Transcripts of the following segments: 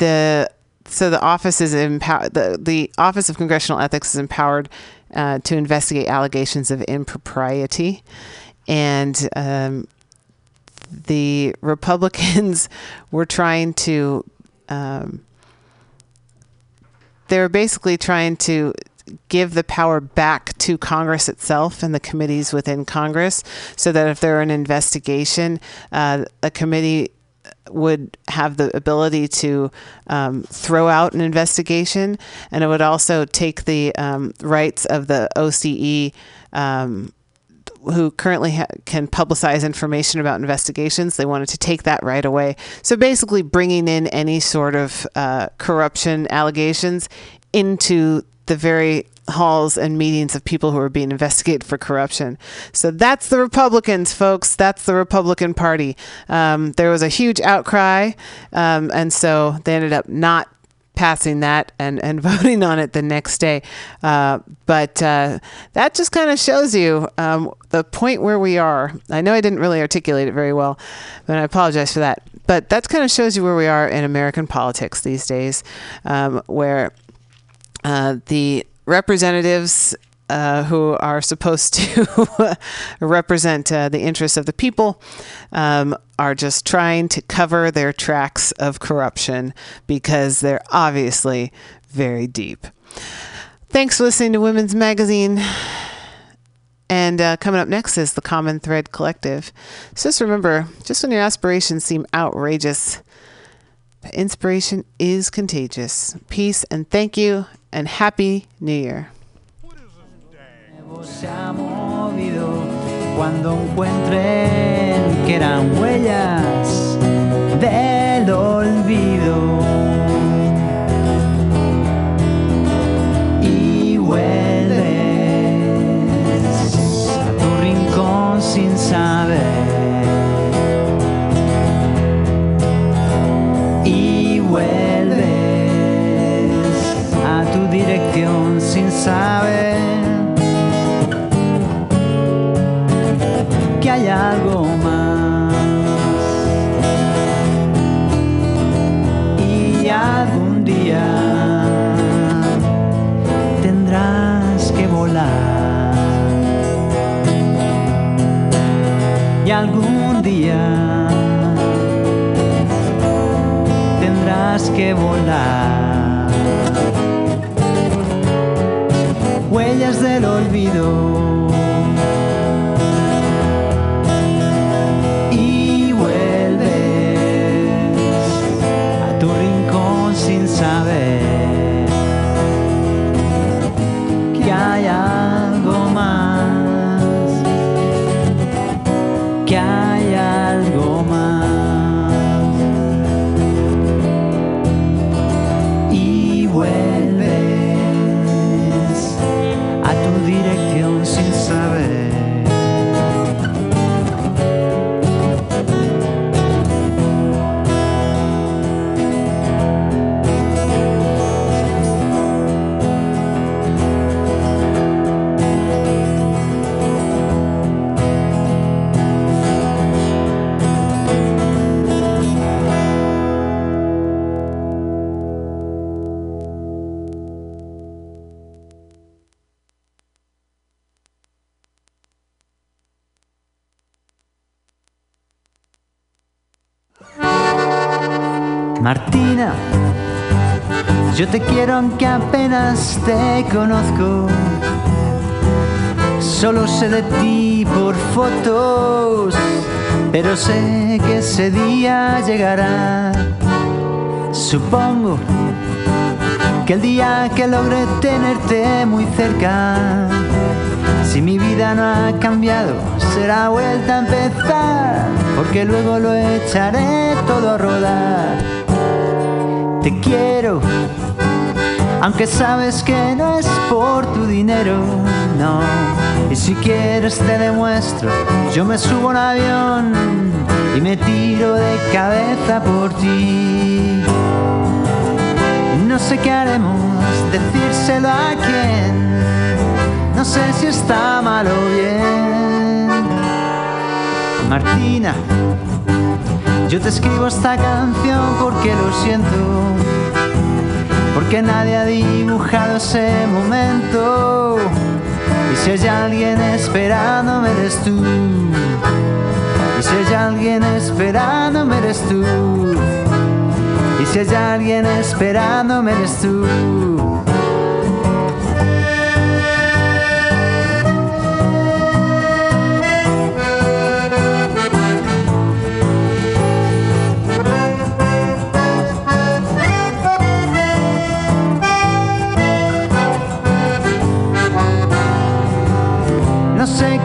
the so the office is empowered. The, the Office of Congressional Ethics is empowered uh, to investigate allegations of impropriety, and um, the Republicans were trying to. Um, they were basically trying to give the power back to Congress itself and the committees within Congress, so that if there were an investigation, uh, a committee would have the ability to um, throw out an investigation, and it would also take the um, rights of the OCE. Um, who currently ha- can publicize information about investigations. They wanted to take that right away. So basically, bringing in any sort of uh, corruption allegations into the very halls and meetings of people who are being investigated for corruption. So that's the Republicans, folks. That's the Republican Party. Um, there was a huge outcry, um, and so they ended up not passing that and, and voting on it the next day. Uh, but uh, that just kind of shows you um, the point where we are. I know I didn't really articulate it very well, but I apologize for that. But that kind of shows you where we are in American politics these days, um, where uh, the representatives uh, who are supposed to represent uh, the interests of the people um, are just trying to cover their tracks of corruption because they're obviously very deep. Thanks for listening to Women's Magazine. And uh, coming up next is the Common Thread Collective. So just remember, just when your aspirations seem outrageous, inspiration is contagious. Peace and thank you, and Happy New Year. se ha movido cuando encuentren que eran huellas del olvido. Y vuelves a tu rincón sin saber. Dirección sin saber. que hay algo más. Y algún día tendrás que volar. Y algún día tendrás que volar. Huellas del olvido. Martina, yo te quiero aunque apenas te conozco. Solo sé de ti por fotos, pero sé que ese día llegará. Supongo que el día que logre tenerte muy cerca, si mi vida no ha cambiado, será vuelta a empezar, porque luego lo echaré todo a rodar. Te quiero, aunque sabes que no es por tu dinero, no. Y si quieres te demuestro, yo me subo a un avión y me tiro de cabeza por ti. No sé qué haremos, decírselo a quién. No sé si está mal o bien. Martina, yo te escribo esta canción porque que lo siento, porque nadie ha dibujado ese momento. Y si hay alguien esperándome eres tú. Y si hay alguien esperándome eres tú. Y si hay alguien esperándome eres tú.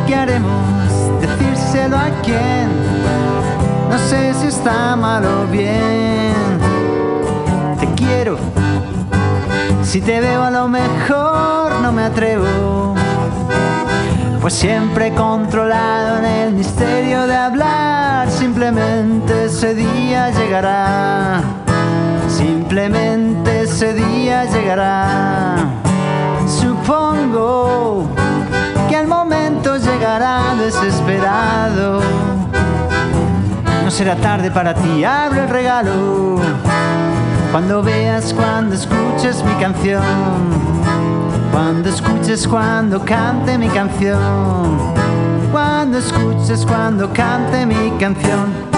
Qué haremos, decírselo a quién. No sé si está mal o bien. Te quiero. Si te veo a lo mejor no me atrevo. Pues siempre controlado en el misterio de hablar. Simplemente ese día llegará. Simplemente ese día llegará. Supongo que el momento llegará desesperado. No será tarde para ti, abre el regalo. Cuando veas, cuando escuches mi canción. Cuando escuches, cuando cante mi canción. Cuando escuches, cuando cante mi canción.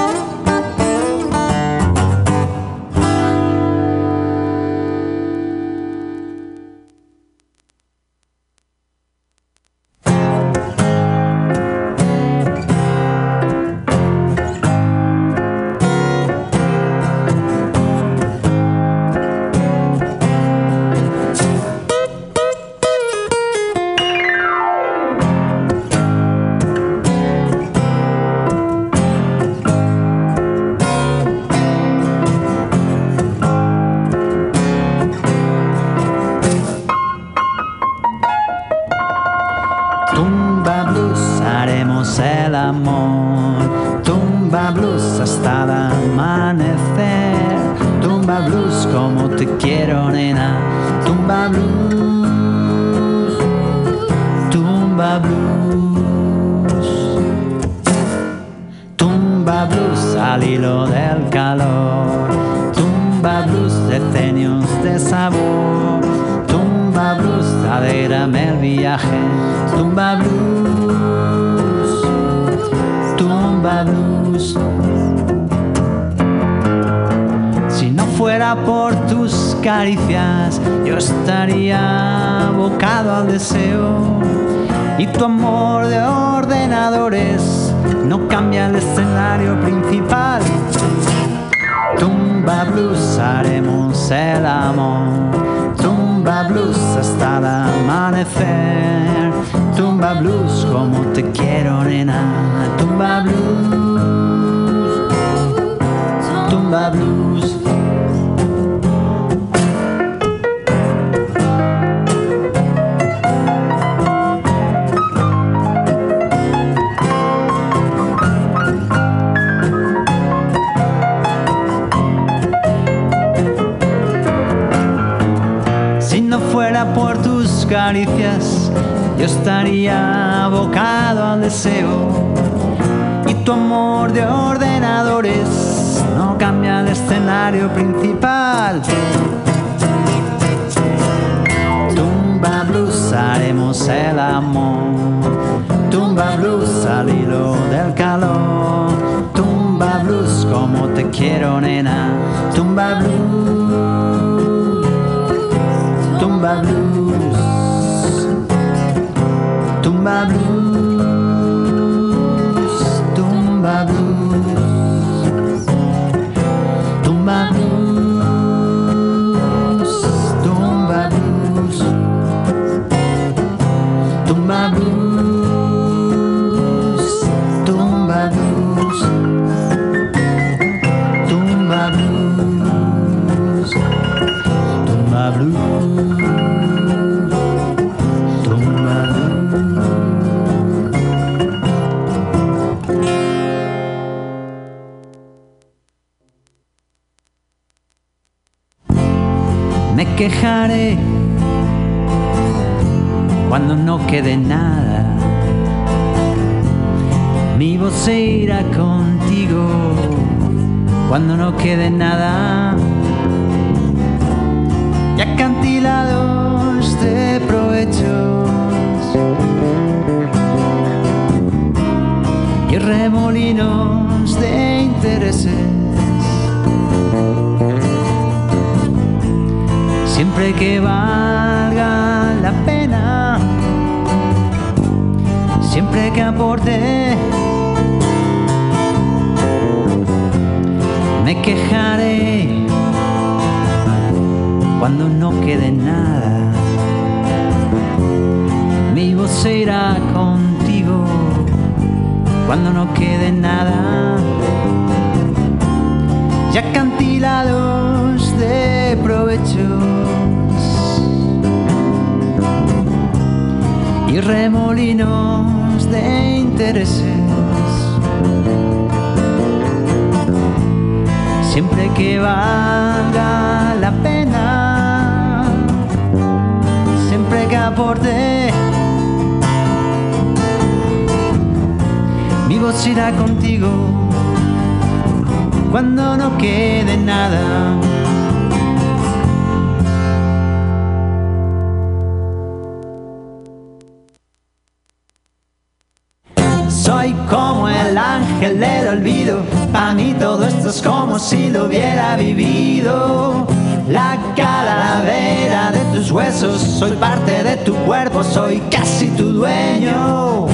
Si lo hubiera vivido. La calavera de tus huesos, soy parte de tu cuerpo, soy casi tu dueño.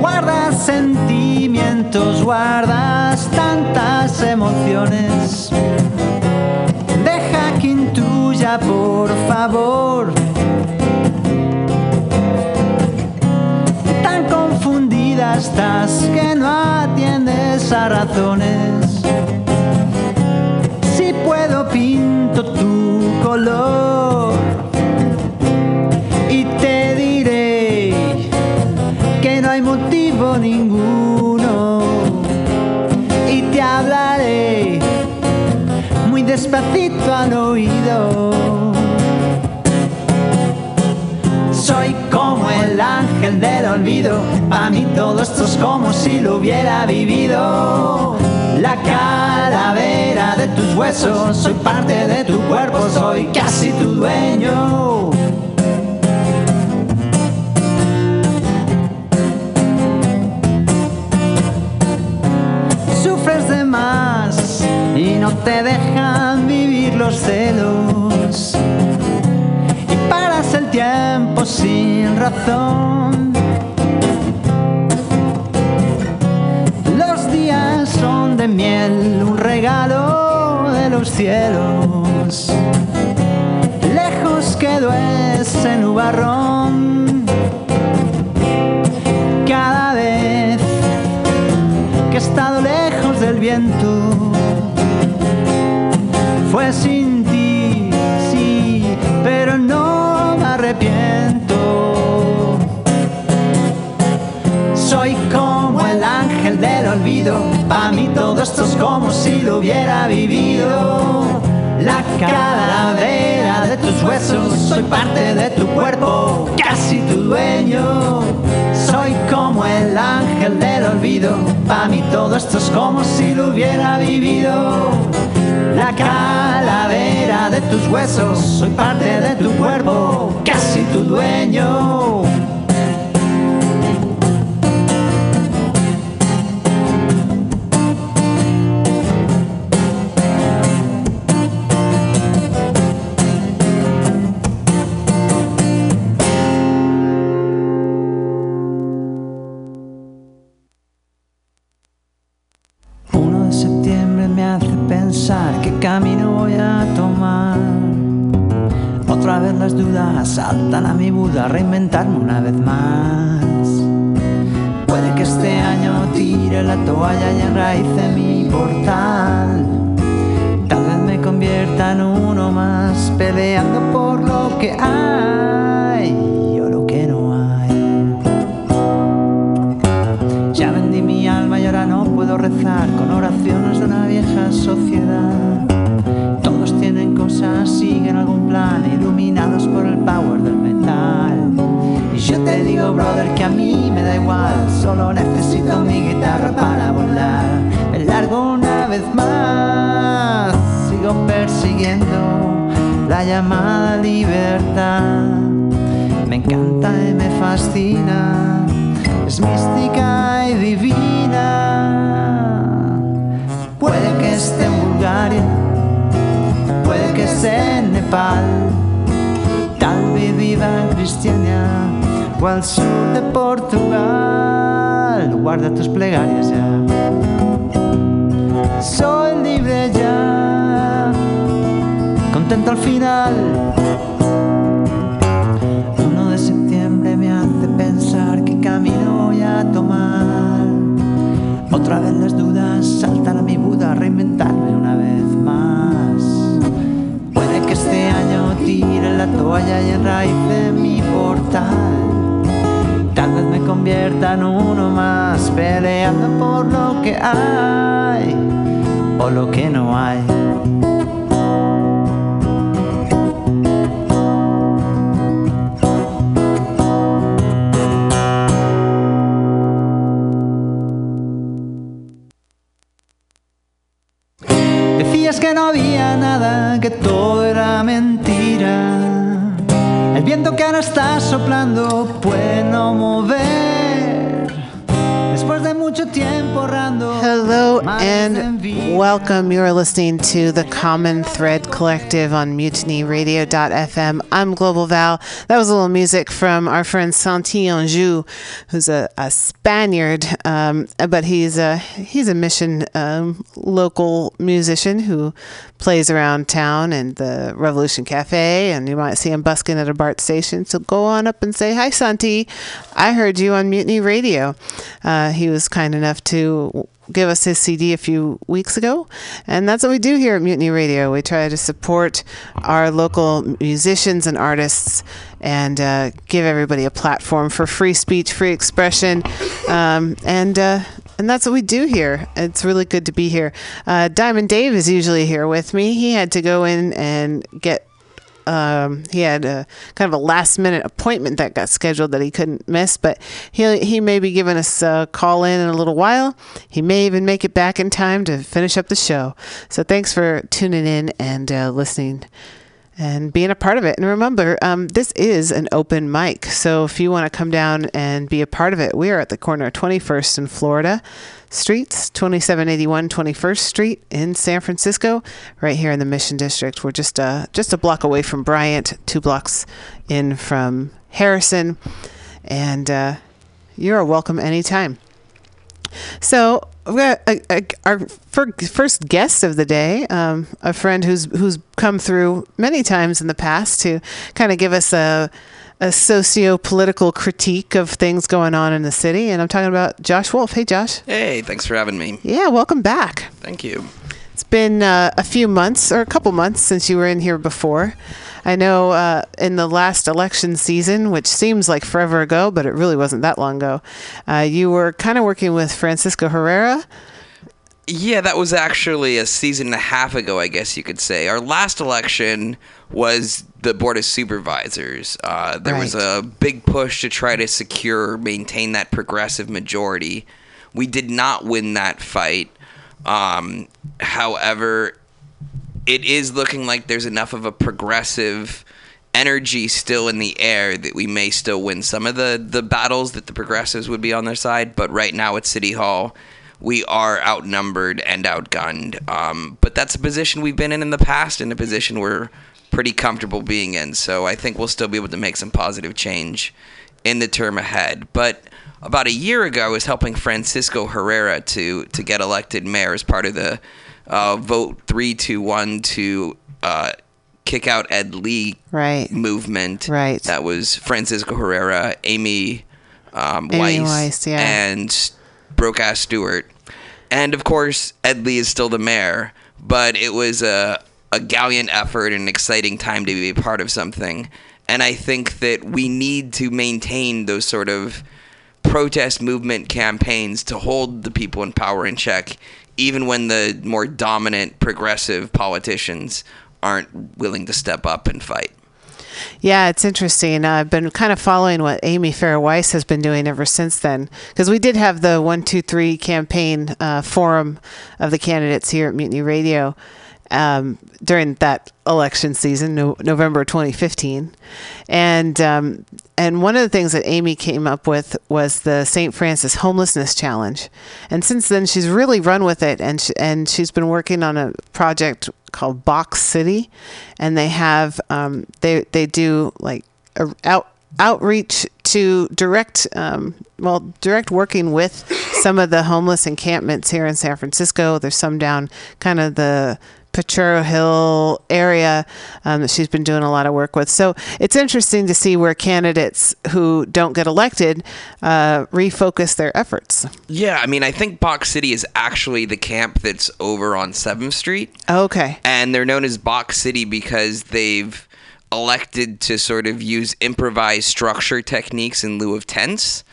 Guardas sentimientos, guardas tantas emociones. Deja que intuya, por favor. Estás que no atiendes a razones. Si puedo, pinto tu color. Y te diré que no hay motivo ninguno. Y te hablaré muy despacito al oído. Ángel del olvido, para mí todo esto es como si lo hubiera vivido. La calavera de tus huesos, soy parte de tu cuerpo, soy casi tu dueño. Sufres de más y no te dejan vivir los celos. Tiempo sin razón. Los días son de miel, un regalo de los cielos. Lejos quedó ese nubarrón. Cada vez que he estado lejos del viento. Fue sin olvido, para mí todo esto es como si lo hubiera vivido. La calavera de tus huesos, soy parte de tu cuerpo, casi tu dueño. Soy como el ángel del olvido, para mí todo esto es como si lo hubiera vivido. La calavera de tus huesos, soy parte de tu cuerpo, casi tu dueño. Saltan a mi Buda a reinventarme una vez más. Puede que este año tire la toalla y enraice mi portal. Del metal. Y yo te da igual, solo necesito mi guitarra para volar. Me largo una vez más, sigo persiguiendo la llamada libertad. Me encanta y me fascina, es mística y divina. Puede que esté en Bulgaria, puede que esté en Nepal, tal vez viva en Cristiania o al sur de Portugal. Guarda tus plegarias ya. Soy libre ya, contento al final. 1 de septiembre me hace pensar qué camino voy a tomar. Otra vez las dudas saltan a mi Buda reinventarme una vez más. Puede que este año tire la toalla y enraice mi portal. Tal vez me convierta en uno más peleando por lo que hay o lo que no hay. Decías que no había nada, que todo viento que ahora está soplando puede no mover. Hello and welcome. You are listening to the Common Thread Collective on mutinyradio.fm. I'm Global Val. That was a little music from our friend Santi Anjou, who's a, a Spaniard, um, but he's a he's a mission um, local musician who plays around town and the Revolution Cafe, and you might see him busking at a BART station. So go on up and say hi, Santi. I heard you on Mutiny Radio. Uh, he was kind enough to give us his CD a few weeks ago. And that's what we do here at Mutiny Radio. We try to support our local musicians and artists and uh, give everybody a platform for free speech, free expression. Um, and, uh, and that's what we do here. It's really good to be here. Uh, Diamond Dave is usually here with me. He had to go in and get um, he had a kind of a last minute appointment that got scheduled that he couldn't miss, but he he may be giving us a call in in a little while. He may even make it back in time to finish up the show. So thanks for tuning in and uh, listening and being a part of it. And remember, um, this is an open mic. So if you want to come down and be a part of it, we are at the corner of 21st and Florida Streets, 2781 21st Street in San Francisco, right here in the Mission District. We're just uh, just a block away from Bryant, two blocks in from Harrison, and uh, you're welcome anytime. So got a, a, our fir- first guest of the day, um, a friend who's who's come through many times in the past to kind of give us a a socio-political critique of things going on in the city, and I'm talking about Josh Wolf. Hey, Josh. Hey, thanks for having me. Yeah, welcome back. Thank you. Been uh, a few months or a couple months since you were in here before. I know uh, in the last election season, which seems like forever ago, but it really wasn't that long ago, uh, you were kind of working with Francisco Herrera. Yeah, that was actually a season and a half ago, I guess you could say. Our last election was the Board of Supervisors. Uh, there was a big push to try to secure, maintain that progressive majority. We did not win that fight. Um, however, it is looking like there's enough of a progressive energy still in the air that we may still win some of the the battles that the progressives would be on their side. But right now at City Hall, we are outnumbered and outgunned. Um, but that's a position we've been in in the past, and a position we're pretty comfortable being in. So I think we'll still be able to make some positive change in the term ahead. But about a year ago, I was helping Francisco Herrera to to get elected mayor as part of the uh, vote three to one to uh, kick out Ed Lee Right. movement. Right. That was Francisco Herrera, Amy, um, Amy Weiss, Weiss, yeah. and Broke-Ass Stuart, and of course Ed Lee is still the mayor. But it was a a gallant effort and an exciting time to be a part of something. And I think that we need to maintain those sort of protest movement campaigns to hold the people in power in check, even when the more dominant progressive politicians aren't willing to step up and fight. Yeah, it's interesting. Uh, I've been kind of following what Amy Farah Weiss has been doing ever since then, because we did have the one, two, three campaign uh, forum of the candidates here at Mutiny Radio um, during that election season, no, November 2015, and um, and one of the things that Amy came up with was the St. Francis Homelessness Challenge, and since then she's really run with it, and sh- and she's been working on a project called Box City, and they have um, they they do like a, out outreach to direct um, well direct working with some of the homeless encampments here in San Francisco. There's some down kind of the Potrero Hill area um, that she's been doing a lot of work with. So it's interesting to see where candidates who don't get elected uh, refocus their efforts. Yeah, I mean, I think Box City is actually the camp that's over on 7th Street. Okay. And they're known as Box City because they've elected to sort of use improvised structure techniques in lieu of tents.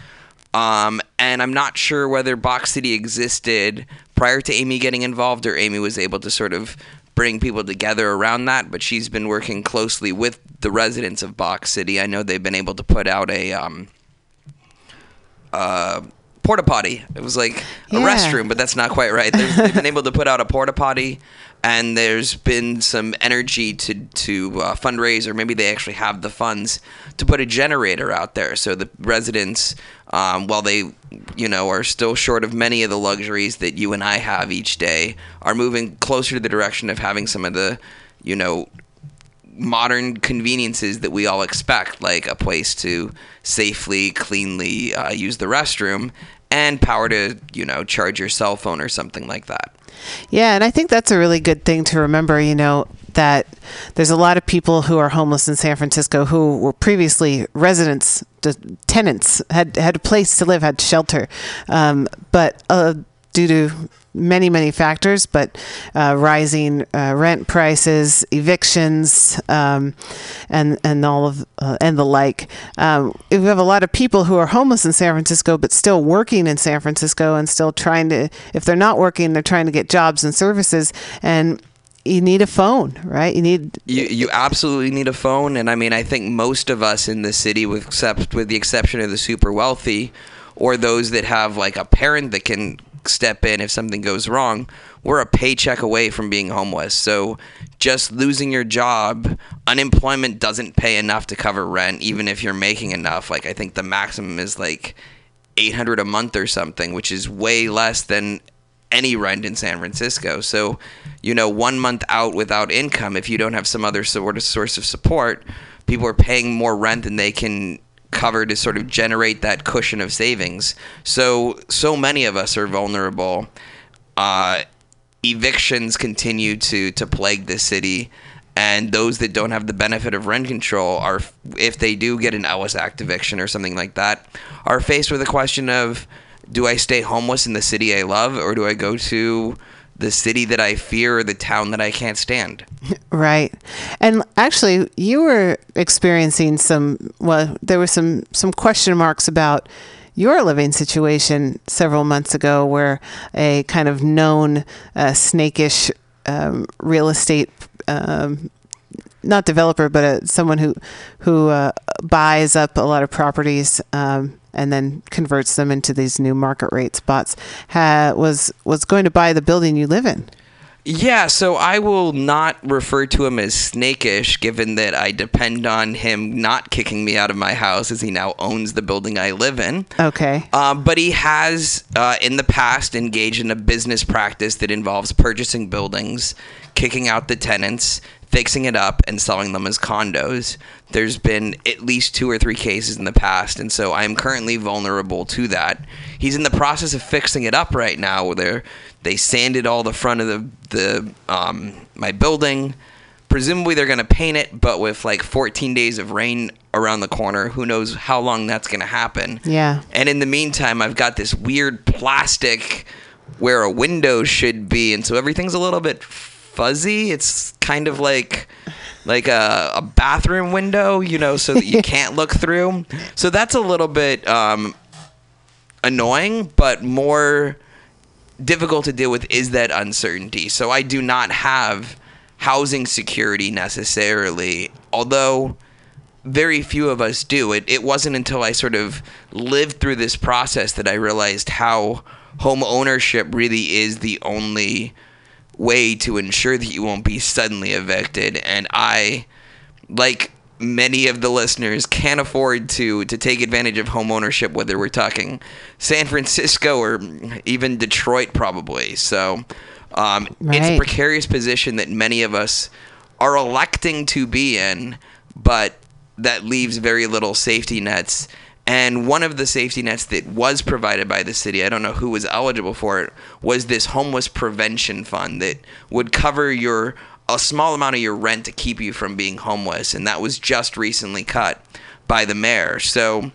Um, and I'm not sure whether Box City existed prior to Amy getting involved or Amy was able to sort of bring people together around that. But she's been working closely with the residents of Box City. I know they've been able to put out a um, uh, porta potty. It was like a Yeah. restroom, but that's not quite right. There's, they've been able to put out a porta potty, and there's been some energy to to uh, fundraise, or maybe they actually have the funds to put a generator out there, so the residents, um, while they, you know, are still short of many of the luxuries that you and I have each day, are moving closer to the direction of having some of the, you know, modern conveniences that we all expect, like a place to safely, cleanly uh, use the restroom and power to, you know, charge your cell phone or something like that. Yeah, and I think that's a really good thing to remember, you know, that there's a lot of people who are homeless in San Francisco who were previously residents, tenants, had had a place to live, had shelter, um, but uh, due to many many factors, but uh, rising uh, rent prices, evictions, um, and and all of uh, and the like. Um, we have a lot of people who are homeless in San Francisco, but still working in San Francisco and still trying to. If they're not working, they're trying to get jobs and services and. You need a phone, right? You need You, you absolutely need a phone, and I mean, I think most of us in the city, with except with the exception of the super wealthy, or those that have like a parent that can step in if something goes wrong, we're a paycheck away from being homeless. So just losing your job, unemployment doesn't pay enough to cover rent, even if you're making enough. Like I think the maximum is like 800 a month or something, which is way less than any rent in San Francisco. So, you know, one month out without income, if you don't have some other sort of source of support, people are paying more rent than they can cover to sort of generate that cushion of savings. So, so many of us are vulnerable. Uh, evictions continue to to plague the city. And those that don't have the benefit of rent control are, if they do get an Ellis Act eviction or something like that, are faced with a question of, do I stay homeless in the city I love, or do I go to the city that I fear or the town that I can't stand? Right. And actually, you were experiencing some, well, there were some, some question marks about your living situation several months ago where a kind of known uh, snakish um, real estate um, not developer, but uh someone who who uh, buys up a lot of properties um, and then converts them into these new market rate spots. Ha- was was going to buy the building you live in. Yeah, so I will not refer to him as snakish, given that I depend on him not kicking me out of my house as he now owns the building I live in. Okay. Um, but he has, uh, in the past, engaged in a business practice that involves purchasing buildings, kicking out the tenants, fixing it up, and selling them as condos. There's been at least two or three cases in the past, and so I'm currently vulnerable to that. He's in the process of fixing it up right now. Where they're, they sanded all the front of the the um, my building. Presumably they're gonna paint it, but with like 14 days of rain around the corner, who knows how long that's gonna happen. Yeah. And in the meantime, I've got this weird plastic where a window should be, and so everything's a little bit fuzzy. It's kind of like like a, a bathroom window, you know, so that you can't look through. So that's a little bit um, annoying, but more difficult to deal with is that uncertainty. So I do not have housing security necessarily, although very few of us do. It, it wasn't until I sort of lived through this process that I realized how home ownership really is the only way to ensure that you won't be suddenly evicted. And I, like many of the listeners, can't afford to to take advantage of home ownership, whether we're talking San Francisco or even Detroit, probably. So um, it's a precarious position that many of us are electing to be in, but that leaves very little safety nets. And one of the safety nets that was provided by the city, I don't know who was eligible for it, was this homeless prevention fund that would cover your a small amount of your rent to keep you from being homeless, and that was just recently cut by the mayor. So,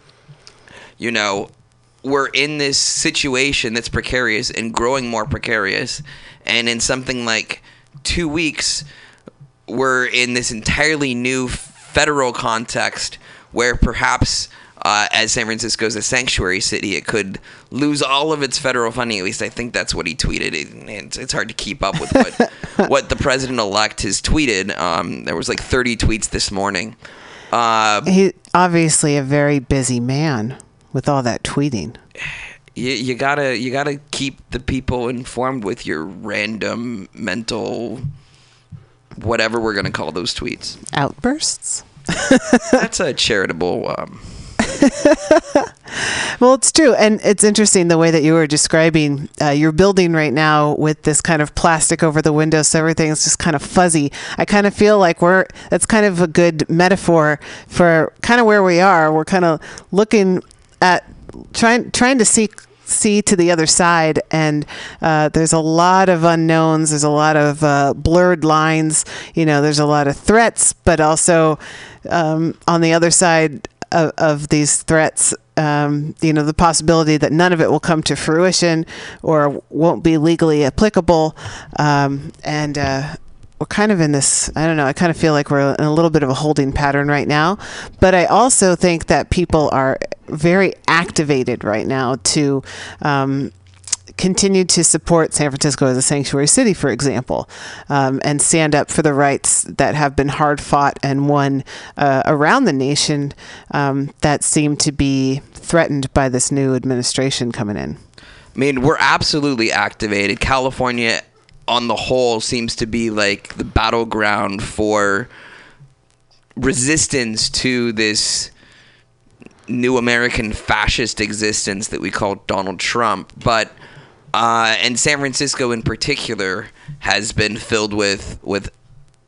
you know, we're in this situation that's precarious and growing more precarious. And in something like two weeks, we're in this entirely new federal context where perhaps. Uh, as San Francisco is a sanctuary city, it could lose all of its federal funding. At least I think that's what he tweeted. It, it's, it's hard to keep up with what what the president elect has tweeted. Um, there was like 30 tweets this morning. Uh, He obviously a very busy man with all that tweeting. you, you gotta you gotta keep the people informed with your random mental whatever we're gonna call those tweets. Outbursts. That's a charitable. Um, Well, it's true, and it's interesting the way that you were describing uh, your building right now with this kind of plastic over the window, so everything's just kind of fuzzy. I kind of feel like we're that's kind of a good metaphor for kind of where we are. We're kind of looking at trying trying to see see to the other side and uh, there's a lot of unknowns there's a lot of uh, blurred lines you know there's a lot of threats but also um, on the other side of, of these threats um, you know the possibility that none of it will come to fruition or won't be legally applicable. Um, and uh, we're kind of in this i don't know i kind of feel like we're in a little bit of a holding pattern right now. But i also think that people are very activated right now to um, continue to support San Francisco as a sanctuary city, for example, um, and stand up for the rights that have been hard fought and won uh, around the nation um, that seem to be threatened by this new administration coming in. I mean, we're absolutely activated. California, on the whole, seems to be like the battleground for resistance to this new American fascist existence that we call Donald Trump. But uh, and San Francisco in particular has been filled with with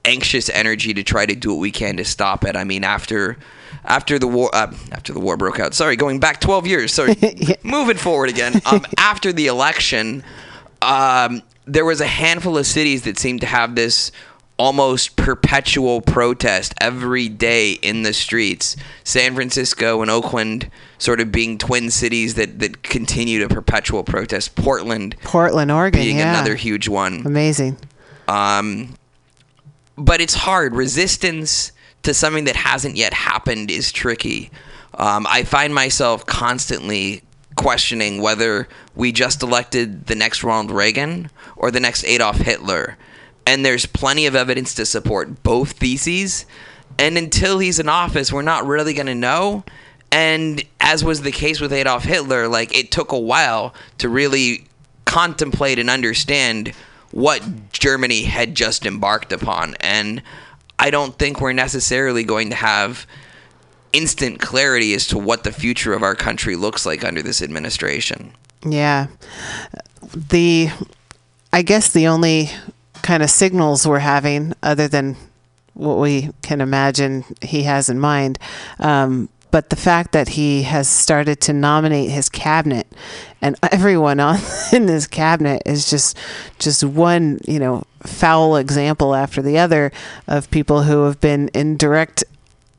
anxious energy to try to do what we can to stop it. I mean, after after the war uh, after the war broke out. Sorry, going back 12 years. Sorry, moving forward again. Um, after the election, um, there was a handful of cities that seemed to have this almost perpetual protest every day in the streets. San Francisco and Oakland sort of being twin cities that, that continue to perpetual protest. Portland Portland, Oregon, being yeah. another huge one. Amazing. Um, but it's hard. Resistance to something that hasn't yet happened is tricky. Um, I find myself constantly questioning whether we just elected the next Ronald Reagan or the next Adolf Hitler. And there's plenty of evidence to support both theses. And until he's in office, we're not really going to know. And as was the case with Adolf Hitler, like it took a while to really contemplate and understand what Germany had just embarked upon. And I don't think we're necessarily going to have instant clarity as to what the future of our country looks like under this administration. Yeah. The I guess the only kind of signals we're having other than what we can imagine he has in mind. Um, but the fact that he has started to nominate his cabinet and everyone on in his cabinet is just just one you know foul example after the other of people who have been in direct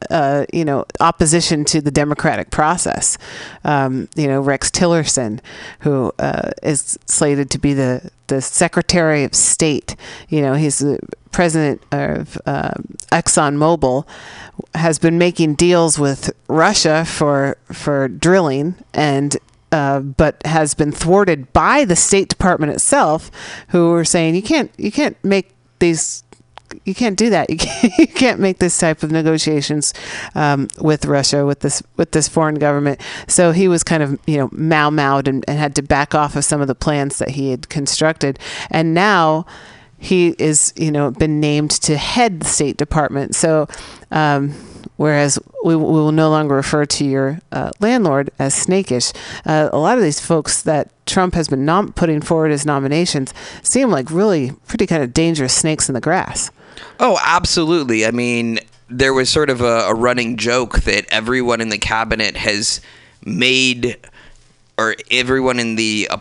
uh, you know, opposition to the democratic process. Um, you know, Rex Tillerson, who uh, is slated to be the, the Secretary of State, you know, he's the president of um, ExxonMobil, has been making deals with Russia for for drilling and. Uh, but has been thwarted by the State Department itself, who are saying you can't you can't make these you can't do that. You can't, you can't make this type of negotiations um, with Russia with this with this foreign government. So he was kind of you know mau maued and, and had to back off of some of the plans that he had constructed. And now he is you know been named to head the State Department. So. Um, whereas we, we, will no longer refer to your uh, landlord as snakish. Uh, a lot of these folks that Trump has been nom- putting forward as nominations seem like really pretty kind of dangerous snakes in the grass. Oh, absolutely. I mean, there was sort of a, a running joke that everyone in the cabinet has made, or everyone in the uh,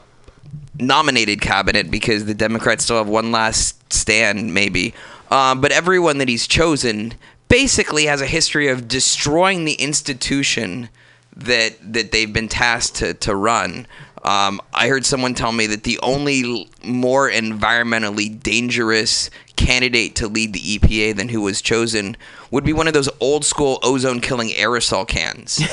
nominated cabinet, because the Democrats still have one last stand, maybe. Um, but everyone that he's chosen basically has a history of destroying the institution that that they've been tasked to, to run. Um, I heard someone tell me that the only more environmentally dangerous candidate to lead the EPA than who was chosen would be one of those old school ozone killing aerosol cans.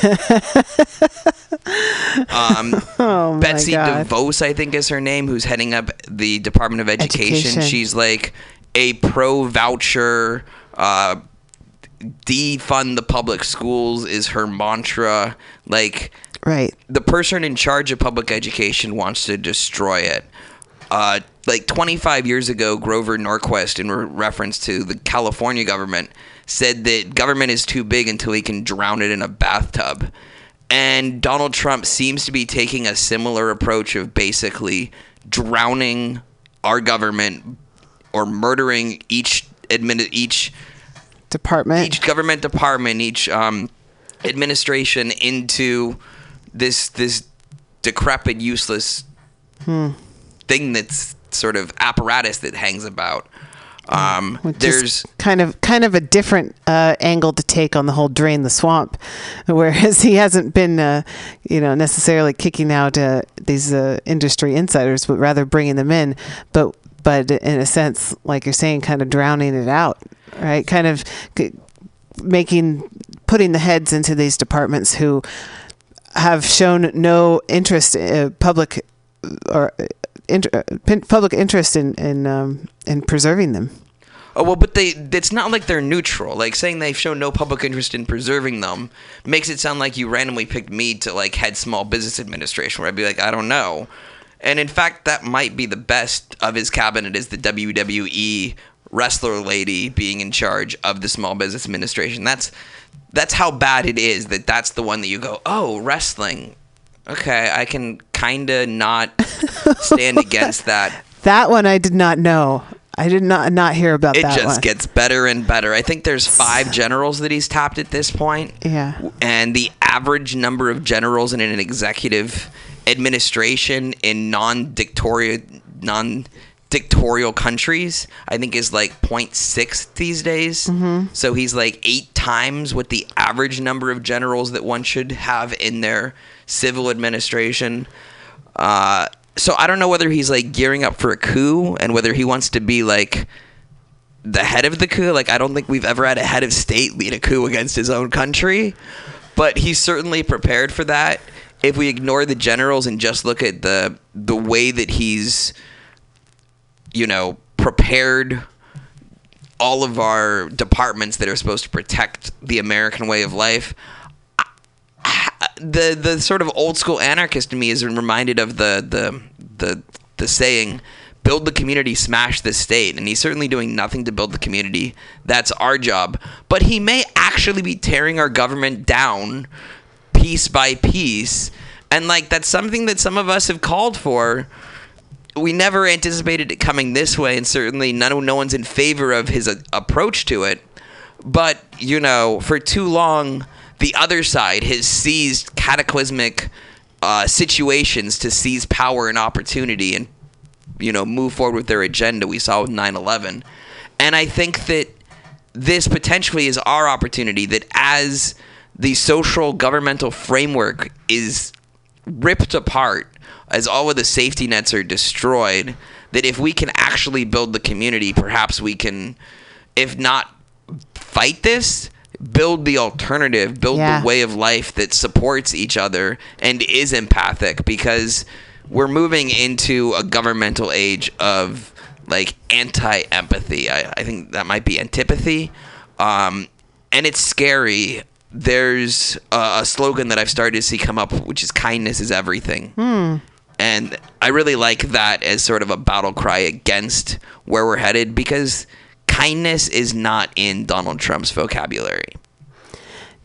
um, Oh, Betsy God. DeVos, I think is her name, who's heading up the Department of Education. Education. She's like a pro voucher. Uh, defund the public schools is her mantra. Like Right. the person in charge of public education wants to destroy it. Uh, like 25 years ago, Grover Norquist, in re- reference to the California government, said that government is too big until he can drown it in a bathtub. And Donald Trump seems to be taking a similar approach of basically drowning our government or murdering each admin each Department. each government department, each um, administration into this this decrepit, useless thing that's sort of apparatus that hangs about. Um, Which there's kind of kind of a different uh, angle to take on the whole drain the swamp, whereas he hasn't been, uh, you know, necessarily kicking out uh, these uh, industry insiders, but rather bringing them in. But but in a sense, like you're saying, kind of drowning it out, right? Kind of making putting the heads into these departments who have shown no interest, uh, public or uh, inter, uh, public interest in in um, in preserving them. Oh well, but they it's not like they're neutral. Like saying they've shown no public interest in preserving them makes it sound like you randomly picked me to like head small business administration where I'd be like, I don't know. And in fact that might be the best of his cabinet is the WWE wrestler lady being in charge of the small business administration. That's that's how bad it is that that's the one that you go, "Oh, wrestling. Okay, I can kind of not stand against that." That one I did not know. I did not not hear about it that It just one. gets better and better. I think there's five generals that he's tapped at this point. Yeah. And the average number of generals in an executive administration in non-dictatorial non-dictatorial countries, I think is like 0.6 these days. Mm-hmm. So he's like eight times what the average number of generals that one should have in their civil administration. Uh, so I don't know whether he's like gearing up for a coup and whether he wants to be like the head of the coup. Like I don't think we've ever had a head of state lead a coup against his own country, but he's certainly prepared for that. If we ignore the generals and just look at the the way that he's, you know, prepared all of our departments that are supposed to protect the American way of life, the the sort of old school anarchist in me is reminded of the the the the saying build the community smash the state. And he's certainly doing nothing to build the community. That's our job. But he may actually be tearing our government down piece by piece. And like that's something that some of us have called for we never anticipated it coming this way and certainly none no one's in favor of his uh, approach to it. But you know for too long the other side has seized cataclysmic uh, situations to seize power and opportunity and you know move forward with their agenda. We saw with 9-11 and i think that this potentially is our opportunity that as the social governmental framework is ripped apart as all of the safety nets are destroyed that if we can actually build the community perhaps we can if not fight this build the alternative build Yeah. the way of life that supports each other and is empathic because we're moving into a governmental age of like anti empathy. I, I think that might be antipathy. Um, and it's scary. There's a, a slogan that I've started to see come up, which is kindness is everything. And I really like that as sort of a battle cry against where we're headed because kindness is not in Donald Trump's vocabulary.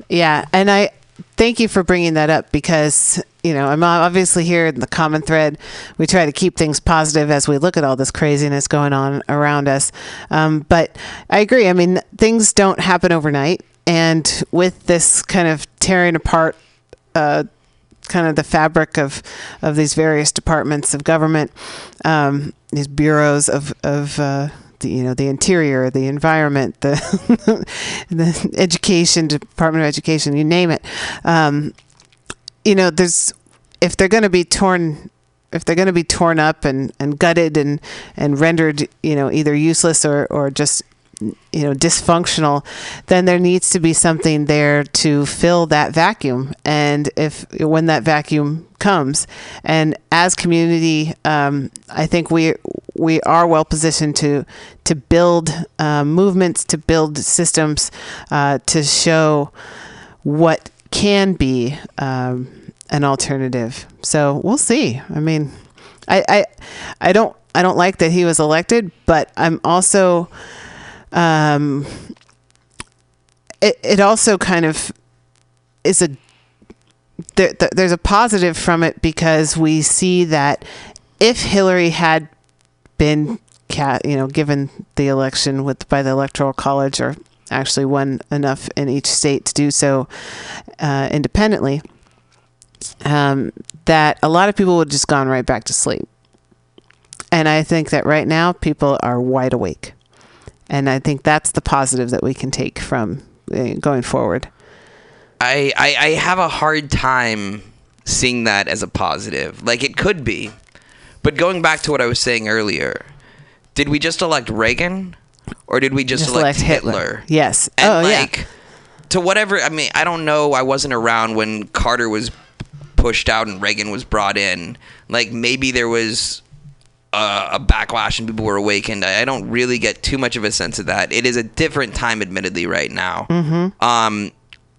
Yeah, and I thank you for bringing that up because you know I'm obviously here in the common thread. We try to keep things positive as we look at all this craziness going on around us. Um, but I agree. I mean, things don't happen overnight, and with this kind of tearing apart. Uh, kind of the fabric of of these various departments of government, um, these bureaus of of uh, the, you know the interior, the environment, the the education department of education, you name it. Um, you know, there's if they're going to be torn. If they're going to be torn up and, and gutted and, and rendered, you know, either useless or, or just you know dysfunctional then there needs to be something there to fill that vacuum. And if when that vacuum comes and as community um, i think we we are well positioned to to build uh, movements to build systems uh, to show what can be um, an alternative. So we'll see. I mean I, I i don't i don't like that he was elected but i'm also um, it, it also kind of is a there, there's a positive from it because we see that if Hillary had been you know given the election with by the electoral college or actually won enough in each state to do so uh, independently um, that a lot of people would have just gone right back to sleep. And I think that right now people are wide awake and I think that's the positive that we can take from uh, going forward. I, I I have a hard time seeing that as a positive. Like it could be, but going back to what I was saying earlier, did we just elect Reagan, or did we just, Just elect, elect Hitler. Hitler? Yes. And Oh, yeah. to whatever. I mean, I don't know. I wasn't around when Carter was pushed out and Reagan was brought in. Like maybe there was a, a backlash and people were awakened. I, I don't really get too much of a sense of that. It is a different time, admittedly, right now. Mm-hmm. Um,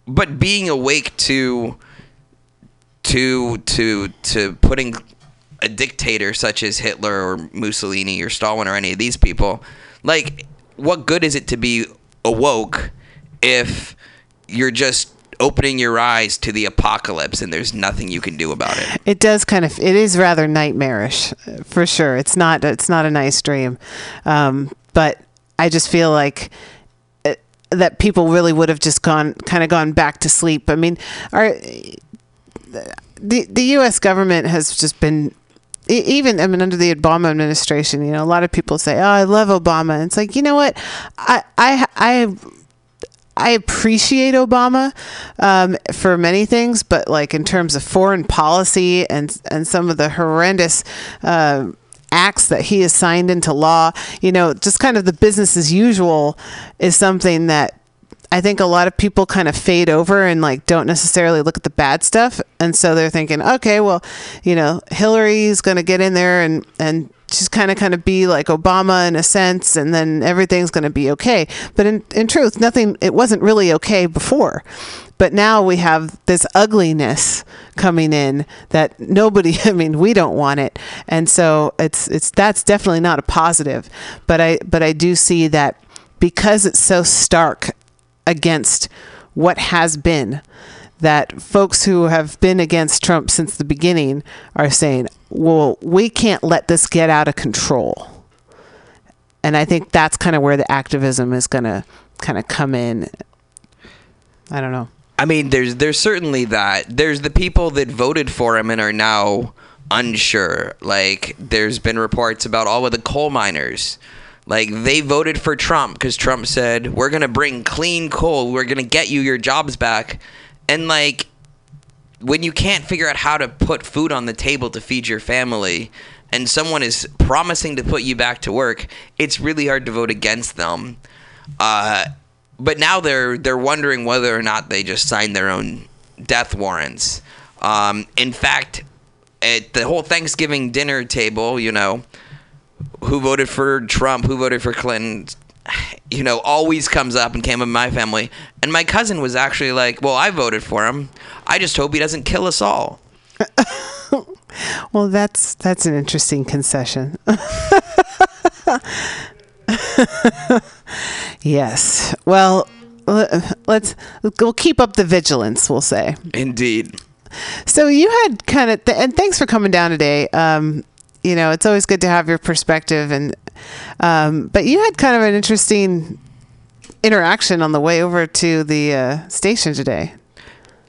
but being awake to to to to putting a dictator such as Hitler or Mussolini or Stalin or any of these people, like, what good is it to be awoke if you're just opening your eyes to the apocalypse and there's nothing you can do about it? It does kind of. It is rather nightmarish, for sure. It's not. It's not a nice dream, um, but I just feel like uh, that people really would have just gone, kind of gone back to sleep. I mean, our the the U.S. government has just been. Even I mean, under the Obama administration, you know, a lot of people say, "Oh, I love Obama." And it's like, you know what, I I I I appreciate Obama um, for many things, but like in terms of foreign policy and and some of the horrendous uh, acts that he has signed into law, you know, just kind of the business as usual is something that I think a lot of people kind of fade over and like don't necessarily look at the bad stuff, and so they're thinking, okay, well, you know, Hillary's going to get in there and and just kind of kind of be like Obama in a sense, and then everything's going to be okay. But in in truth, nothing. It wasn't really okay before. But now we have this ugliness coming in that nobody. I mean, we don't want it, and so it's it's that's definitely not a positive. But I but I do see that because it's so stark against what has been that folks who have been against Trump since the beginning are saying, well, we can't let this get out of control. And I think that's kind of where the activism is going to kind of come in. I don't know. I mean, there's there's certainly that. There's the people that voted for him and are now unsure. Like there's been reports about all of the coal miners. Like they voted for Trump because Trump said we're gonna bring clean coal. We're gonna get you your jobs back. And like when you can't figure out how to put food on the table to feed your family and someone is promising to put you back to work, it's really hard to vote against them. Uh, but now they're they're wondering whether or not they just signed their own death warrants. Um, in fact, at the whole Thanksgiving dinner table, you know, who voted for Trump, who voted for Clinton, you know, always comes up and came in my family. And my cousin was actually like, "Well, I voted for him. I just hope he doesn't kill us all." Well, that's that's an interesting concession. yes. Well, let's we'll keep up the vigilance. We'll say. Indeed. So you had kind of, th- and thanks for coming down today. Um, you know, it's always good to have your perspective, and um, but you had kind of an interesting interaction on the way over to the uh, station today.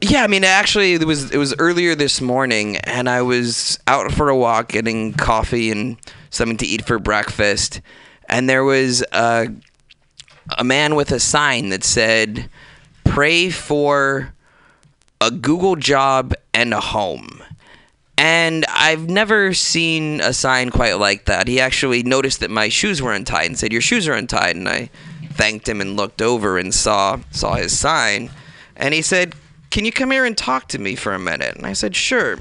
Yeah, I mean, actually, it was it was earlier this morning, and I was out for a walk, getting coffee and something to eat for breakfast, and there was a a man with a sign that said, "Pray for a Google job and a home." And I've never seen a sign quite like that. He actually noticed that my shoes were untied and said, "Your shoes are untied." And I thanked him and looked over and saw saw his sign, and he said, "Can you come here and talk to me for a minute?" And I said, "Sure."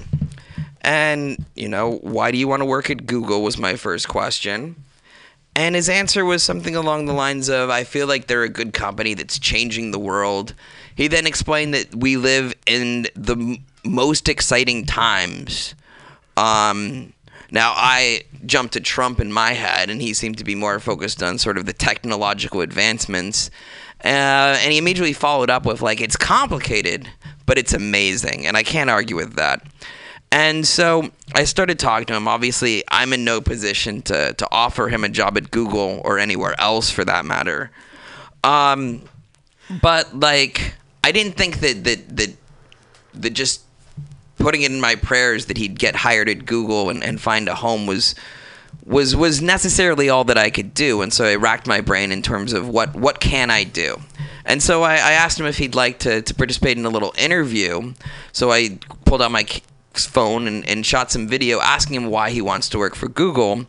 And you know, why do you want to work at Google? Was my first question. And his answer was something along the lines of, I feel like they're a good company that's changing the world. He then explained that we live in the most exciting times. Um, now, I jumped to Trump in my head, and he seemed to be more focused on sort of the technological advancements. Uh, and he immediately followed up with, like, it's complicated, but it's amazing. And I can't argue with that. And so I started talking to him. Obviously, I'm in no position to, to offer him a job at Google or anywhere else for that matter. Um, but like, I didn't think that that that that just putting it in my prayers that he'd get hired at Google and, and find a home was was was necessarily all that I could do. And so I racked my brain in terms of what what can I do. And so I, I asked him if he'd like to, to participate in a little interview. So I pulled out my phone and, and shot some video asking him why he wants to work for Google.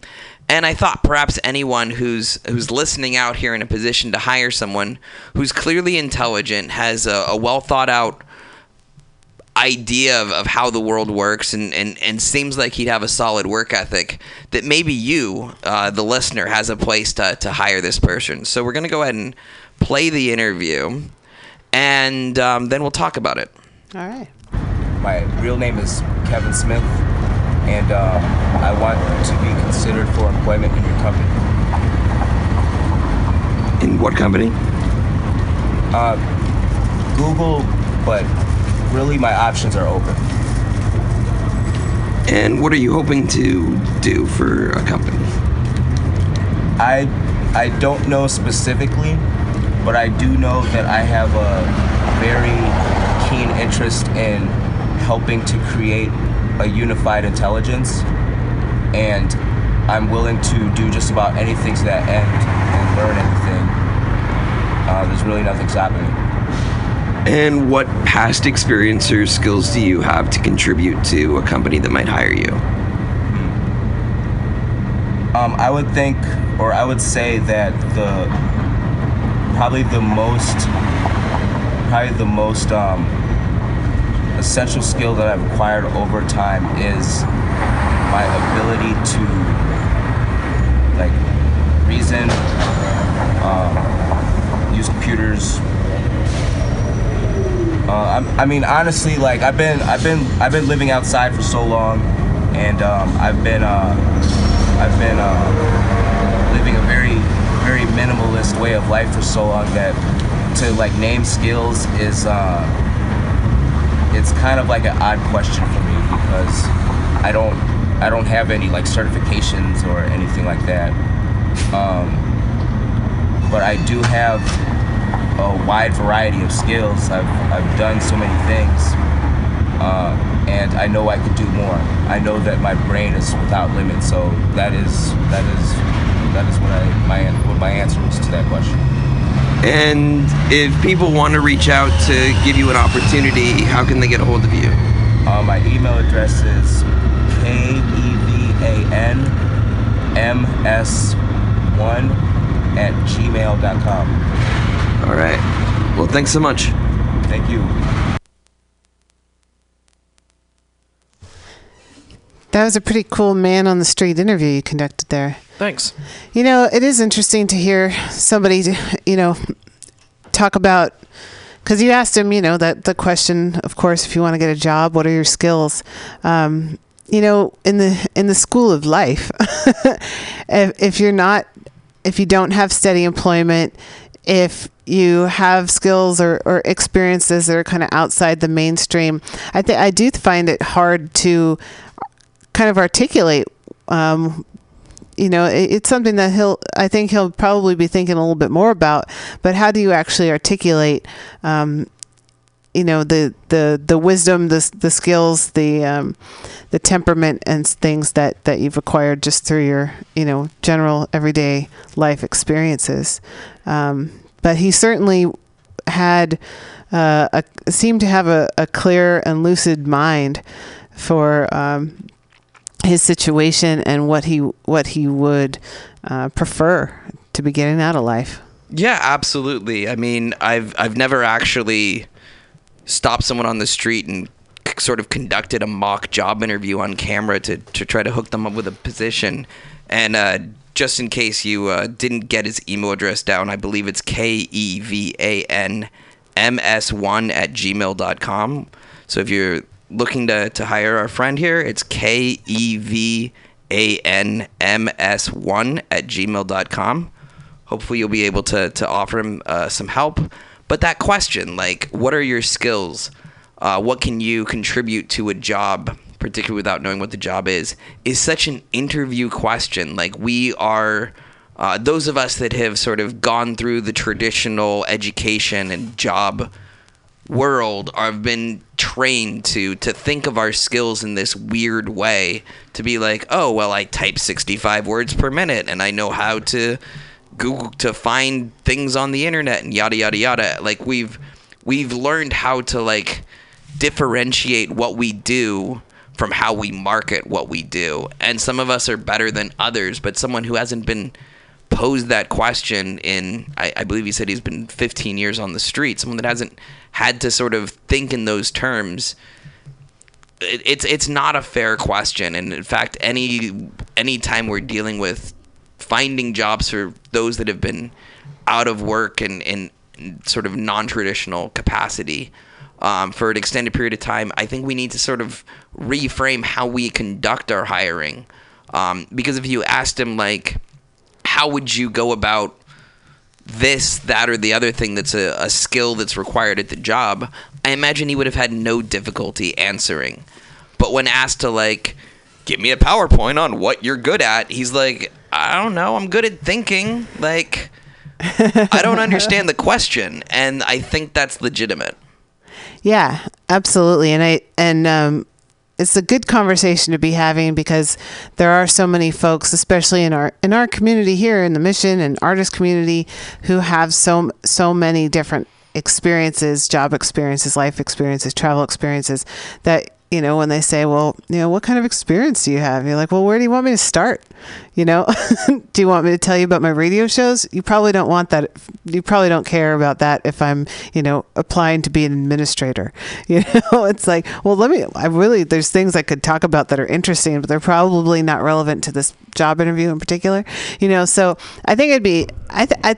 And I thought perhaps anyone who's who's listening out here in a position to hire someone who's clearly intelligent, has a, a well thought out idea of, of how the world works and, and, and seems like he'd have a solid work ethic, that maybe you, uh, the listener, has a place to, to hire this person. So we're going to go ahead and play the interview and um, then we'll talk about it. All right. My real name is Kevin Smith, and um, I want to be considered for employment in your company. In what company? Uh, Google, but really my options are open. And what are you hoping to do for a company? I I don't know specifically, but I do know that I have a very keen interest in helping to create a unified intelligence, and I'm willing to do just about anything to that end and learn anything. Uh, there's really nothing stopping me. And what past experience or skills do you have to contribute to a company that might hire you? Um, I would think, or I would say that the probably the most, probably the most um, essential skill that I've acquired over time is my ability to like reason, um, use computers. Uh, I'm, I mean, honestly, like I've been, I've been, I've been living outside for so long, and um, I've been, uh, I've been uh, living a very, very minimalist way of life for so long that to like name skills is, uh, it's kind of like an odd question for me because I don't, I don't have any like certifications or anything like that. Um, but I do have a wide variety of skills. I've, I've done so many things, uh, and I know I could do more. I know that my brain is without limit. So that is that is that is what I my what my answer is to that question. And if people want to reach out to give you an opportunity, how can they get a hold of you? Uh, my email address is k e v a n m s one at gmail.com. All right. Well, thanks so much. Thank you. That was a pretty cool man on the street interview you conducted there. Thanks. You know, it is interesting to hear somebody, you know, talk about because you asked him, you know, that the question, of course, if you want to get a job, what are your skills? Um, you know, in the in the school of life, if, if you're not, if you don't have steady employment, if you have skills or, or experiences that are kind of outside the mainstream, I think I do find it hard to kind of articulate um, you know, it, it's something that he'll, I think he'll probably be thinking a little bit more about. But how do you actually articulate, um, you know, the, the, the wisdom, the, the skills, the, um, the temperament and things that, that you've acquired just through your, you know, general everyday life experiences. Um, but he certainly had, uh, a, seemed to have a, a clear and lucid mind for, um, his situation and what he what he would uh, prefer to be getting out of life. Yeah, absolutely. I mean, I've I've never actually stopped someone on the street and sort of conducted a mock job interview on camera to to try to hook them up with a position. And uh, just in case you uh, didn't get his email address down, I believe it's k e v a n m s one at gmail.com. So if you're looking to, to hire our friend here, it's K E V A N M S 1 at gmail.com. Hopefully, you'll be able to, to offer him uh, some help. But that question, like, what are your skills? Uh, what can you contribute to a job, particularly without knowing what the job is, is such an interview question. Like, we are. Uh, those of us that have sort of gone through the traditional education and job world have been trained to to think of our skills in this weird way to be like oh well i type 65 words per minute and i know how to google to find things on the internet and yada yada yada like we've we've learned how to like differentiate what we do from how we market what we do. And some of us are better than others but someone who hasn't been posed that question in I, I, believe he said he's been 15 years on the street someone that hasn't had to sort of think in those terms it, it's it's not a fair question. And in fact any any time we're dealing with finding jobs for those that have been out of work and in sort of non-traditional capacity um, for an extended period of time i think we need to sort of reframe how we conduct our hiring um, because if you asked him like how would you go about this, that, or the other thing that's a, a skill that's required at the job, I imagine he would have had no difficulty answering. But when asked to, like, give me a PowerPoint on what you're good at, he's like, I don't know, I'm good at thinking. Like, I don't understand the question. And I think that's legitimate. Yeah, absolutely. And I, and, um, it's a good conversation to be having because there are so many folks, especially in our in our community here in the mission and artist community, who have so so many different experiences, job experiences, life experiences, travel experiences that you know, when they say, well, you know, what kind of experience do you have? You're like, well, where do you want me to start? You know, do you want me to tell you about my radio shows? You probably don't want that. You probably don't care about that if I'm, you know, applying to be an administrator. You know, it's like, well, let me, I really, there's things I could talk about that are interesting, but they're probably not relevant to this job interview in particular. You know, so I think it'd be, I, th- I,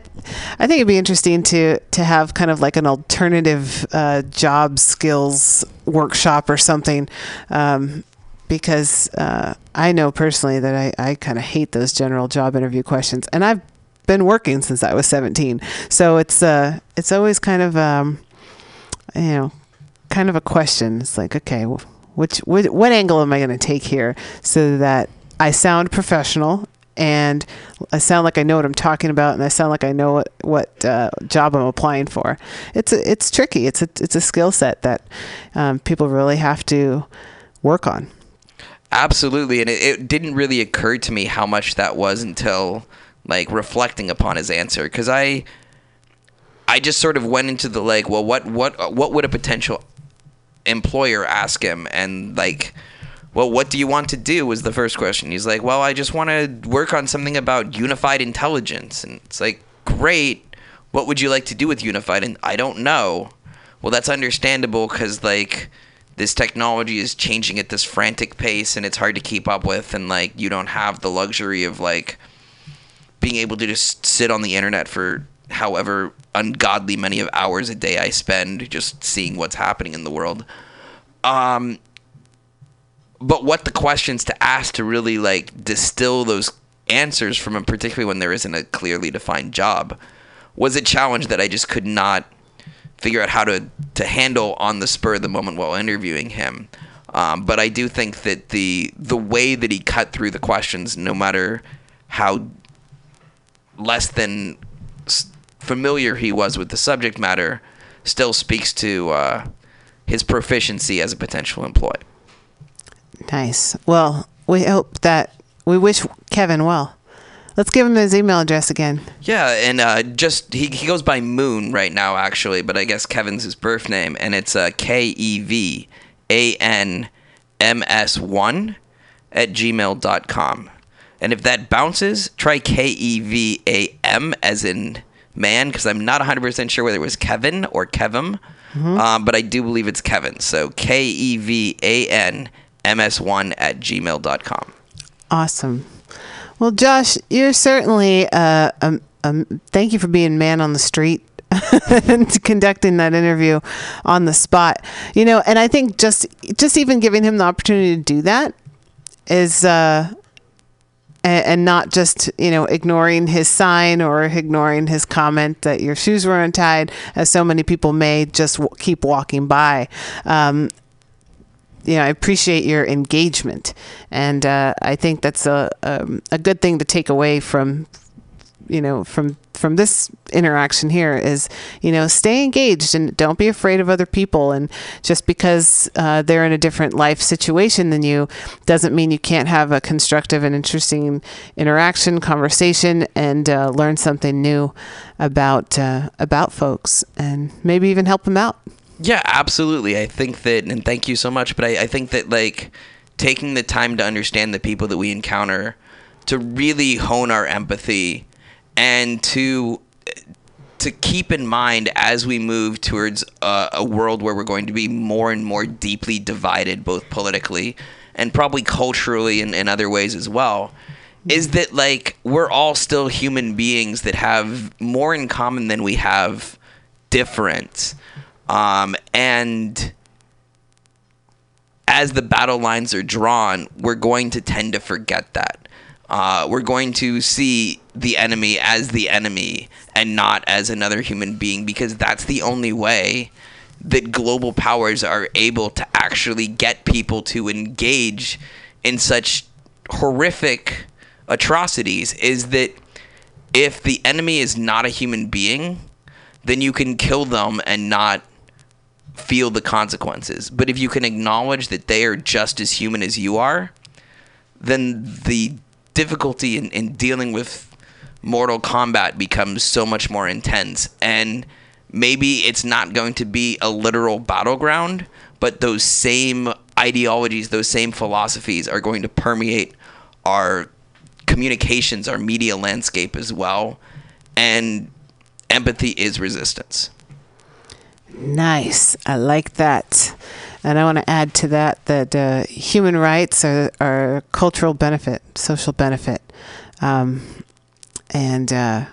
I think it'd be interesting to, to have kind of like an alternative uh, job skills workshop or something. Um, because uh, I know personally that I, I kind of hate those general job interview questions, and I've been working since I was 17, so it's uh, it's always kind of um, you know, kind of a question. It's like, okay, which what, what angle am I going to take here so that I sound professional and I sound like I know what I'm talking about, and I sound like I know what what uh, job I'm applying for. It's a, it's tricky. It's a it's a skill set that um, people really have to work on. Absolutely, and it, it, didn't really occur to me how much that was until like reflecting upon his answer, because I I just sort of went into the like, well, what what what would a potential employer ask him, and like well, what do you want to do? Was the first question. He's like, well, I just want to work on something about unified intelligence. And it's like, great. What would you like to do with unified? And I don't know. Well, that's understandable because, like, this technology is changing at this frantic pace and it's hard to keep up with and like you don't have the luxury of like being able to just sit on the internet for however ungodly many of hours a day I spend just seeing what's happening in the world. Um but what the questions to ask to really like distill those answers from him, particularly when there isn't a clearly defined job, was a challenge that I just could not figure out how to to handle on the spur of the moment while interviewing him. Um, but I do think that the the way that he cut through the questions, no matter how less than familiar he was with the subject matter, still speaks to uh, his proficiency as a potential employee. Nice. Well, we hope that we wish Kevin well. Let's give him his email address again. Yeah, and uh, just he, he goes by Moon right now, actually, but I guess Kevin's his birth name, and it's uh, K E V A N M S 1 at gmail.com. And if that bounces, try K E V A M as in man, because I'm not 100% sure whether it was Kevin or Kevin, um, but I do believe it's Kevin. So K E V A N M S 1 at gmail.com. Awesome. Well, Josh, you're certainly. Uh, um, um, thank you for being man on the street and conducting that interview on the spot. You know, and I think just just even giving him the opportunity to do that is. Uh, and, and not just you know ignoring his sign or ignoring his comment that your shoes were untied, as so many people may just w- keep walking by. Um, you know, I appreciate your engagement, and uh, I think that's a um, a good thing to take away from, you know, from from this interaction here is, you know, stay engaged and don't be afraid of other people. And just because uh, they're in a different life situation than you, doesn't mean you can't have a constructive and interesting interaction, conversation, and uh, learn something new about uh, about folks, and maybe even help them out. Yeah, absolutely. I think that, and thank you so much, but I, I think that, like, taking the time to understand the people that we encounter, to really hone our empathy, and to to keep in mind as we move towards a, a world where we're going to be more and more deeply divided, both politically and probably culturally and in other ways as well, is mm-hmm. that like we're all still human beings that have more in common than we have different. Um, and as the battle lines are drawn, we're going to tend to forget that. Uh, we're going to see the enemy as the enemy and not as another human being because that's the only way that global powers are able to actually get people to engage in such horrific atrocities is that if the enemy is not a human being, then you can kill them and not feel the consequences. But if you can acknowledge that they are just as human as you are, then the difficulty in, in dealing with mortal combat becomes so much more intense. And maybe it's not going to be a literal battleground, but those same ideologies, those same philosophies are going to permeate our communications, our media landscape as well. And empathy is resistance. Nice. I like that. And I want to add to that that uh, human rights are, are cultural benefit, social benefit. Um, and uh,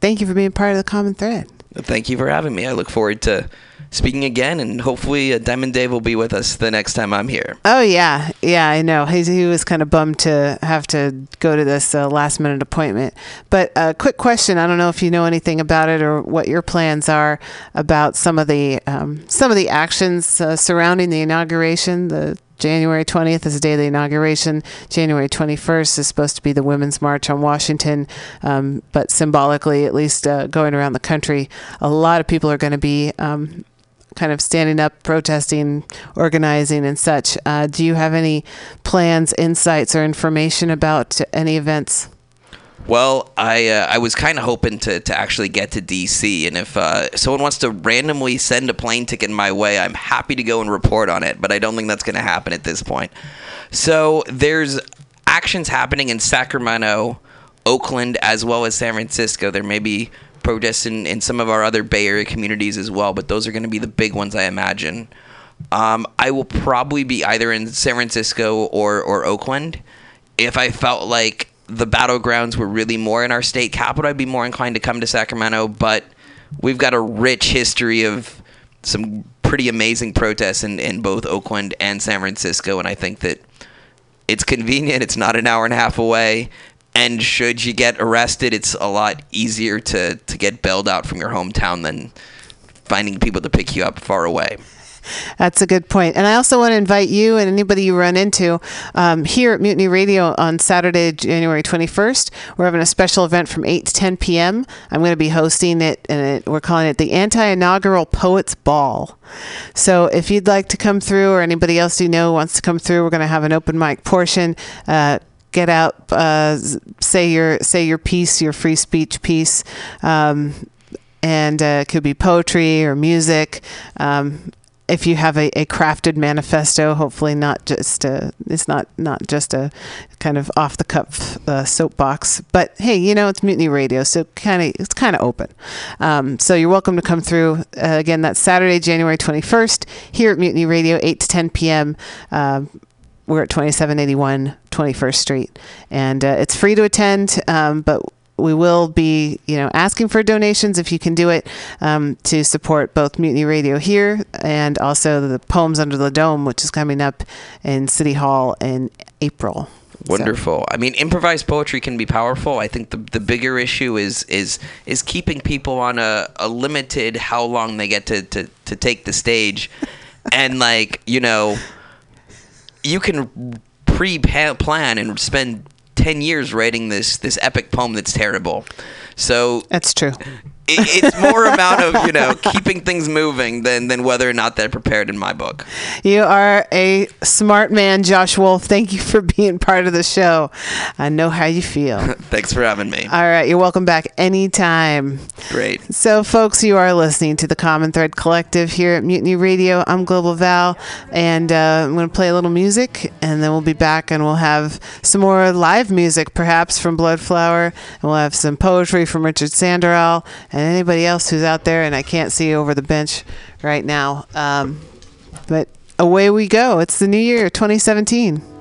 thank you for being part of the common thread. Thank you for having me. I look forward to speaking again, and hopefully, uh, Diamond Dave will be with us the next time I'm here. Oh yeah, yeah, I know. He, he was kind of bummed to have to go to this uh, last minute appointment. But a uh, quick question: I don't know if you know anything about it or what your plans are about some of the um, some of the actions uh, surrounding the inauguration. The January 20th is the day of the inauguration. January 21st is supposed to be the Women's March on Washington, um, but symbolically, at least uh, going around the country, a lot of people are going to be um, kind of standing up, protesting, organizing, and such. Uh, do you have any plans, insights, or information about any events? Well, I uh, I was kind of hoping to, to actually get to DC, and if uh, someone wants to randomly send a plane ticket my way, I'm happy to go and report on it. But I don't think that's going to happen at this point. So there's actions happening in Sacramento, Oakland, as well as San Francisco. There may be protests in, in some of our other Bay Area communities as well, but those are going to be the big ones, I imagine. Um, I will probably be either in San Francisco or or Oakland. If I felt like the battlegrounds were really more in our state capital, I'd be more inclined to come to Sacramento. But we've got a rich history of some pretty amazing protests in, in both Oakland and San Francisco, and I think that it's convenient. It's not an hour and a half away. And should you get arrested, it's a lot easier to, to get bailed out from your hometown than finding people to pick you up far away. That's a good point. And I also want to invite you and anybody you run into um, here at Mutiny Radio on Saturday, January 21st. We're having a special event from 8 to 10 p.m. I'm going to be hosting it, and it, we're calling it the Anti Inaugural Poets Ball. So if you'd like to come through, or anybody else you know wants to come through, we're going to have an open mic portion. Uh, get out, uh, say your say your piece, your free speech piece. Um, and uh, it could be poetry or music. Um, if you have a, a crafted manifesto, hopefully not just a, it's not not just a kind of off the cuff uh, soapbox, but hey, you know it's Mutiny Radio, so kind of it's kind of open. Um, so you're welcome to come through. Uh, again, that's Saturday, January 21st, here at Mutiny Radio, 8 to 10 p.m. Um, we're at 2781 21st Street, and uh, it's free to attend, um, but we will be, you know, asking for donations if you can do it um, to support both Mutiny Radio here and also the Poems Under the Dome, which is coming up in City Hall in April. Wonderful. So. I mean, improvised poetry can be powerful. I think the the bigger issue is is is keeping people on a, a limited how long they get to, to, to take the stage, and like you know, you can pre plan and spend 10 years writing this this epic poem that's terrible. So That's true it, it's more amount of you know keeping things moving than than whether or not they're prepared in my book. You are a smart man, Josh Wolf. Thank you for being part of the show. I know how you feel. Thanks for having me. All right, you're welcome back anytime. Great. So, folks, you are listening to the Common Thread Collective here at Mutiny Radio. I'm Global Val, and uh, I'm going to play a little music, and then we'll be back, and we'll have some more live music, perhaps from Bloodflower, and we'll have some poetry from Richard Sandoral and anybody else who's out there, and I can't see over the bench right now. Um, but away we go. It's the new year, 2017.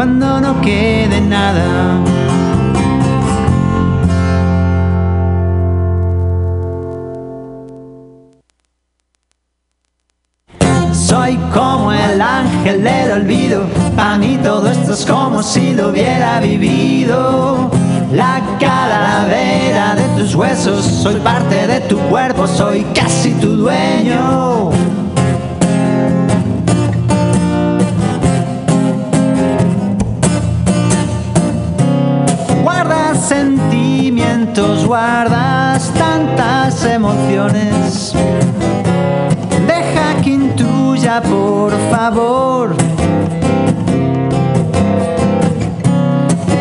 Cuando no quede nada. Soy como el ángel del olvido, para mí todo esto es como si lo hubiera vivido. La calavera de tus huesos, soy parte de tu cuerpo, soy casi tu dueño. Guardas tantas emociones. Deja que intuya, por favor.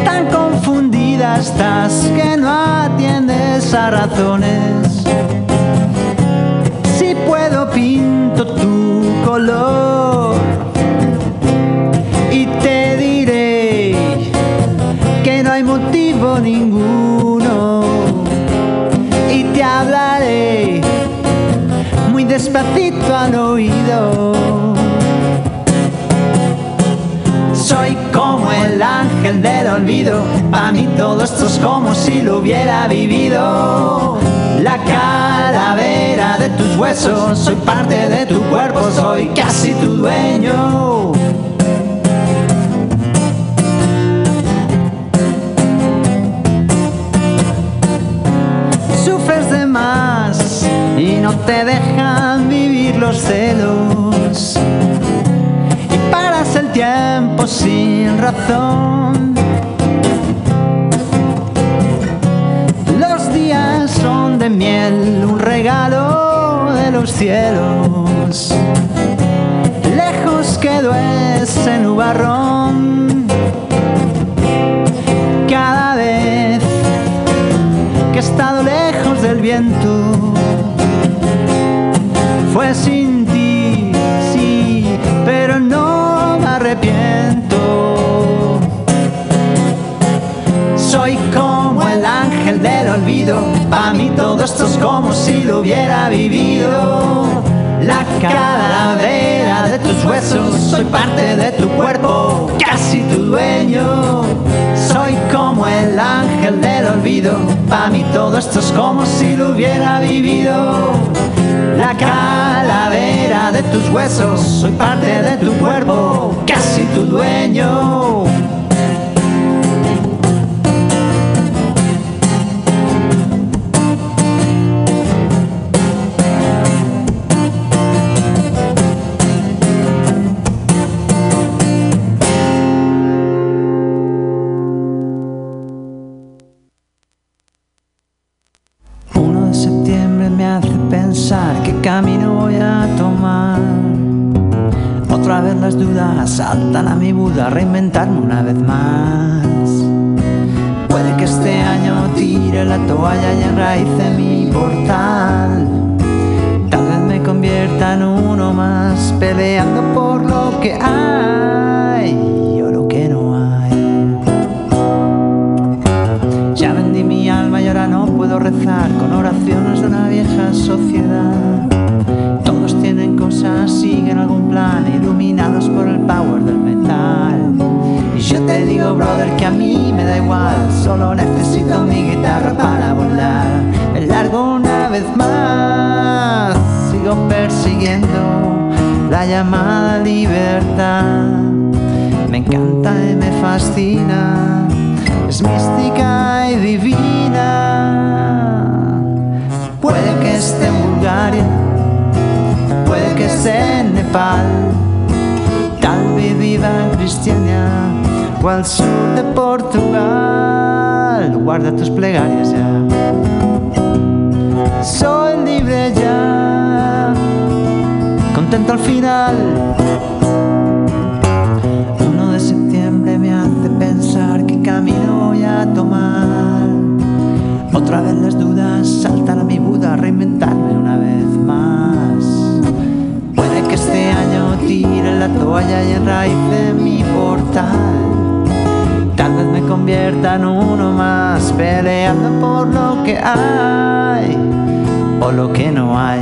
Tan confundida estás que no atiendes a razones. Despacito al oído. Soy como el ángel del olvido, para mí todo esto es como si lo hubiera vivido. La calavera de tus huesos, soy parte de tu cuerpo, soy casi tu dueño. Te dejan vivir los celos. Y paras el tiempo sin razón. Los días son de miel, un regalo de los cielos. Lejos quedó ese nubarrón. Cada vez que he estado lejos del viento. Fue sin ti, sí, pero no me arrepiento. Soy como el ángel del olvido, para mí todo esto es como si lo hubiera vivido. La calavera de tus huesos, soy parte de tu cuerpo, casi tu dueño. El ángel del olvido, para mí todo esto es como si lo hubiera vivido. la calavera de tus huesos, soy parte de tu cuerpo, casi tu dueño. a reinventarme una vez más. Solo necesito mi guitarra para volar. Me largo una vez más, sigo persiguiendo la llamada libertad. Me encanta y me fascina, es mística y divina. Puede que esté en Bulgaria, puede que esté en Nepal, tal vez viva en Cristiania o al sur de Portugal. Guarda tus plegarias ya. Soy libre ya, contento al final. 1 de septiembre me hace pensar qué camino voy a tomar. Otra vez las dudas saltan a mi Buda reinventarme una vez más. Puede que este año tire la toalla y enraice mi portal. Me convierta en uno más, peleando por lo que hay o lo que no hay.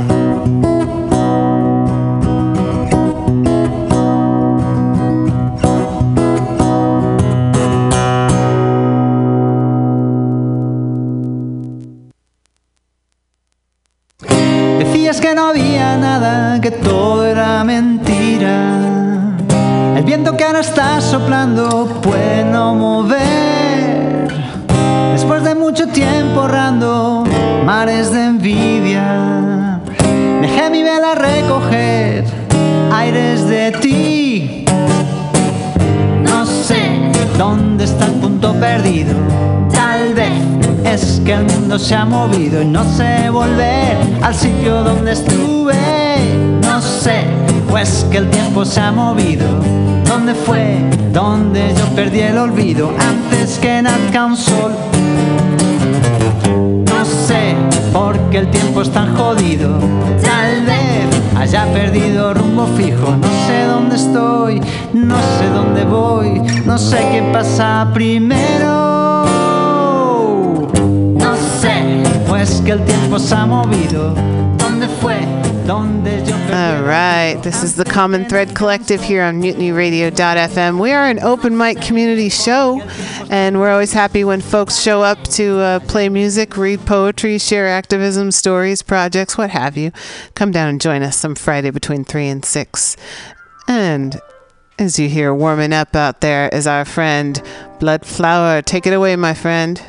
Decías que no había nada, que todo está soplando puede no mover. Después de mucho tiempo errando mares de envidia, dejé mi vela recoger aires de ti. No sé dónde está el punto perdido. Tal vez es que el mundo se ha movido y no sé volver al sitio donde estuve. No sé, pues que el tiempo se ha movido. ¿Dónde fue? Donde yo perdí el olvido antes que nazca un sol. No sé por qué el tiempo es tan jodido. Tal vez haya perdido rumbo fijo. No sé dónde estoy, no sé dónde voy, no sé qué pasa primero. No sé, pues que el tiempo se ha movido. All right. This is the Common Thread Collective here on mutinyradio.fm. We are an open mic community show, and we're always happy when folks show up to uh, play music, read poetry, share activism, stories, projects, what have you. Come down and join us some Friday between 3 and 6. And as you hear warming up out there is our friend Bloodflower. Take it away, my friend.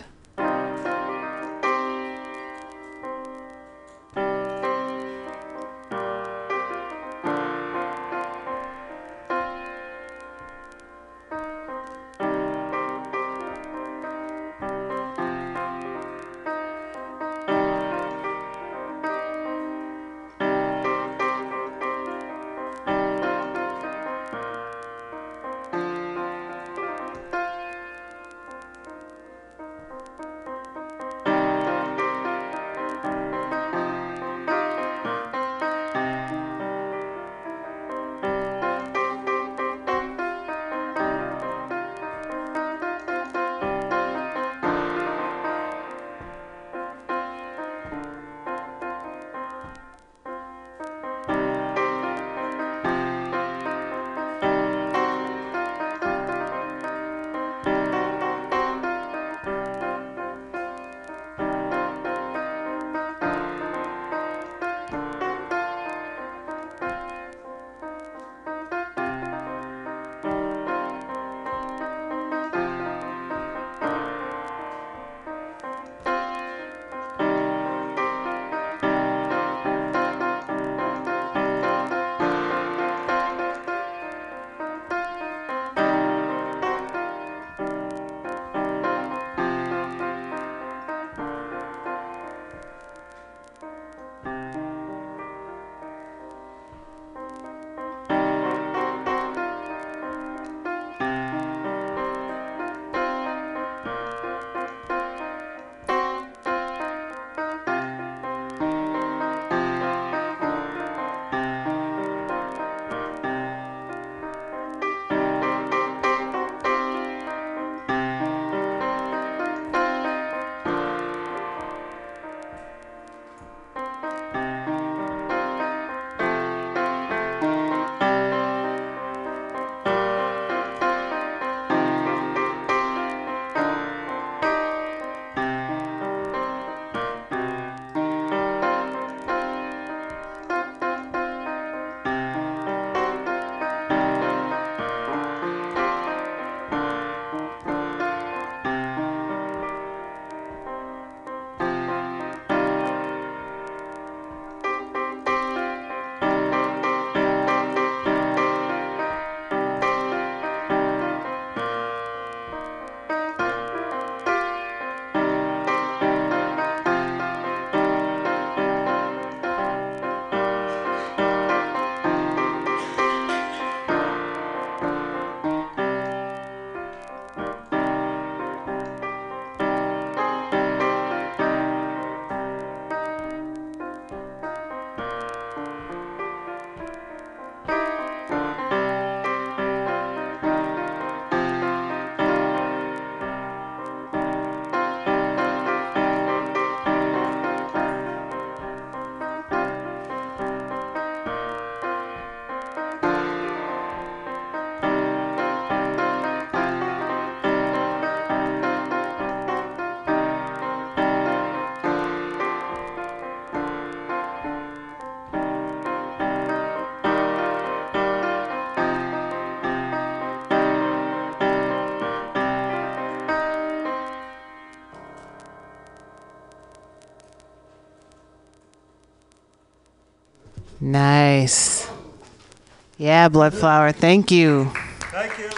Yeah, blood flower. Thank you. Thank you.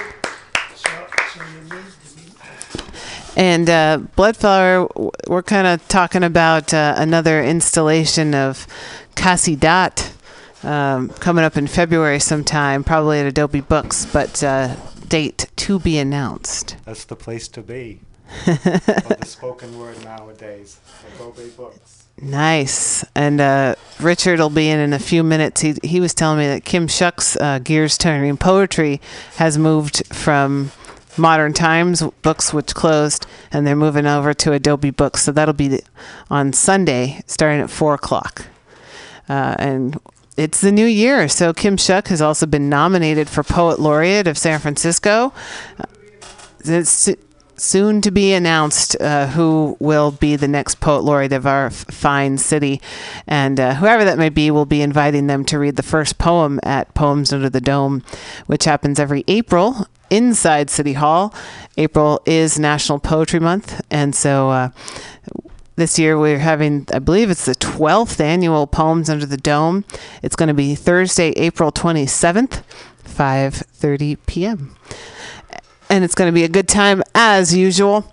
So, so you need, And uh, Bloodflower, we're kind of talking about uh, another installation of Casidat um, coming up in February sometime, probably at Adobe Books, but uh, date to be announced. that's the place to be. for the spoken word nowadays. Adobe Books. Nice. And uh, Richard will be in in a few minutes. He, he was telling me that Kim Shuck's uh, Gears Turning Poetry has moved from Modern Times books, which closed, and they're moving over to Adobe Books. So that'll be on Sunday, starting at 4 o'clock. Uh, and it's the new year. So Kim Shuck has also been nominated for Poet Laureate of San Francisco. Uh, It's soon to be announced uh, who will be the next poet laureate of our f- fine city. And uh, whoever that may be, we'll be inviting them to read the first poem at Poems Under the Dome, which happens every April inside City Hall. April is National Poetry Month. And so. Uh, this year we're having i believe it's the 12th annual poems under the dome it's going to be thursday april 27th 5.30 p.m and it's going to be a good time as usual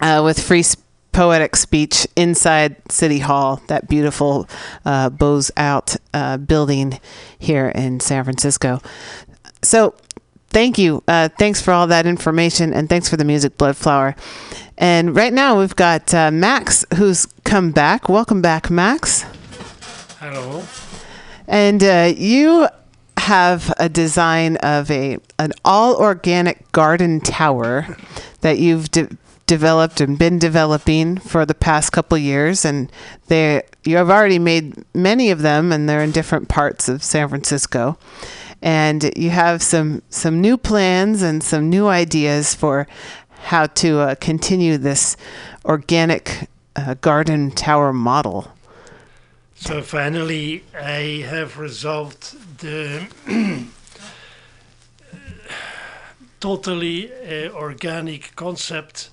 uh, with free poetic speech inside city hall that beautiful uh, Beaux-Arts uh, building here in san francisco. So thank you uh, thanks for all that information and thanks for the music bloodflower and right now we've got uh, max who's come back. Welcome back max. Hello. and uh, you have a design of a an all organic garden tower that you've de- developed and been developing for the past couple years, and they you have already made many of them, and they're in different parts of San Francisco. And you have some some new plans and some new ideas for how to uh, continue this organic uh, garden tower model. So finally, I have resolved the totally uh, organic concept.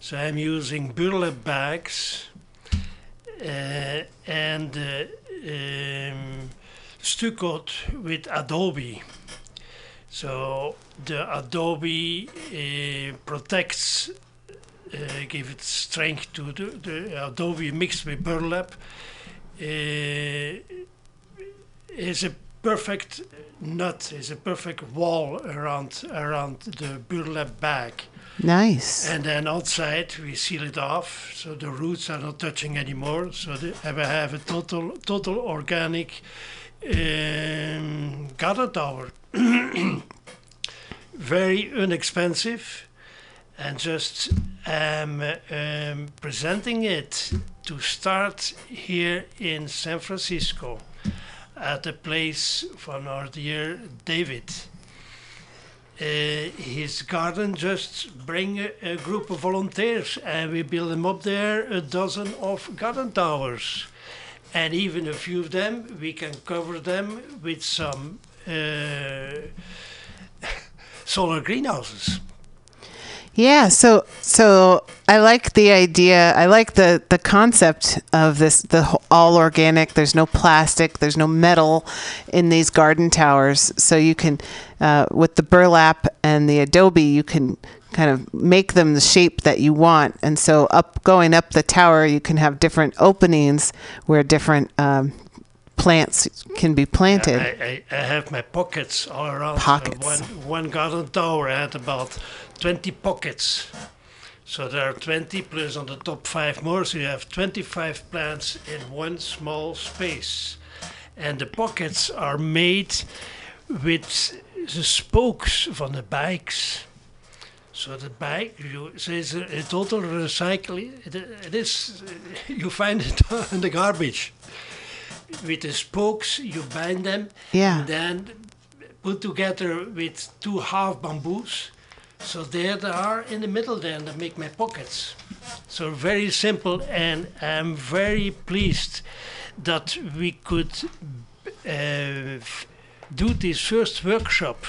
So I'm using burlap bags uh, and uh, um, stuccoed with Adobe. So the Adobe uh, protects, give it strength to the, the Adobe mixed with burlap is a perfect nut, is a perfect wall around around the burlap bag. Nice. And then outside we seal it off, so the roots are not touching anymore. So the, I have a total total organic um, garden tower. Very inexpensive, and just um, um, presenting it to start here in San Francisco at the place from our dear David. Uh, his garden just bring a, a group of volunteers and we build them up there a dozen of garden towers and even a few of them we can cover them with some uh, solar greenhouses Yeah, so so I like the idea. I like the the concept of this the all organic. There's no plastic. There's no metal in these garden towers. So you can uh, with the burlap and the adobe, you can kind of make them the shape that you want. And so up going up the tower, you can have different openings where different um, plants can be planted. I, I, I have my pockets all around. So Pockets. one, one garden tower I had about 20 pockets. So there are 20 plus on the top five more. So you have 25 plants in one small space. And the pockets are made with the spokes from the bikes. So the bike, you, so it's a, a total recycling. It, it is, you find it in the garbage with the spokes you bind them Yeah. and then put together with two half bamboos. So there they are in the middle there and I make my pockets. So very simple and i'm very pleased that we could uh, do this first workshop.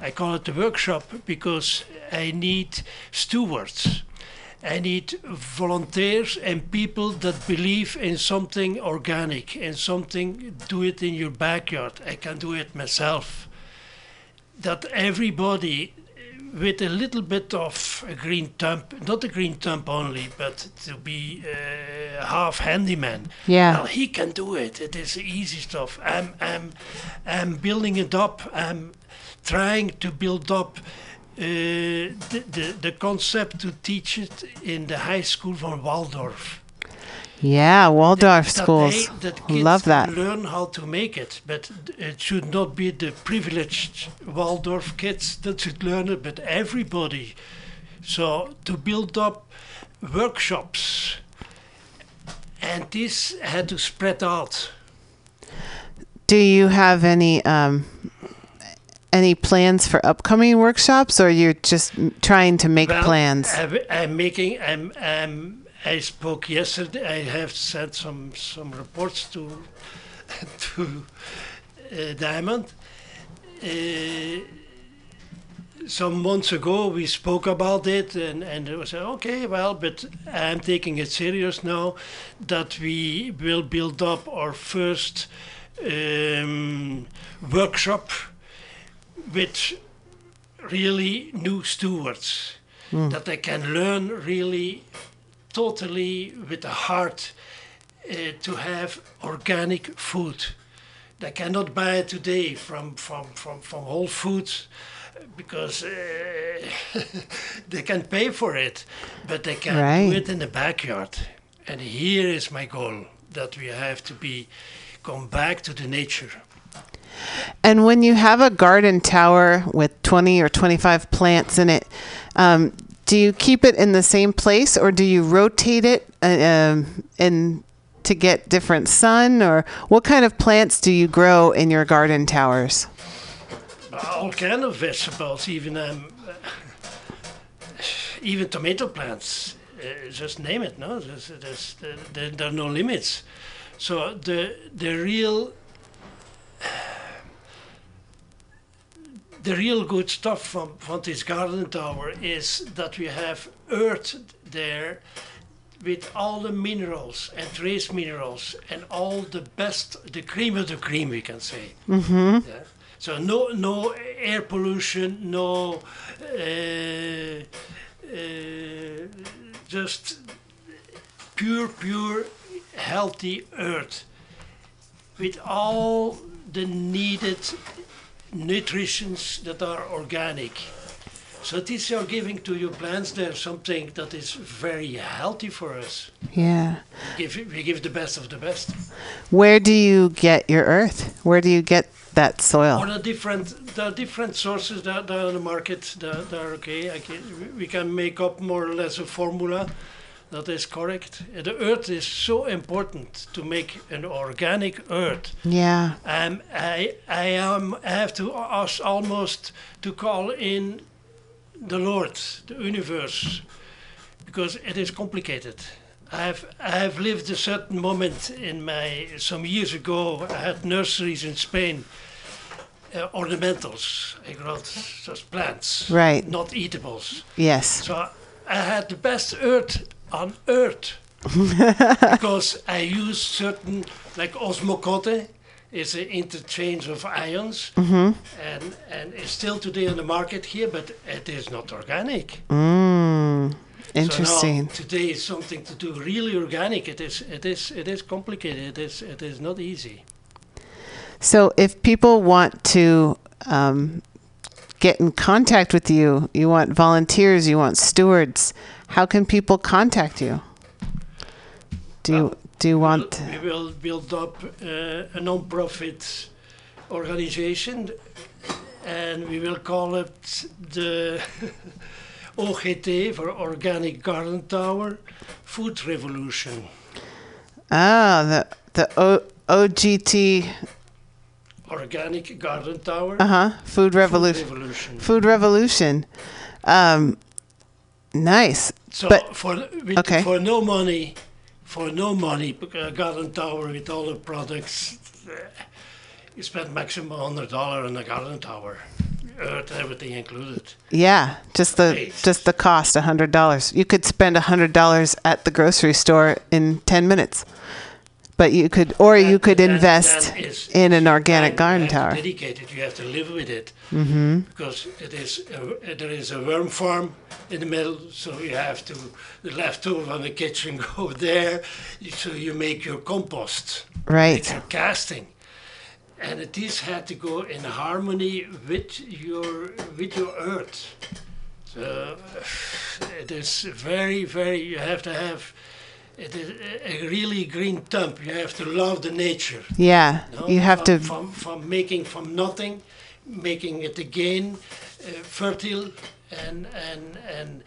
I call it the workshop because I need stewards I need volunteers and people that believe in something organic and something, do it in your backyard. I can do it myself. That everybody with a little bit of a green thumb, not a green thumb only, but to be uh, half handyman. Yeah. Well, he can do it. It is easy stuff. I'm, I'm, I'm building it up. I'm trying to build up the, the, the concept to teach it in the high school from Waldorf. Yeah, Waldorf That schools. they- that kids Love that. Learn how to make it, but it should not be the privileged Waldorf kids that should learn it, but everybody. So to build up workshops, and this had to spread out. Do you have any um, any plans for upcoming workshops, or you're just trying to make Well, plans? I'm, I'm making. I'm. I'm. I spoke yesterday. I have sent some some reports to to uh, Diamond. Uh, some months ago, we spoke about it, and and it was okay. Well, but I'm taking it serious now that we will build up our first um, workshop with really new stewards that they can learn really totally with the heart uh, to have organic food. They cannot buy it today from, from, from, from Whole Foods because uh, they can pay for it, but they can Right. do it in the backyard. And here is my goal that we have to be come back to the nature. And when you have a garden tower with 20 or 25 plants in it, um, do you keep it in the same place or do you rotate it uh, um, in to get different sun or what kind of plants do you grow in your garden towers? all kind of vegetables, even um, even tomato plants. Uh, just name it. No, there's, there's, there, there are no limits. So the the real the real good stuff from, from this garden tower is that we have earth there with all the minerals and trace minerals and all the best, the cream of the cream, we can say. Yeah. So no no air pollution, no uh, uh, just pure pure healthy earth with all the needed nutritions that are organic. So this you're giving to your plants there something that is very healthy for us. Yeah. Give, we give the best of the best. Where do you get your earth? Where do you get that soil? the different, there are different sources that, that are on the market that, that are okay. I can, we can make up more or less a formula that is correct. The earth is so important to make an organic earth. Yeah. Um, I, I am I have to ask almost to call in the Lord, the universe, because it is complicated. I have I have lived a certain moment in my some years ago. I had nurseries in Spain, uh, ornamentals. I grew just plants, Right. not eatables. Yes. So I had the best earth on earth because I use certain like osmocote is an interchange of ions and and it's still today on the market here but it is not organic. Mm. Interesting. now today is something to do really organic. It is it is it is complicated. It is it is not easy. So if people want to um, get in contact with you, you want volunteers, you want stewards, how can people contact you? Do you do you want We will build up uh, a non-profit organization, and we will call it the OGT for Organic Garden Tower Food Revolution. ah the the o, OGT Organic Garden Tower uh huh food Food revolution Revolution. food revolution, um, nice. So but- for with, okay. for no money, for no money, uh, garden tower with all the products, uh, you spend maximum hundred dollar on the garden tower. earth, everything included. Yeah, just the just the cost, a hundred dollars. You could spend a hundred dollars at the grocery store in ten minutes, but you could, or you could that- invest that is- in an organic garden tower. To dedicate it. You have to live with it mm-hmm. because it is a, there is a worm farm in the middle, so you have to the leftover from the kitchen go there, so you make your compost. Right. It's a casting. And it is had to go in harmony with your with your earth. So it is very, very. You have to have it is a- really green thumb. You have to love the nature. Yeah, no? you have from, to. from from making from nothing, making it again uh, fertile and and and.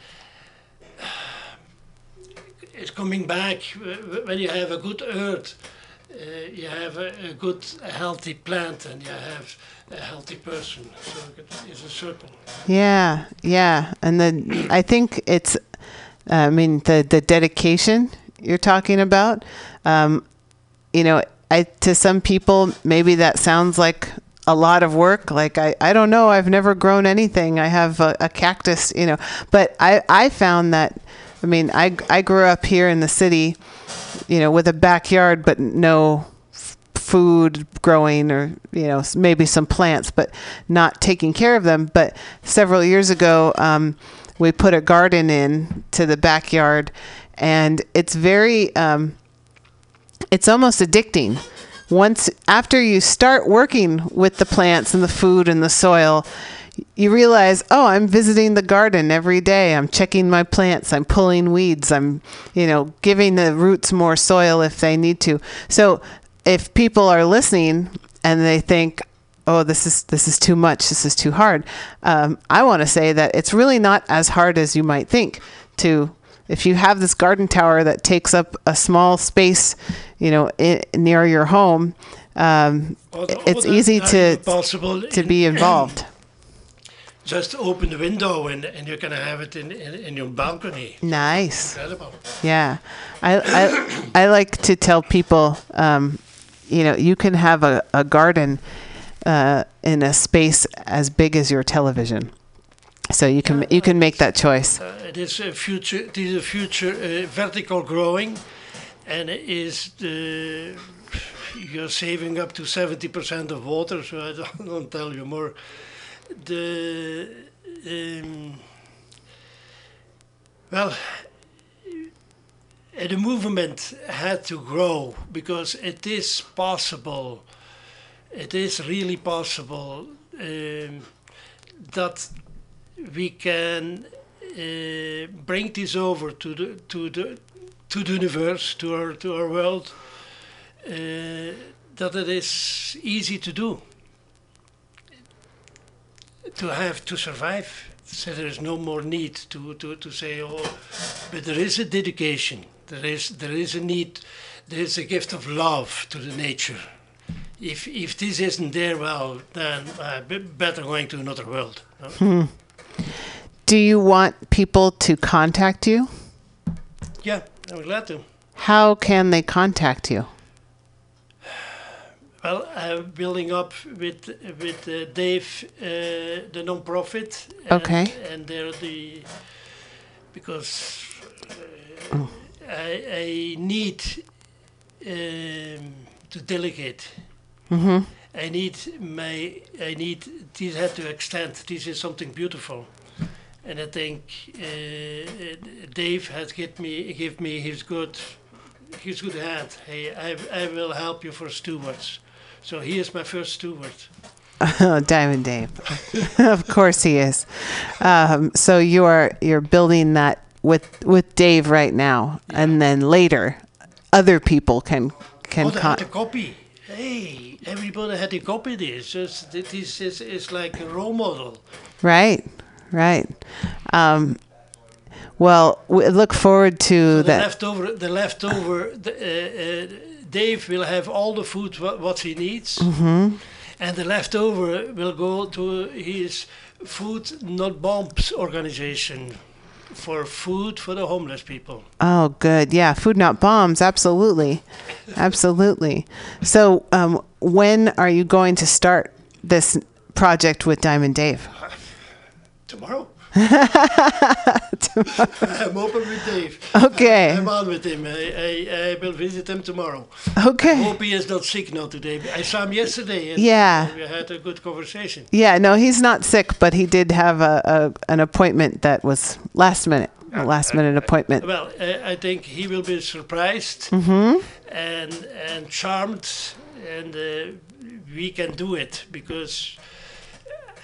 It's coming back uh, when you have a good earth uh, you have a, a good, a healthy plant, and you have a healthy person. So it is a circle. Yeah, yeah, and then I think it's, I mean, the the dedication you're talking about. Um, you know, I to some people maybe that sounds like a lot of work. Like I, I don't know, I've never grown anything. I have a, a cactus, you know, but I I found that. I mean, I I grew up here in the city, you know, with a backyard, but no food growing or you know maybe some plants but not taking care of them but several years ago um, we put a garden in to the backyard and it's very um, it's almost addicting. Once after you start working with the plants and the food and the soil you realize oh i'm visiting the garden every day. I'm checking my plants. I'm pulling weeds. I'm you know giving the roots more soil if they need to. So if people are listening and they think oh this is this is too much this is too hard um, i want to say that it's really not as hard as you might think to if you have this garden tower that takes up a small space you know i near your home um, Although it's easy to possible to in- be involved Just open the window and, and you can have it in, in, in your balcony. nice Incredible. Yeah, I, I, I like to tell people, um, you know, you can have a, a garden uh, in a space as big as your television. So you can you can make that choice. Uh, it is a future. It is a future uh, vertical growing, and it is the you're saving up to seventy percent of water. So I don't, don't tell you more. The um, well, uh, the movement had to grow because it is possible. It is really possible um, that we can uh, bring this over to the to the to the universe, to our to our world, uh, that it is easy to do. To have to survive, so there is no more need to, to, to say, oh, but there is a dedication. There is there is a need. There is a gift of love to the nature. If if this isn't there, well, then uh, better going to another world. no? Do you want people to contact you? Yeah, I'm glad to. How can they contact you? Well, I'm building up with with uh, Dave, uh, the non-profit. And, Okay. And they're the because uh, I, I need um, to delegate. Mm-hmm. I need my I need this had to extend. This is something beautiful, and I think uh, Dave has give me give me his good his good hand. Hey, I I will help you for stewards. So he is my first steward. Oh, Diamond Dave. of course he is. Um, so you're you're building that with with Dave right now, and then later, other people can can oh, con- copy. Hey, everybody had to copy this. Just, this is, is like a role model. right, right. Um, well, we look forward to The that. leftover, the leftover, the, uh, uh, Dave will have all the food what, what he needs, Mm-hmm. and the leftover will go to his Food Not Bombs organization for food for the homeless people. Oh, good. Yeah, food not bombs. Absolutely, absolutely. So, um, when are you going to start this project with Diamond Dave? Tomorrow. I'm open with Dave. Okay. I'm on with him. I, I, I will visit him tomorrow. Okay. I Hope he is not sick now today. I saw him yesterday. And Yeah. We had a good conversation. Yeah, no, he's not sick, but he did have a, a an appointment that was last minute, a last minute appointment. Well, uh, I think he will be surprised Mm-hmm. and and charmed, and uh, we can do it because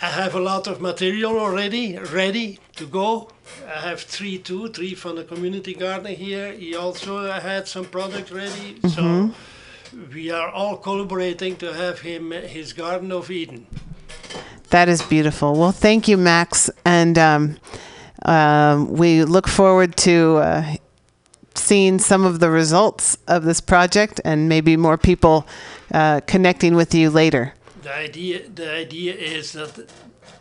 I have a lot of material already ready to go. I have three too, three from the community garden here. He also had some product ready, so Mm-hmm. we are all collaborating to have him uh, his Garden of Eden. That is beautiful. Well, thank you, Max, and um, um, we look forward to uh, seeing some of the results of this project, and maybe more people uh, connecting with you later. The idea, the idea is that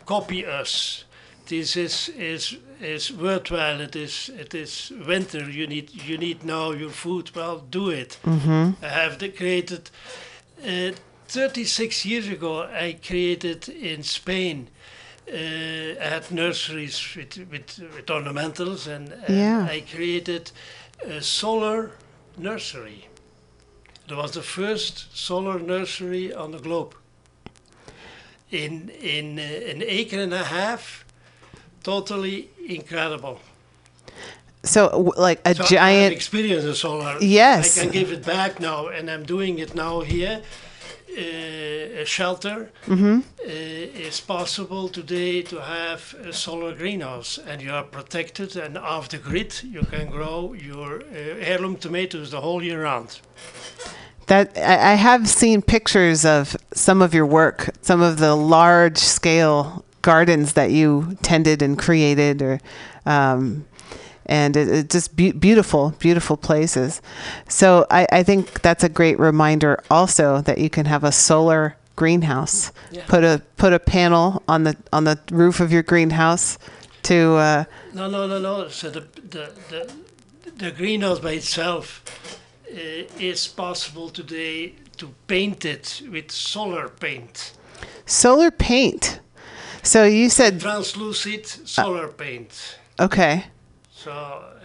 copy us. This is is is worthwhile. It is it is winter. You need you need now your food. Well, do it. I have the created. Uh, 36 years ago, I created in Spain. Uh, I had nurseries with, with, with ornamentals, and, and Yeah. I created a solar nursery. That was the first solar nursery on the globe. In in uh, an acre and a half, totally incredible. So, like a So giant. experience in solar. Yes. I can give it back now, and I'm doing it now here. Uh, a shelter Mm-hmm. uh, is possible today to have a solar greenhouse, and you are protected and off the grid. You can grow your uh, heirloom tomatoes the whole year round. That I have seen pictures of some of your work, some of the large scale gardens that you tended and created, or um, and it, it's just be- beautiful, beautiful places. So I, I think that's a great reminder also that you can have a solar greenhouse. Yeah. Put a put a panel on the on the roof of your greenhouse to uh, No, no, no, no. So the the the, the greenhouse by itself Uh, is possible today to paint it with solar paint, solar paint. So you said translucent solar paint. Uh, okay. So uh,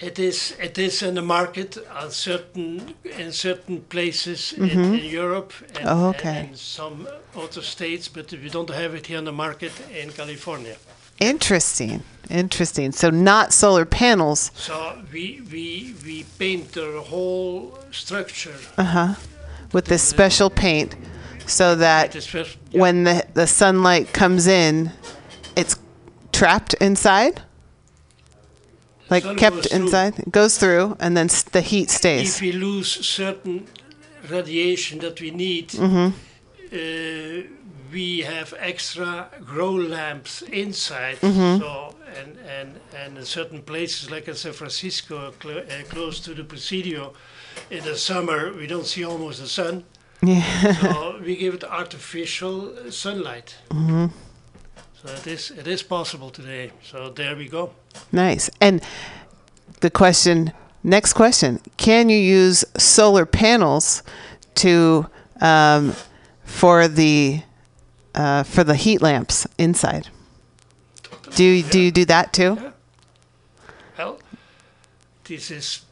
it is it is in the market on certain in certain places in, mm-hmm. in Europe and, Oh, okay. and some other states, but we don't have it here on the market in California. Interesting. Interesting. So not solar panels. So we we we paint the whole structure. Uh-huh. With this special paint so that It is first- when the the sunlight comes in, it's trapped inside? Like kept through. inside? It goes through and then the heat stays. if we lose certain radiation that we need, Mm-hmm. uh, we have extra grow lamps inside. Mm-hmm. So and, and and in certain places like in San Francisco, cl- uh, close to the Presidio, in the summer we don't see almost the sun. Yeah. So we give it artificial uh, sunlight. Mm-hmm. So it is it is possible today. So there we go. Nice. And the question, next question, can you use solar panels to um, for the uh, for the heat lamps inside? Do you, do you do that too? Well, this is.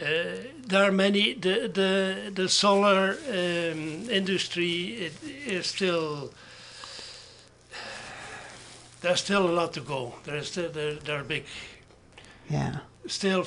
Uh, there are many. The the the solar um, industry it is still. There's still a lot to go. There's still there, there are big. Yeah. Still,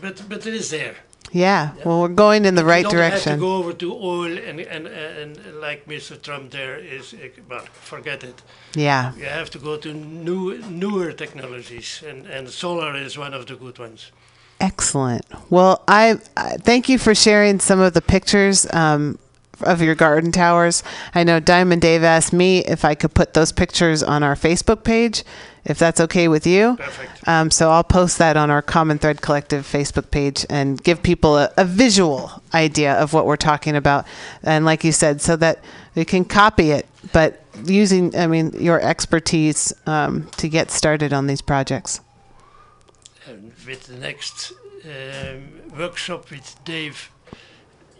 but but it is there. Yeah. Well, we're going in the right you don't have to direction. go over to oil and and, and like Mr. Trump there is. uh, Well, forget it. Yeah. You have to go to new newer technologies, and and solar is one of the good ones. Excellent. Well, I, I thank you for sharing some of the pictures um, of your garden towers. I know Diamond Dave asked me if I could put those pictures on our Facebook page, if that's okay with you. Perfect. Um, so I'll post that on our Common Thread Collective Facebook page and give people a, a visual idea of what we're talking about. And like you said, so that they can copy it, but using, I mean, your expertise um, to get started on these projects. And with the next um, workshop with Dave,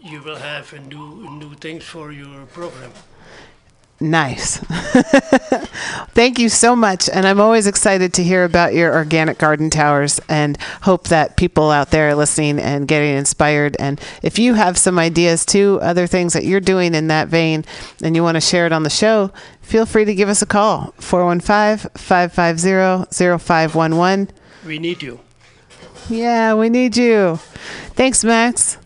you will have a new new things for your program. Nice. Thank you so much. And I'm always excited to hear about your organic garden towers and hope that people out there are listening and getting inspired. And if you have some ideas too, other things that you're doing in that vein, and you want to share it on the show, feel free to give us a call 415 550 0511. We need you. Yeah, we need you. Thanks, Max.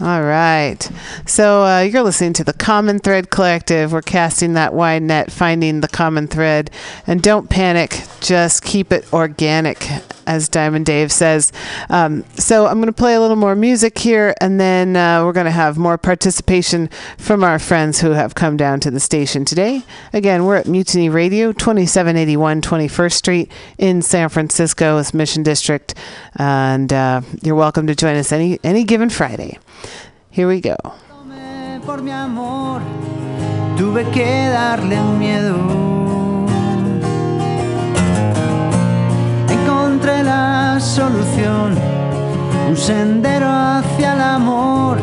All right. So uh, you're listening to the Common Thread Collective. We're casting that wide net, finding the common thread. And don't panic, just keep it organic, as Diamond Dave says. Um, so I'm going to play a little more music here, and then uh, we're going to have more participation from our friends who have come down to the station today. Again, we're at Mutiny Radio, 2781 21st Street in San Francisco's Mission District. And uh, you're welcome to join us any, any given Friday. Here we go. Por mi amor, tuve que darle miedo. Encontré la solución, un sendero hacia el amor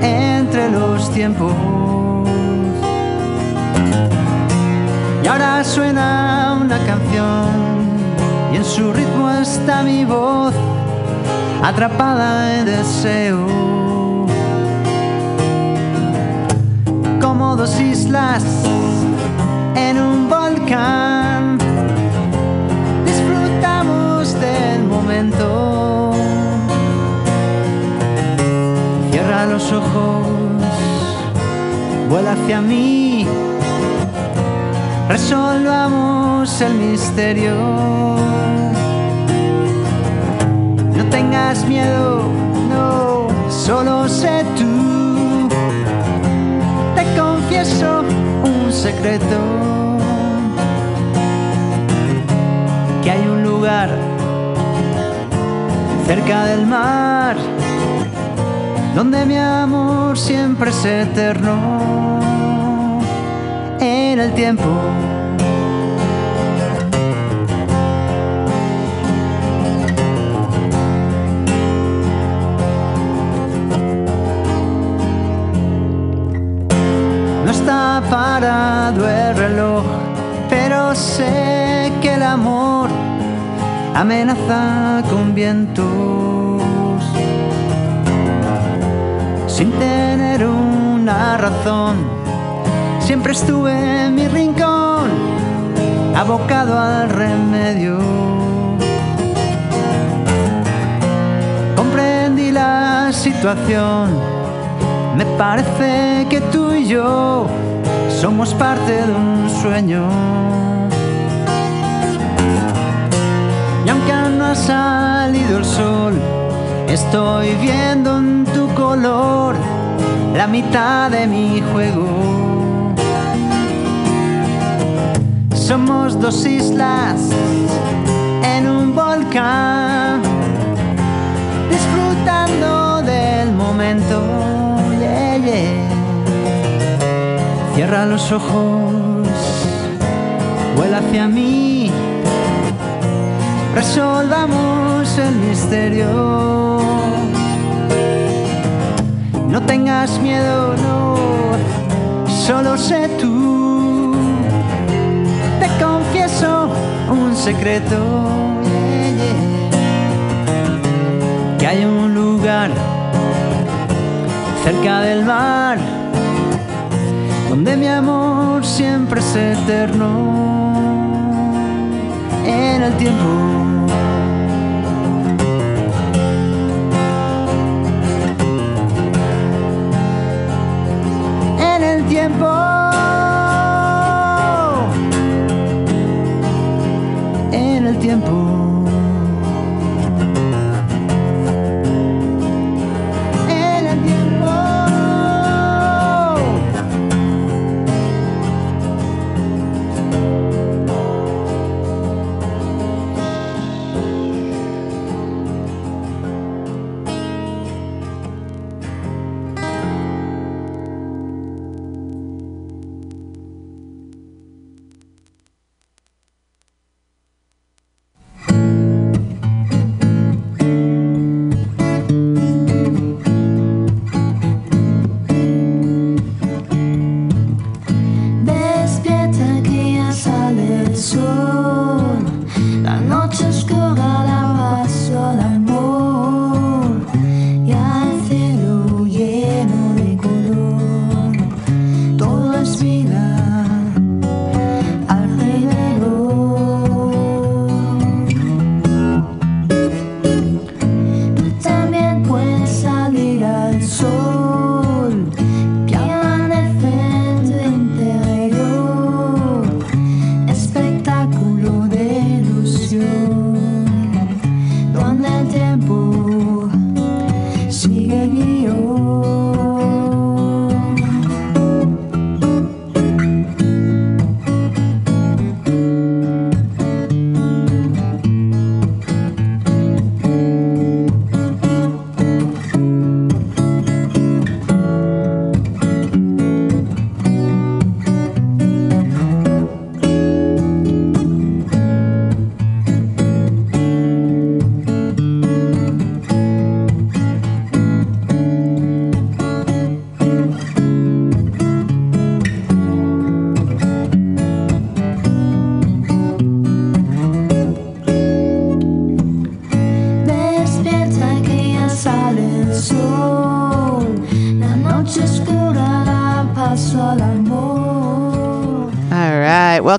entre los tiempos. Y ahora suena una canción y en su ritmo está mi voz atrapada en deseo. como dos islas en un volcán. Disfrutamos del momento. Cierra los ojos, vuela hacia mí. Resolvamos el misterio. Tengas miedo, no, solo sé tú confieso un secreto, que hay un lugar cerca del mar, donde mi amor siempre es eterno en el tiempo. Está parado el reloj, pero sé que el amor amenaza con vientos. Sin tener una razón, siempre estuve en mi rincón, abocado al remedio. Comprendí la situación me parece que tú yo somos parte de un sueño. Y aunque no ha salido el sol, estoy viendo en tu color la mitad de mi juego. Somos dos islas en un volcán, disfrutando del momento. Cierra los ojos, vuela hacia mí, resolvamos el misterio. No tengas miedo, no, solo sé tú. Te confieso un secreto, que hay un lugar cerca del mar, donde mi amor siempre es eterno en el tiempo. En el tiempo. En el tiempo.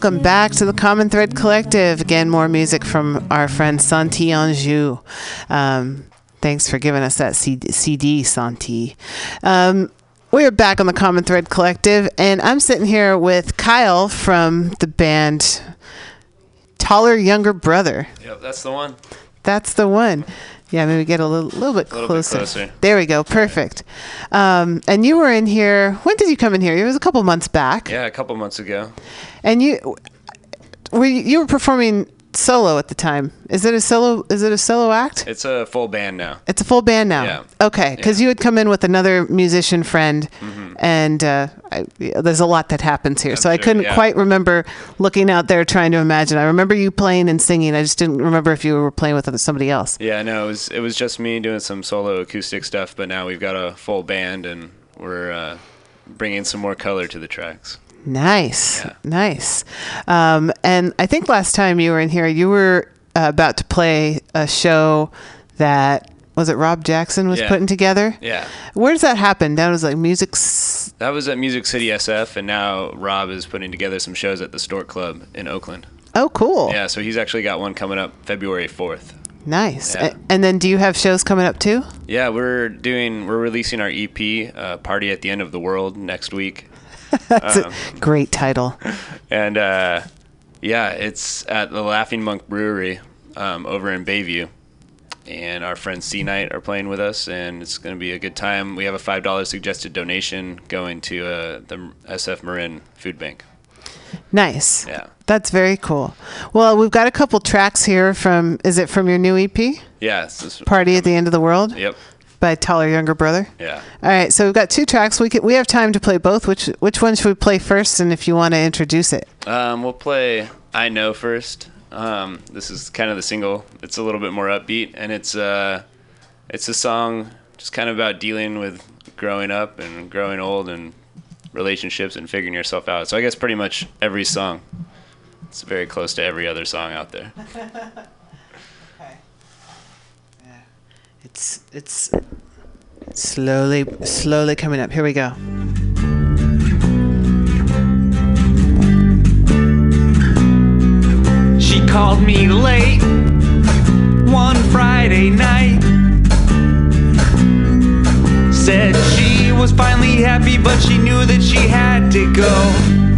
Welcome back to the Common Thread Collective. Again, more music from our friend Santi Anjou. Um, thanks for giving us that CD, Santi. Um, we're back on the Common Thread Collective, and I'm sitting here with Kyle from the band Taller Younger Brother. Yep, that's the one. That's the one. Yeah, maybe get a little, little bit little bit closer. closer. There we go. Perfect. Um, and you were in here. When did you come in here? It was a couple months back. Yeah, a couple months ago. And you were you, you were performing solo at the time. Is it a solo? Is it a solo act? It's a full band now. It's a full band now. Yeah. Okay, because Yeah. you had come in with another musician friend, Mm-hmm. and uh, I, there's a lot that happens here. so I couldn't yeah. quite remember looking out there trying to imagine. I remember you playing and singing. I just didn't remember if you were playing with somebody else. Yeah, no, it was it was just me doing some solo acoustic stuff, but now we've got a full band and we're uh, bringing some more color to the tracks. Nice, Yeah. nice. Um, and I think last time you were in here, you were uh, about to play a show that was it Rob Jackson was Yeah. putting together. Yeah. Where does that happen? That was like music. That was at Music City SF, and now Rob is putting together some shows at the Stork Club in Oakland. oh, cool. Yeah, so he's actually got one coming up February 4th. Nice. Yeah. And then, do you have shows coming up too? Yeah, we're doing we're releasing our EP, uh, Party at the End of the World, next week. That's Um, a great title. And uh, yeah, it's at the Laughing Monk Brewery um, over in Bayview. And our friends C Night are playing with us, and it's going to be a good time. We have a five dollars suggested donation going to uh, the SF Marin Food Bank. Nice. Yeah, That's very cool. Well, we've got a couple tracks here from. Is it from your new EP, yeah, it's this, "Party at the End of the World" Yep, by Taller Younger Brother? yeah. All right, so we've got two tracks. We can, we have time to play both. Which which one should we play first? And if you want to introduce it, Um, we'll play "I Know" first. Um, this is kind of the single. It's a little bit more upbeat, and it's uh, it's a song just kind of about dealing with growing up and growing old and relationships and figuring yourself out. So I guess pretty much every song. It's very close to every other song out there. it's it's slowly slowly coming up. Here we go. She called me late one Friday night. Said she was finally happy, but she knew that she had to go.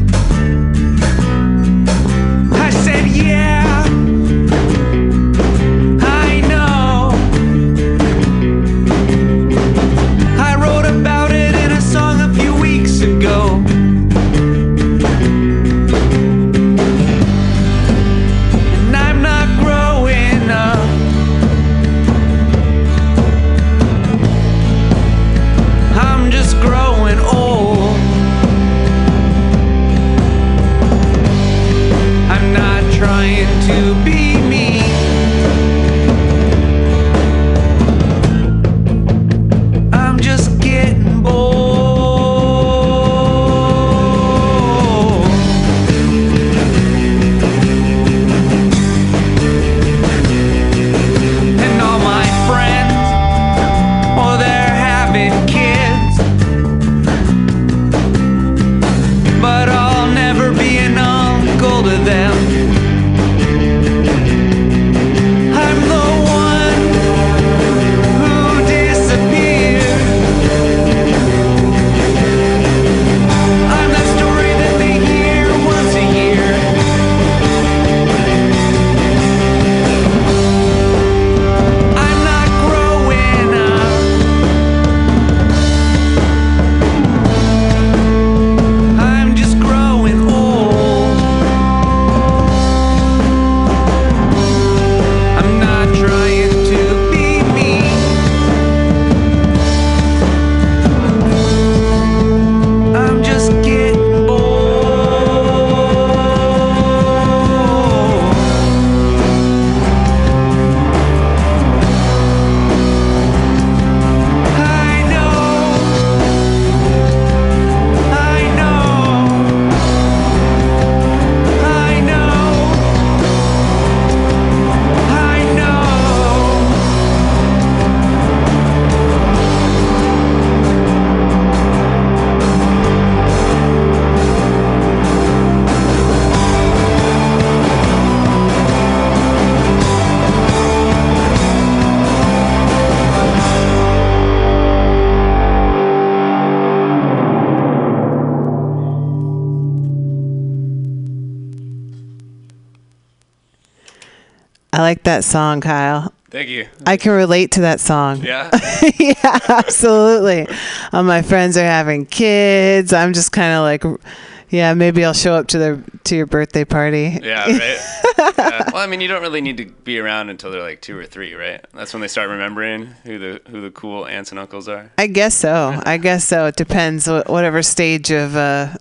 That song, Kyle. Thank you. I can relate to that song. Yeah. yeah, absolutely. All my friends are having kids. I'm just kind of like, yeah, maybe I'll show up to their to your birthday party. Yeah, right. yeah. Well, I mean, you don't really need to be around until they're like two or three, right? That's when they start remembering who the who the cool aunts and uncles are. I guess so. I guess so. It depends whatever stage of uh,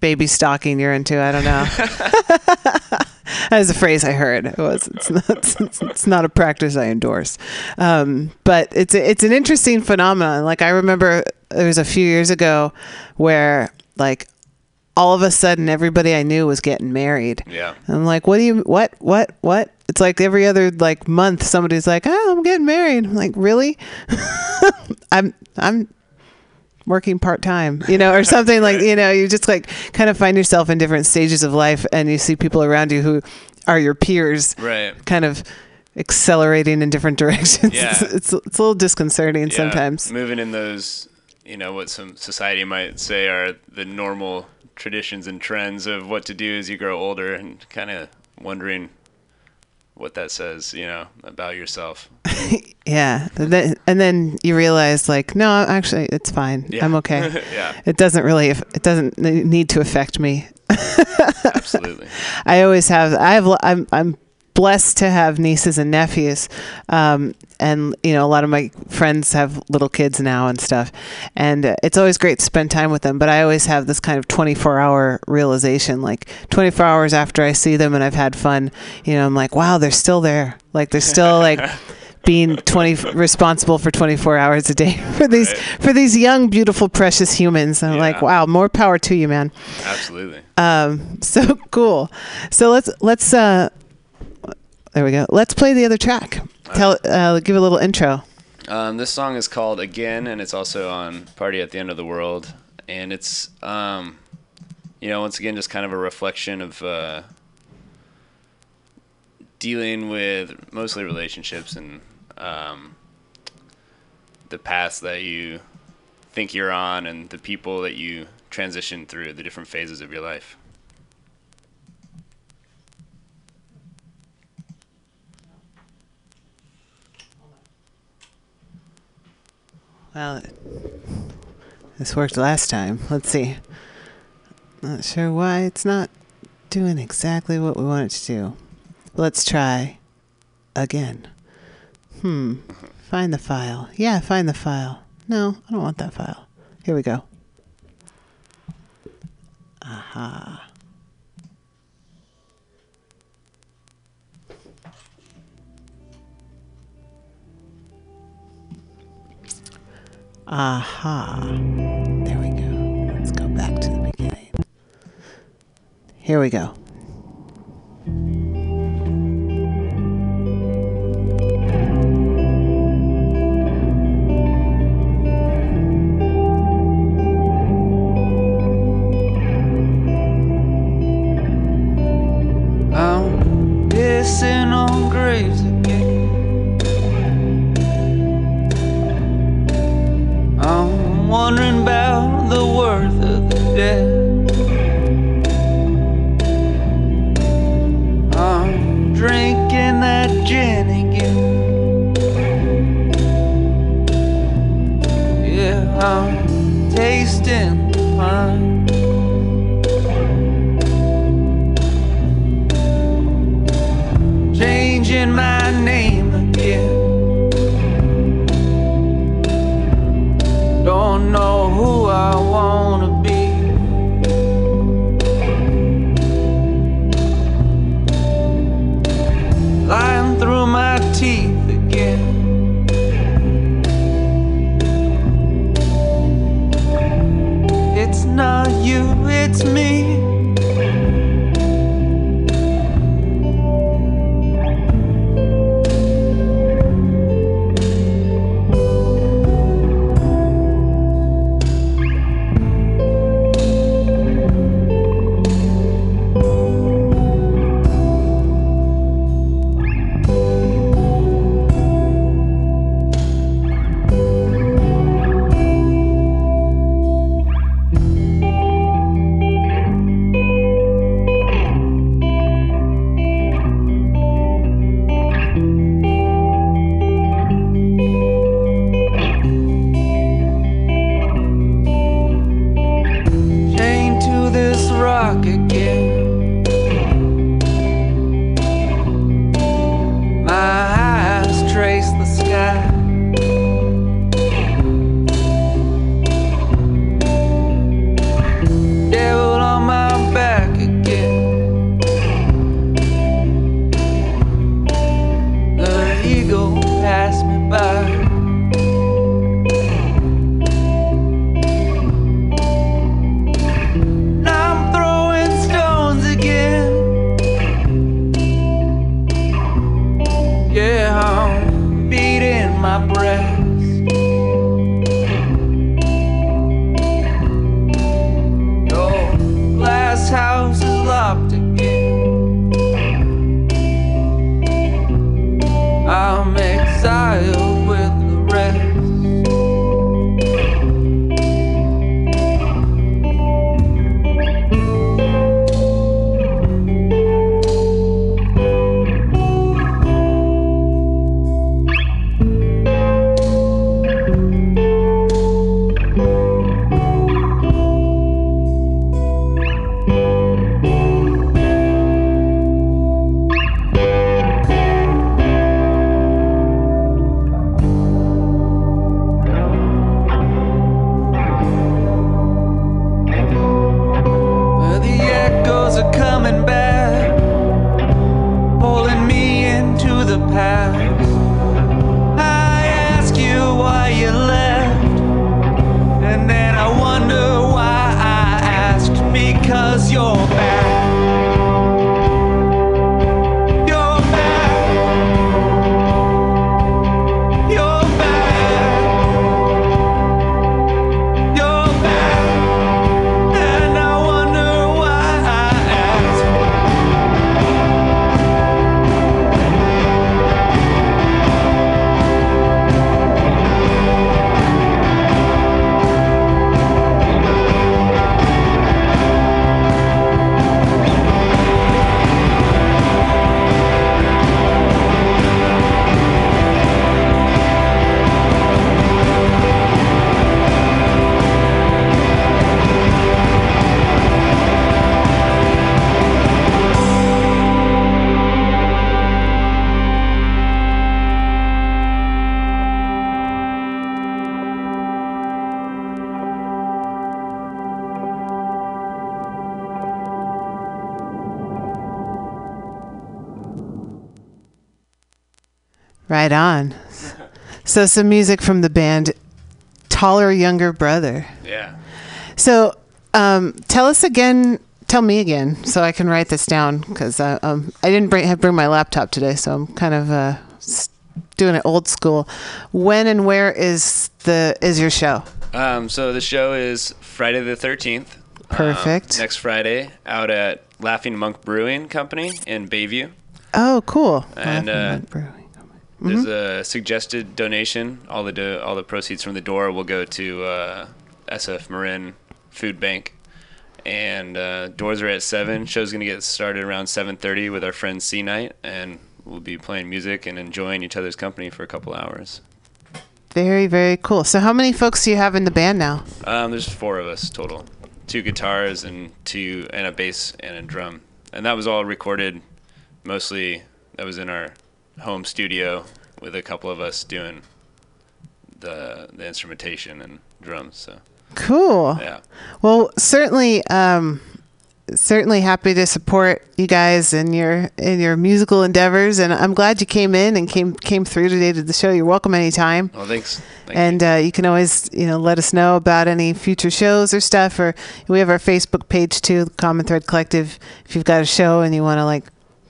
baby stalking you're into. I don't know. that was a phrase I heard. It was. It's not. It's, not a practice I endorse. Um, but it's it's an interesting phenomenon. Like I remember there was a few years ago where like all of a sudden everybody I knew was getting married. Yeah. I'm like, what do you, what, what, what? It's like every other like month, somebody's like, oh, I'm getting married. I'm like, really? I'm, I'm working part time, you know, or something like, you know, you just like kind of find yourself in different stages of life and you see people around you who are your peers Right. kind of accelerating in different directions. Yeah. It's, it's, it's a little disconcerting Yeah, sometimes. moving in those, you know, what some society might say are the normal traditions and trends of what to do as you grow older, and kind of wondering what that says, you know, about yourself. Yeah. And then, and then you realize like, no, actually it's fine. Yeah. I'm okay. yeah, It doesn't really, it doesn't need to affect me. absolutely. I always have. I have. I'm. I'm blessed to have nieces and nephews, um, and you know a lot of my friends have little kids now and stuff, and uh, it's always great to spend time with them. But I always have this kind of 24 hour realization, like 24 hours after I see them and I've had fun, you know, I'm like, wow, they're still there. Like they're still like. being 20 responsible for 24 hours a day for these Right. for these young beautiful precious humans i'm like wow more power to you man Absolutely. um, so cool. So let's let's uh, there we go. Let's play the other track. Tell uh, give a little intro. Um, this song is called Again, and it's also on Party at the End of the World. And it's, um, you know, once again, just kind of a reflection of uh, dealing with mostly relationships and um, the paths that you think you're on and the people that you transition through, the different phases of your life. Well, this worked last time. Let's see. Not sure why it's not doing exactly what we want it to do. Let's try again. Hmm. Find the file. Yeah, find the file. No, I don't want that file. Here we go. Aha. Aha. There we go. Let's go back to the beginning. Here we go. So some music from the band Taller Younger Brother. Yeah. So um, tell us again. Tell me again, so I can write this down because uh, um, I didn't bring have bring my laptop today, so I'm kind of uh, doing it old school. When and where is the is your show? Um, so the show is Friday the 13th. um, Perfect. next Friday out at Laughing Monk Brewing Company in Bayview. Oh, cool. And, uh. There's Mm-hmm. a suggested donation. All the do- all the proceeds from the door will go to uh, SF Marin Food Bank. And uh, doors are at seven. Show's gonna get started around 7:30 with our friend C Night, and we'll be playing music and enjoying each other's company for a couple hours. Very very cool. So how many folks do you have in the band now? Um, there's four of us total, two guitars and two and a bass and a drum, and that was all recorded. Mostly, that was in our home studio with a couple of us doing the the instrumentation and drums. So Cool. yeah, Well, certainly, um, certainly happy to support you guys in your in your musical endeavors, and I'm glad you came in and came came through today to the show. You're welcome anytime. well, thanks. Thank and uh, you can always, you know, let us know about any future shows or stuff. Or we have our Facebook page too, Common Thread Collective. If you've got a show and you want to like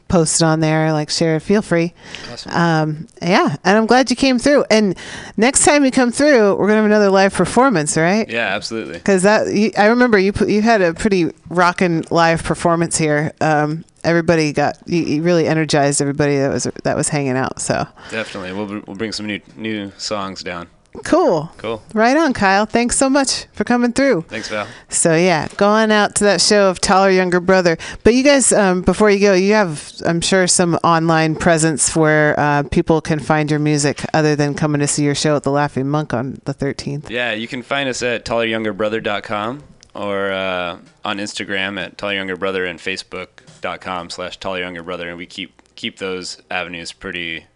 post it on there, like share it, feel free. Awesome. Um, yeah, and I'm glad you came through. And next time you come through, we're gonna have another live performance, right? yeah, absolutely. Because that you, I remember you put, you had a pretty rocking live performance here. Um, everybody got you, you really energized everybody that was that was hanging out. So Definitely, we'll we'll bring some new new songs down. Cool. Cool. Right on, Kyle. Thanks so much for coming through. Thanks, Val. So yeah, go on out to that show of Taller Younger Brother. But you guys, um, before you go, you have, I'm sure, some online presence where uh, people can find your music other than coming to see your show at the Laughing Monk on the 13th. Yeah, you can find us at talleryoungerbrother.com or uh, on Instagram at talleryoungerbrother and facebook.com slash talleryoungerbrother. And we keep keep those avenues pretty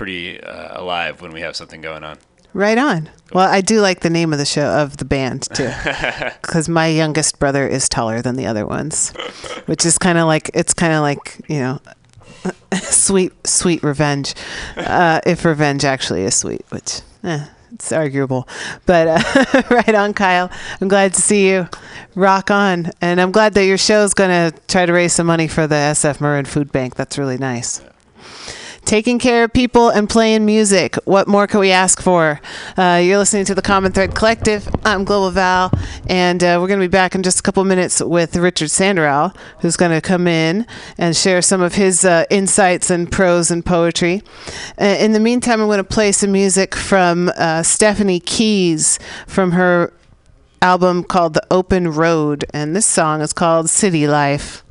pretty uh, alive when we have something going on. Right on. Well, I do like the name of the show of the band too, because my youngest brother is taller than the other ones, which is kind of like it's kind of like you know, sweet sweet revenge, uh, if revenge actually is sweet, which eh, it's arguable. But uh, right on, Kyle. I'm glad to see you. Rock on, and I'm glad that your show is gonna try to raise some money for the SF Marin Food Bank. That's really nice taking care of people and playing music. What more can we ask for? Uh, you're listening to the Common Thread Collective. I'm Global Val, and uh, we're going to be back in just a couple minutes with Richard Sandoral, who's going to come in and share some of his uh, insights and prose and poetry. Uh, in the meantime, I'm going to play some music from uh, Stephanie Keys from her album called The Open Road, and this song is called City Life.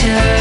pressure.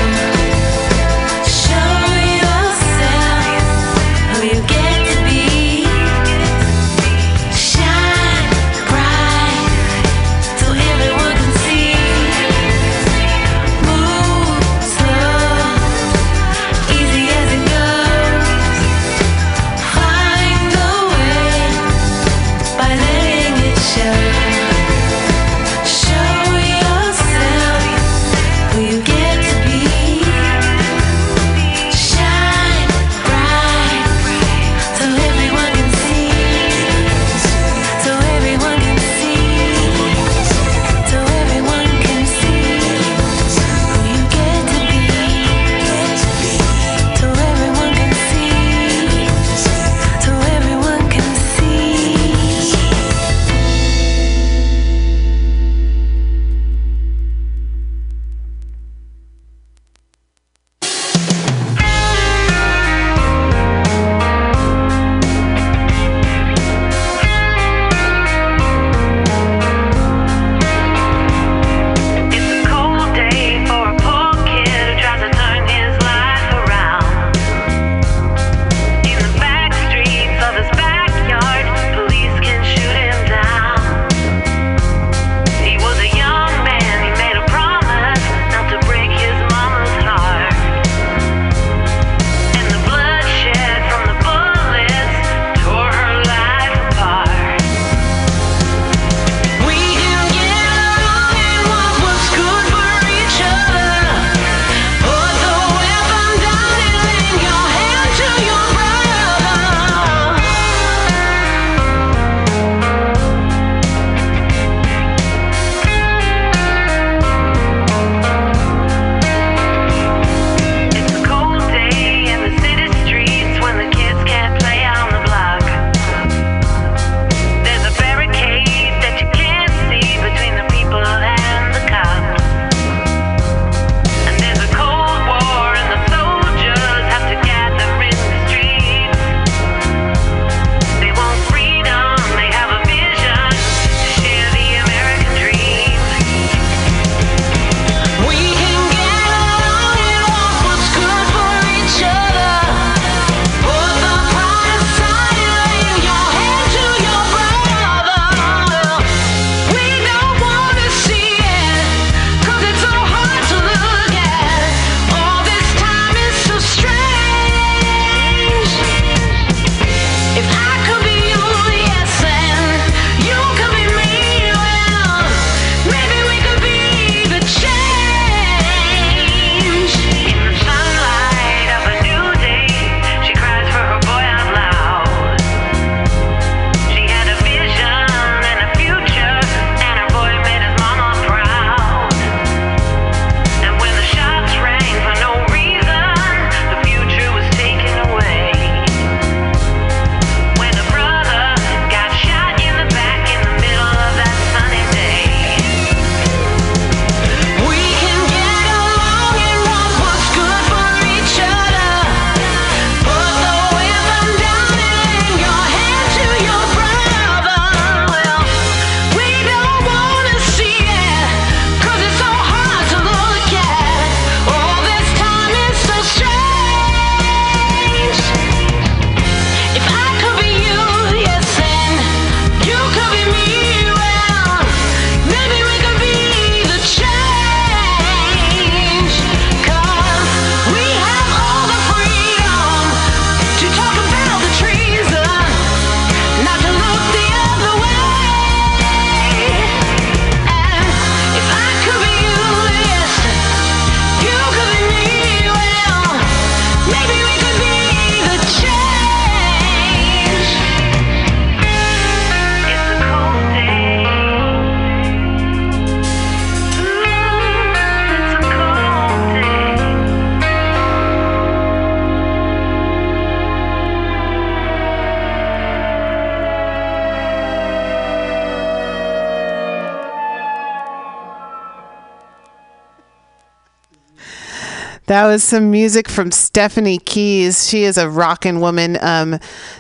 That was some music from Stephanie Keys. She is a rockin' woman. Um,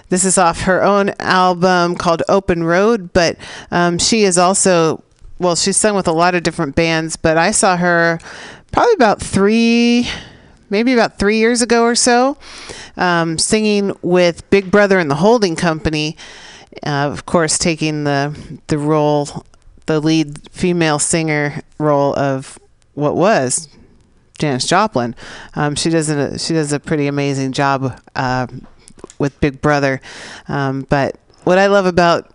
this is off her own album called Open Road, but um, she is also, well, she's sung with a lot of different bands, but I saw her probably about three, maybe about three years ago or so, um, singing with Big Brother and the Holding Company. Uh, of course, taking the the role, the lead female singer role of what was Janis Joplin. Um, she does a she does a pretty amazing job uh, with Big Brother. Um, but what I love about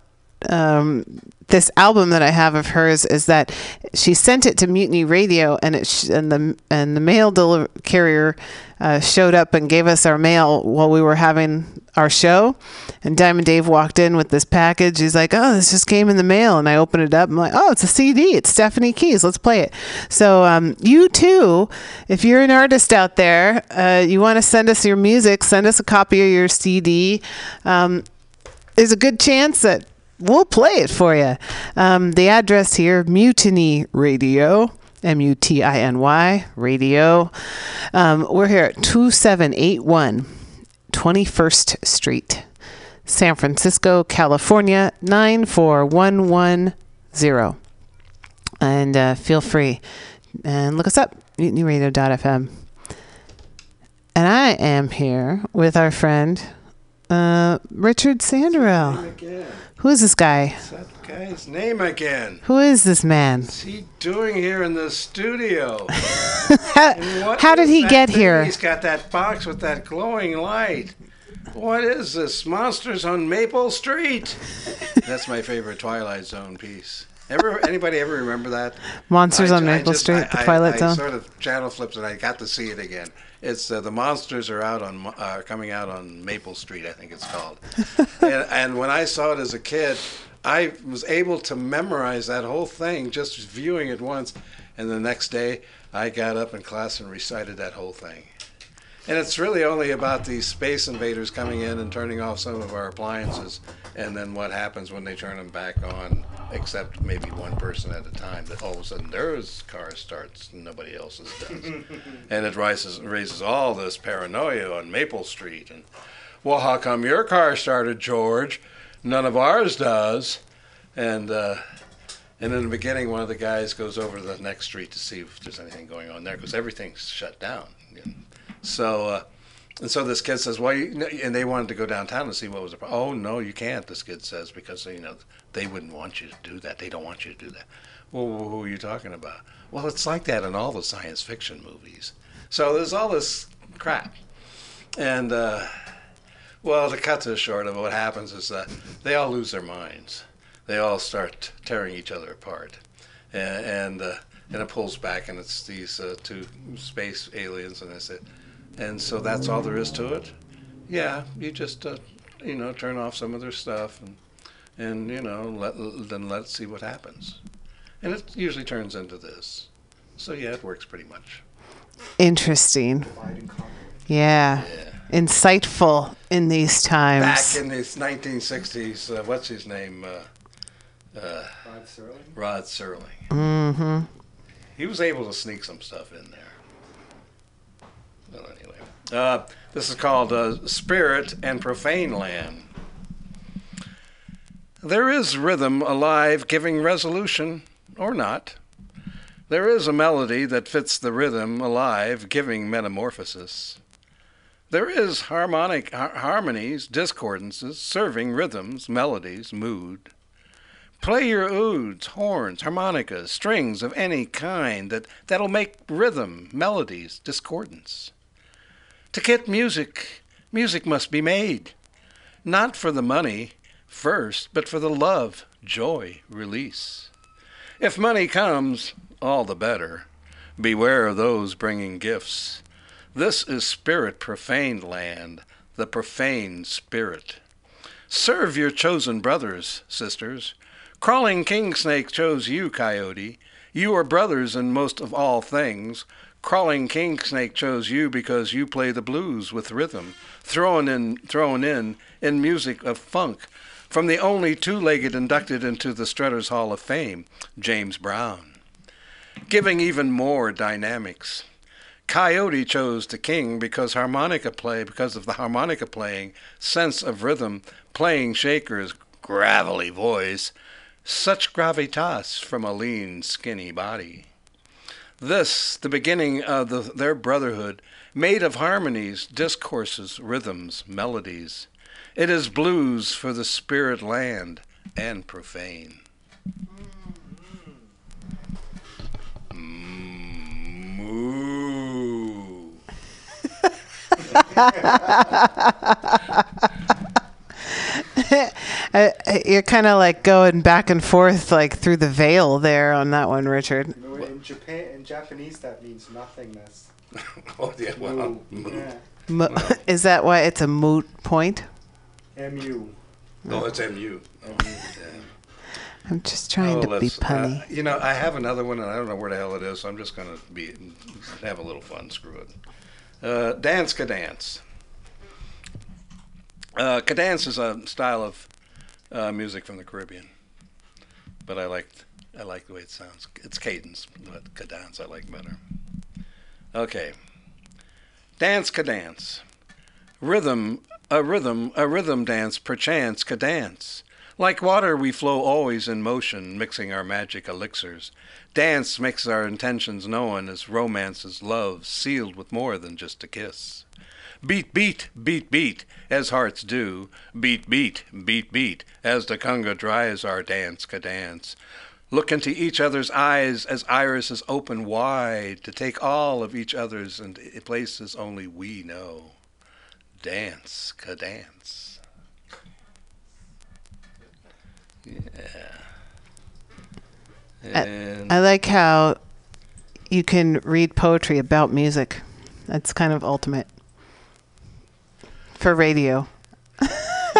um, this album that I have of hers is that she sent it to Mutiny Radio, and it sh- and the and the mail deli- carrier uh, showed up and gave us our mail while we were having our show. And Diamond Dave walked in with this package. He's like, "Oh, this just came in the mail," and I opened it up. I'm like, "Oh, it's a CD. It's Stephanie Keys. Let's play it." So um, you too, if you're an artist out there, uh, you want to send us your music, send us a copy of your CD. Um, there's a good chance that we'll play it for you. Um, the address here, Mutiny Radio. M U T I N Y radio. Um, we're here at 2781 21st Street, San Francisco, California 94110. And uh, feel free and look us up, mutinyradio.fm. And I am here with our friend uh, Richard Sanderell. Who is this guy? What's that guy's name again? Who is this man? What's he doing here in the studio? How, how did he get thing? here? He's got that box with that glowing light. What is this? Monsters on Maple Street? That's my favorite Twilight Zone piece. Ever anybody ever remember that? Monsters I- on I Maple just- Street, I- the Twilight I, Zone. I sort of channel flipped and I got to see it again. It's uh, the monsters are out on uh, coming out on Maple Street, I think it's called. and, and when I saw it as a kid, I was able to memorize that whole thing just viewing it once. And the next day, I got up in class and recited that whole thing. And it's really only about these space invaders coming in and turning off some of our appliances, and then what happens when they turn them back on, except maybe one person at a time. That all of a sudden their car starts and nobody else's does, and it raises raises all this paranoia on Maple Street. And well, how come your car started, George? None of ours does. And uh, and in the beginning, one of the guys goes over to the next street to see if there's anything going on there because everything's shut down. So, uh, and so this kid says, "Well," and they wanted to go downtown to see what was the problem. Oh no, you can't. This kid says because you know they wouldn't want you to do that. They don't want you to do that. Well, who are you talking about? Well, it's like that in all the science fiction movies. So there's all this crap, and uh, well, to cut the short of what happens is that they all lose their minds. They all start tearing each other apart, and and, uh, and it pulls back, and it's these uh, two space aliens, and they say, and so that's all there is to it. Yeah, you just uh, you know turn off some of their stuff, and and you know let then let's see what happens, and it usually turns into this. So yeah, it works pretty much. Interesting. Yeah. yeah. Insightful in these times. Back in the 1960s, uh, what's his name? Uh, uh, Rod Serling? Rod Serling. mm-hmm. He was able to sneak some stuff in there. Uh, this is called uh, Spirit and Profane Land. There is rhythm alive, giving resolution or not. There is a melody that fits the rhythm alive, giving metamorphosis. There is harmonic har- harmonies, discordances, serving rhythms, melodies, mood. Play your ouds, horns, harmonicas, strings of any kind that, that'll make rhythm, melodies, discordance. To get music, music must be made. Not for the money first, but for the love, joy, release. If money comes, all the better. Beware of those bringing gifts. This is spirit profaned land, the profane spirit. Serve your chosen brothers, sisters. Crawling king snake chose you, coyote. You are brothers in most of all things. Crawling king snake chose you because you play the blues with rhythm, thrown in, thrown in, in music of funk. From the only two-legged inducted into the Strutters Hall of Fame, James Brown. Giving even more dynamics Coyote chose the king because harmonica play, because of the harmonica playing, sense of rhythm, playing shakers, gravelly voice, such gravitas from a lean, skinny body. This, the beginning of the, their brotherhood, made of harmonies, discourses, rhythms, melodies. It is blues for the spirit land and profane. Moo. Uh, You're kind of like going back and forth like through the veil there on that one, Richard. In Japan, in Japanese, that means nothingness. Oh, yeah, well, Moo. Yeah. Mo- Is that why it's a moot point? Mu. Oh, it's MU. I'm just trying Oh, to be let's- punny. uh, you know, I have another one, and I don't know where the hell it is, so I'm just going to be have a little fun. Screw it. Uh, dance cadence. Uh, cadence is a style of uh, music from the Caribbean, but I like I like the way it sounds. It's cadence, but cadence I like better. Okay. Dance cadence. Rhythm, a rhythm, a rhythm dance, perchance cadence. Like water, we flow always in motion, mixing our magic elixirs. Dance makes our intentions known as romance is love, sealed with more than just a kiss. Beat, beat, beat, beat, as hearts do. Beat, beat, beat, beat, as the conga drives our dance cadence. Look into each other's eyes as irises open wide to take all of each other's and places only we know. Dance cadence. Yeah. And I like how you can read poetry about music. That's kind of ultimate for radio.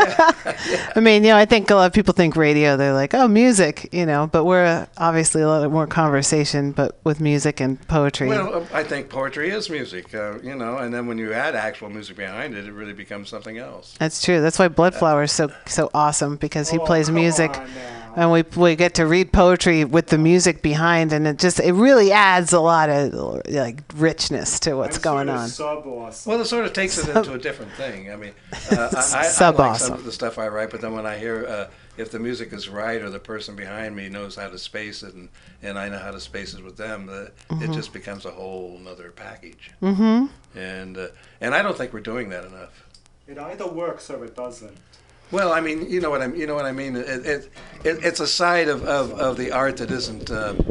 I mean, you know, I think a lot of people think radio, they're like, oh, music, you know, but we're uh, obviously a lot more conversation, but with music and poetry. Well, uh, I think poetry is music, uh, you know, and then when you add actual music behind it, it really becomes something else. That's true. That's why Bloodflower is so so awesome because he Oh, plays music, on now. And we we get to read poetry with the music behind, and it just it really adds a lot of like richness to what's I'm going sort of on. Sub-awesome. Well, it sort of takes it into a different thing. I mean, uh, I, I, I Sub like some of the stuff I write, but then when I hear uh, if the music is right or the person behind me knows how to space it, and, and I know how to space it with them, uh, it just becomes a whole nother package. Mm-hmm. And uh, and I don't think we're doing that enough. It either works or it doesn't. Well, I mean, you know what I you know what I mean. It, it, it it's a side of, of, of the art that isn't. Um,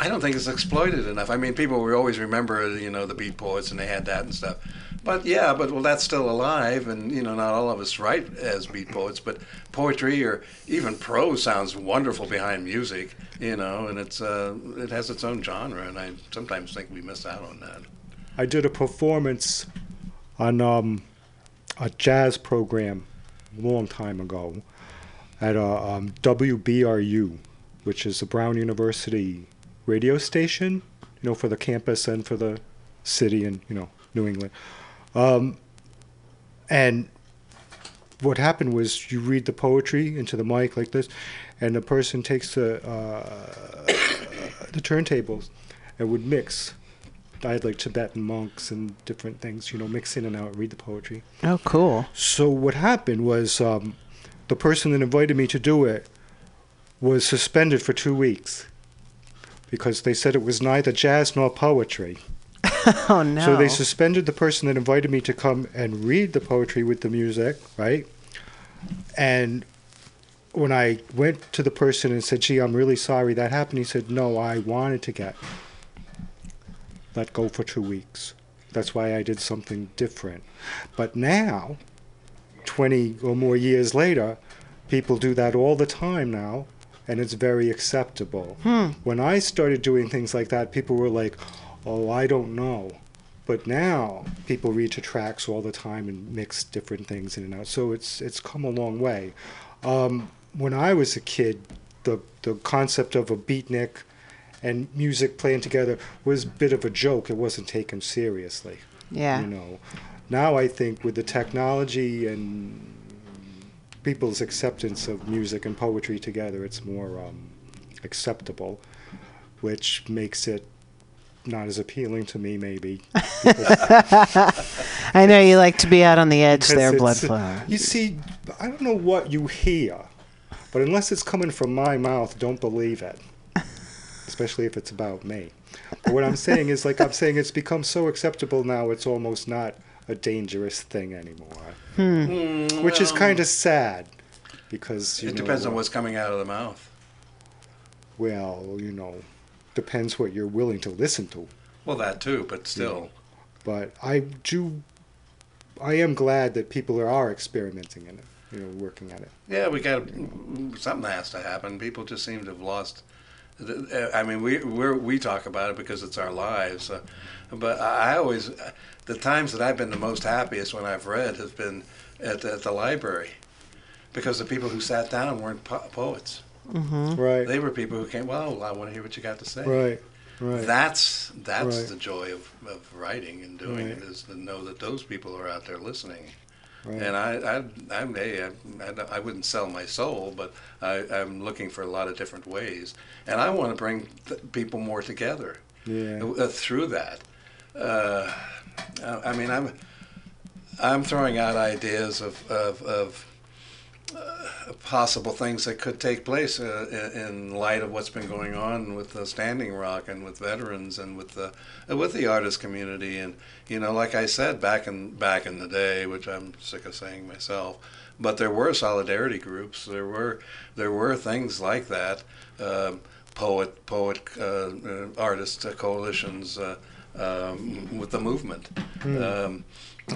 I don't think it's exploited enough. I mean, people will always remember, you know, the beat poets and they had that and stuff. But yeah, but well, that's still alive, and you know, not all of us write as beat poets, but poetry or even prose sounds wonderful behind music, you know, and it's uh, it has its own genre, and I sometimes think we miss out on that. I did a performance on um, a jazz program long time ago at a um, WBRU, which is the Brown University radio station, you know, for the campus and for the city and you know New England. Um, and what happened was you read the poetry into the mic like this, and the person takes the uh, the turntables and would mix. I had like Tibetan monks and different things, you know, mix in and out, read the poetry. Oh, cool. So what happened was um, the person that invited me to do it was suspended for two weeks because they said it was neither jazz nor poetry. Oh no. So they suspended the person that invited me to come and read the poetry with the music, right? And when I went to the person and said, "Gee, I'm really sorry that happened," he said, "No, I wanted to get let go for two weeks. That's why I did something different." But now, twenty or more years later, people do that all the time now, and it's very acceptable. When I started doing things like that, people were like, "Oh, I don't know." But now people read to tracks all the time and mix different things in and out. So it's it's come a long way. Um, when I was a kid, the the concept of a beatnik and music playing together was a bit of a joke. It wasn't taken seriously. yeah. You know, now I think with the technology and people's acceptance of music and poetry together, it's more um, acceptable, which makes it not as appealing to me, maybe. I know you like to be out on the edge there, Bloodflower. You see, I don't know what you hear, but unless it's coming from my mouth, don't believe it. Especially if it's about me. But what I'm saying is, like I'm saying, it's become so acceptable now, it's almost not a dangerous thing anymore. Hmm, Which is kind of sad, because you It know, depends on uh, what's coming out of the mouth. Well, you know, depends what you're willing to listen to. Well, that too, but still. But I do, I am glad that people are experimenting in it, you know, working at it. Yeah, we got something has to happen. People just seem to have lost. I mean, we we we talk about it because it's our lives, uh, but I always the times that I've been the most happiest when I've read has been at the, at the library, because the people who sat down weren't po- poets. Mm-hmm. Right. They were people who came. Well, I want to hear what you got to say. Right. Right. That's that's Right. the joy of, of writing and doing Right. it is to know that those people are out there listening. Right. And I, I, I'm, hey, I, I, I wouldn't sell my soul, but I, I'm looking for a lot of different ways, and I want to bring th- people more together Yeah. uh, through that. Uh, I I mean, I'm, I'm throwing out ideas of of, of uh, possible things that could take place uh, in, light of what's been going on with the Standing Rock and with veterans and with the uh, with the artist community. And you know like I said back in back in the day which I'm sick of saying myself but there were solidarity groups. There were there were things like that um, poet poet uh, uh, artist uh, coalitions uh, um, with the movement. Um,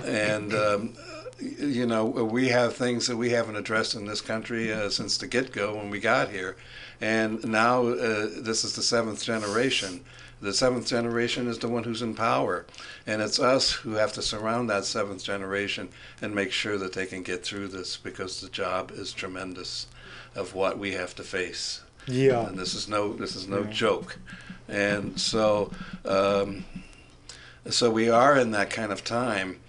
and um, you know, we have things that we haven't addressed in this country uh, since the get-go when we got here, and now uh, this is the seventh generation. The seventh generation is the one who's in power, and it's us who have to surround that seventh generation and make sure that they can get through this because the job is tremendous of what we have to face. Yeah. and this is no this is no Yeah. joke, and so um, so we are in that kind of time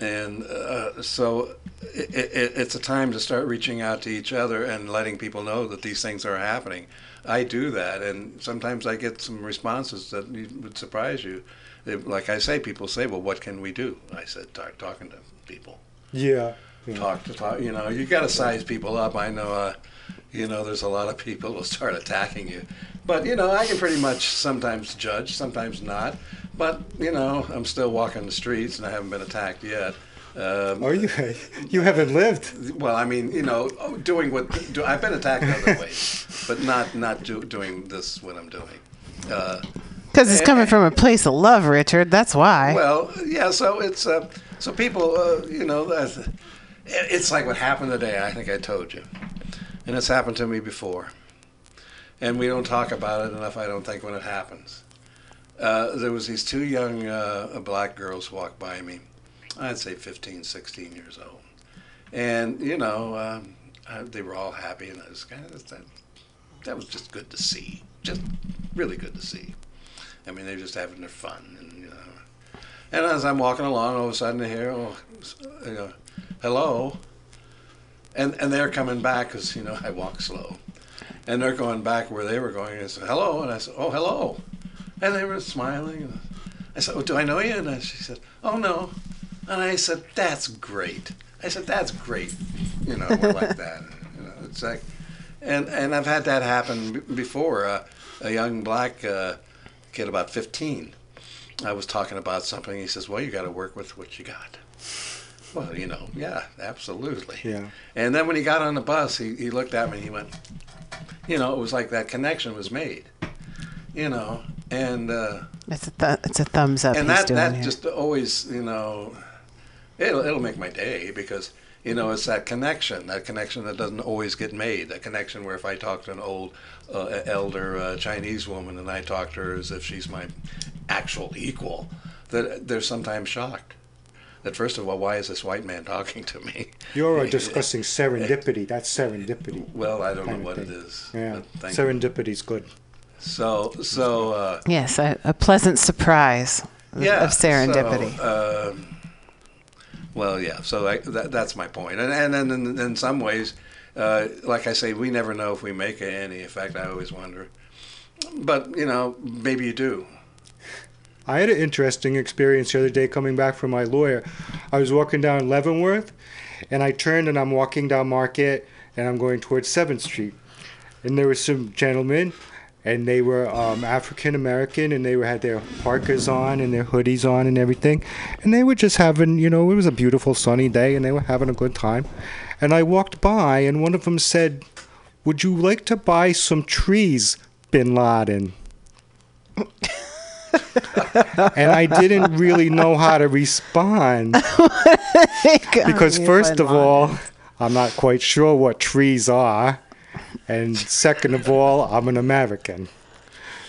and uh, so it, it, it's a time to start reaching out to each other and letting people know that these things are happening. I do that, and sometimes I get some responses that would surprise you. They, like I say, people say, "Well, what can we do?" I said, "Start talking to people. Yeah. yeah. Talk to talk. You know, you got to size people up. I know, uh, you know, there's a lot of people who'll start attacking you, but you know, I can pretty much sometimes judge, sometimes not. But you know, I'm still walking the streets, and I haven't been attacked yet. Um, Oh, you you haven't lived. well, I mean, you know, doing what do, I've been attacked other ways, but not not do, doing this what I'm doing. Uh, Because it's coming from a place of love, Richard. That's why. well, yeah. So it's uh, so people, uh, you know, uh, it's like what happened today. I think I told you, and it's happened to me before, and we don't talk about it enough. I don't think when it happens. Uh, there was these two young uh, black girls walked by me. I'd say 15, 16 years old, and you know, um, I, they were all happy, and I was kind of that. That was just good to see. Just really good to see. I mean, they're just having their fun, and you know. And as I'm walking along, all of a sudden I hear, oh, you know, hello. And and they're coming back because you know I walk slow, and they're going back where they were going. And I said hello, and I said oh hello, and they were smiling. And I said, oh, do I know you? And she said, oh no, and I said that's great. I said that's great, you know, we're like that. You know, it's like, and and I've had that happen b- before. Uh, a young black uh, kid, about 15. I was talking about something. He says, "Well, you got to work with what you got." Well, you know, yeah, absolutely. Yeah. And then when he got on the bus, he, he looked at me and he went, you know, it was like that connection was made, you know, and uh, It's a th- it's a thumbs up. and he's that doing that here. just always, you know, it'll it'll make my day because you know it's that connection, that connection that doesn't always get made, that connection where if I talk to an old uh, elder uh, Chinese woman and I talk to her as if she's my actual equal, that they're sometimes shocked. That first of all, why is this white man talking to me? You're discussing serendipity. That's serendipity. Well, I don't know what it thing. is. Yeah. but thank you. Serendipity's good. So so. Uh, yes, a, a pleasant surprise of- yeah, of serendipity. So, um, well, yeah. So I, that, that's my point. And and then in, in some ways, uh, like I say, we never know if we make any effect. I always wonder. But you know, maybe you do. I had an interesting experience the other day coming back from my lawyer. I was walking down Leavenworth, and I turned and I'm walking down Market, and I'm going towards Seventh Street, and there were some gentlemen, and they were um, African American, and they were had their parkas on and their hoodies on and everything, and they were just having, you know, it was a beautiful sunny day, and they were having a good time, and I walked by, and one of them said, "Would you like to buy some trees, Bin Laden?" and I didn't really know how to respond. Because first of all, I'm not quite sure what trees are, and second of all, I'm an American.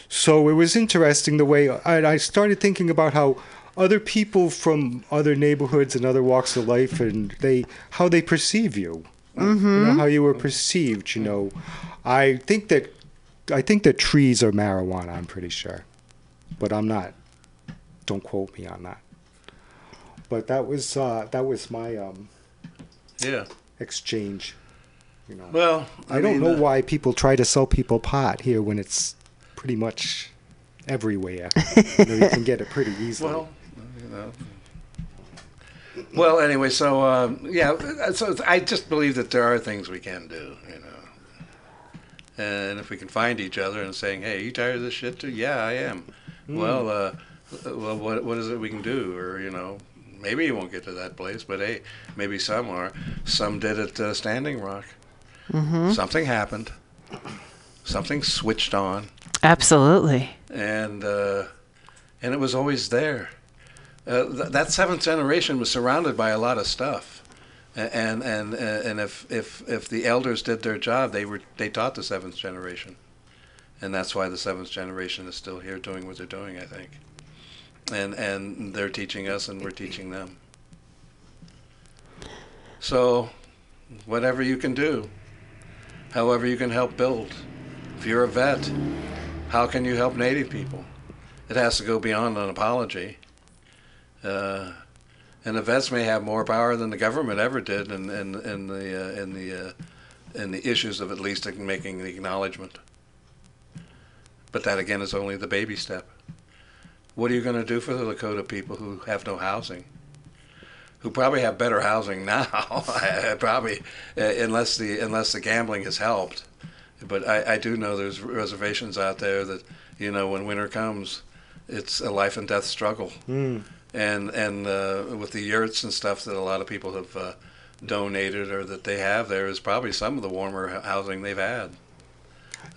So it was interesting the way I, I started thinking about how other people from other neighborhoods and other walks of life and they how they perceive you, you know, how you were perceived. You know, I think that I think that trees are marijuana. I'm pretty sure, but I'm not. Don't quote me on that. But that was uh, that was my um, Yeah. exchange. You know, Well, I, don't mean, know uh, why people try to sell people pot here when it's pretty much everywhere. you, know, you can get it pretty easily. Well, you know. Well, anyway, so um, yeah, uh, so I just believe that there are things we can do, you know. And if we can find each other and saying, "Hey, you tired of this shit too?" Yeah, I am. Well, uh, well, what what is it we can do? Or you know, maybe you won't get to that place, but hey, maybe some are. Some did at uh, Standing Rock. Something happened. Something switched on Absolutely. and uh, and it was always there. Uh, th- that seventh generation was surrounded by a lot of stuff, and and and if if if the elders did their job, they were they taught the seventh generation, and that's why the seventh generation is still here doing what they're doing. I think, and and they're teaching us, and we're teaching them. So, whatever you can do, however you can help build. If you're a vet, how can you help Native people? It has to go beyond an apology. Uh, and the vets may have more power than the government ever did in, in, in the uh, in the uh, in the issues of at least making the acknowledgement. But that again is only the baby step. What are you going to do for the Lakota people who have no housing? Who probably have better housing now, probably uh, unless the unless the gambling has helped. But I, I do know there's reservations out there that you know when winter comes, it's a life and death struggle. Mm. And and uh, with the yurts and stuff that a lot of people have uh, donated or that they have there is probably some of the warmer housing they've had.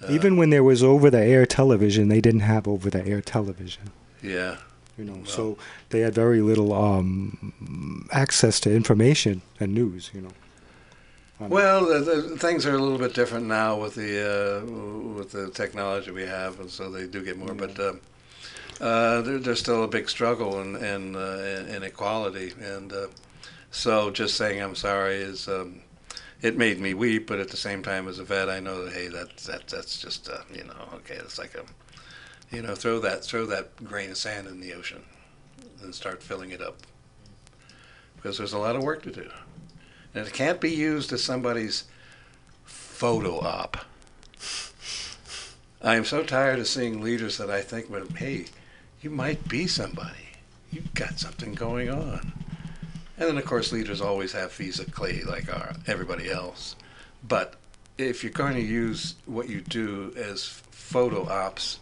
Even when there was over the air television, they didn't have over the air television. Yeah. You know, so they had very little um, access to information and news. You know. Um, Well, the, the, things are a little bit different now with the uh, with the technology we have, and so they do get more. But uh, uh, there, there's still a big struggle in in, uh, in inequality, and uh, so just saying I'm sorry is um, it made me weep. But at the same time, as a vet, I know that hey, that that that's just uh, you know okay, it's like a you know throw that throw that grain of sand in the ocean and start filling it up because there's a lot of work to do. And it can't be used as somebody's photo op. I am so tired of seeing leaders that I think, well, hey, you might be somebody. You've got something going on. And then, of course, leaders always have fees of clay like our, everybody else. But if you're going to use what you do as photo ops,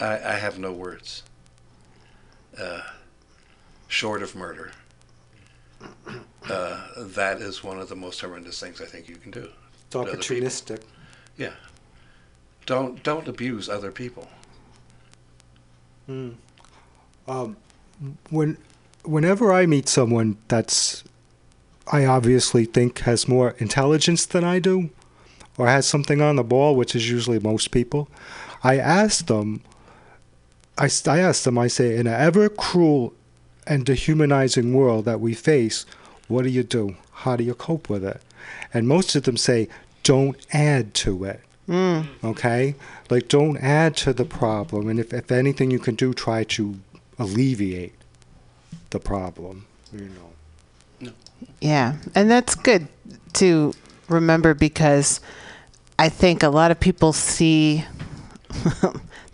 I, I have no words. Uh, short of murder uh, that is one of the most horrendous things I think you can do. it's to other people. opportunistic. Yeah. Don't don't abuse other people. Mm. Um, when, whenever I meet someone that's, I obviously think has more intelligence than I do, or has something on the ball, which is usually most people, I ask them. I, s- I ask them. I say, in an ever cruel and dehumanizing world that we face, what do you do? How do you cope with it? And most of them say, don't add to it Mm. okay like don't add to the problem and if, if anything you can do try to alleviate the problem you know Yeah, and that's good to remember because I think a lot of people see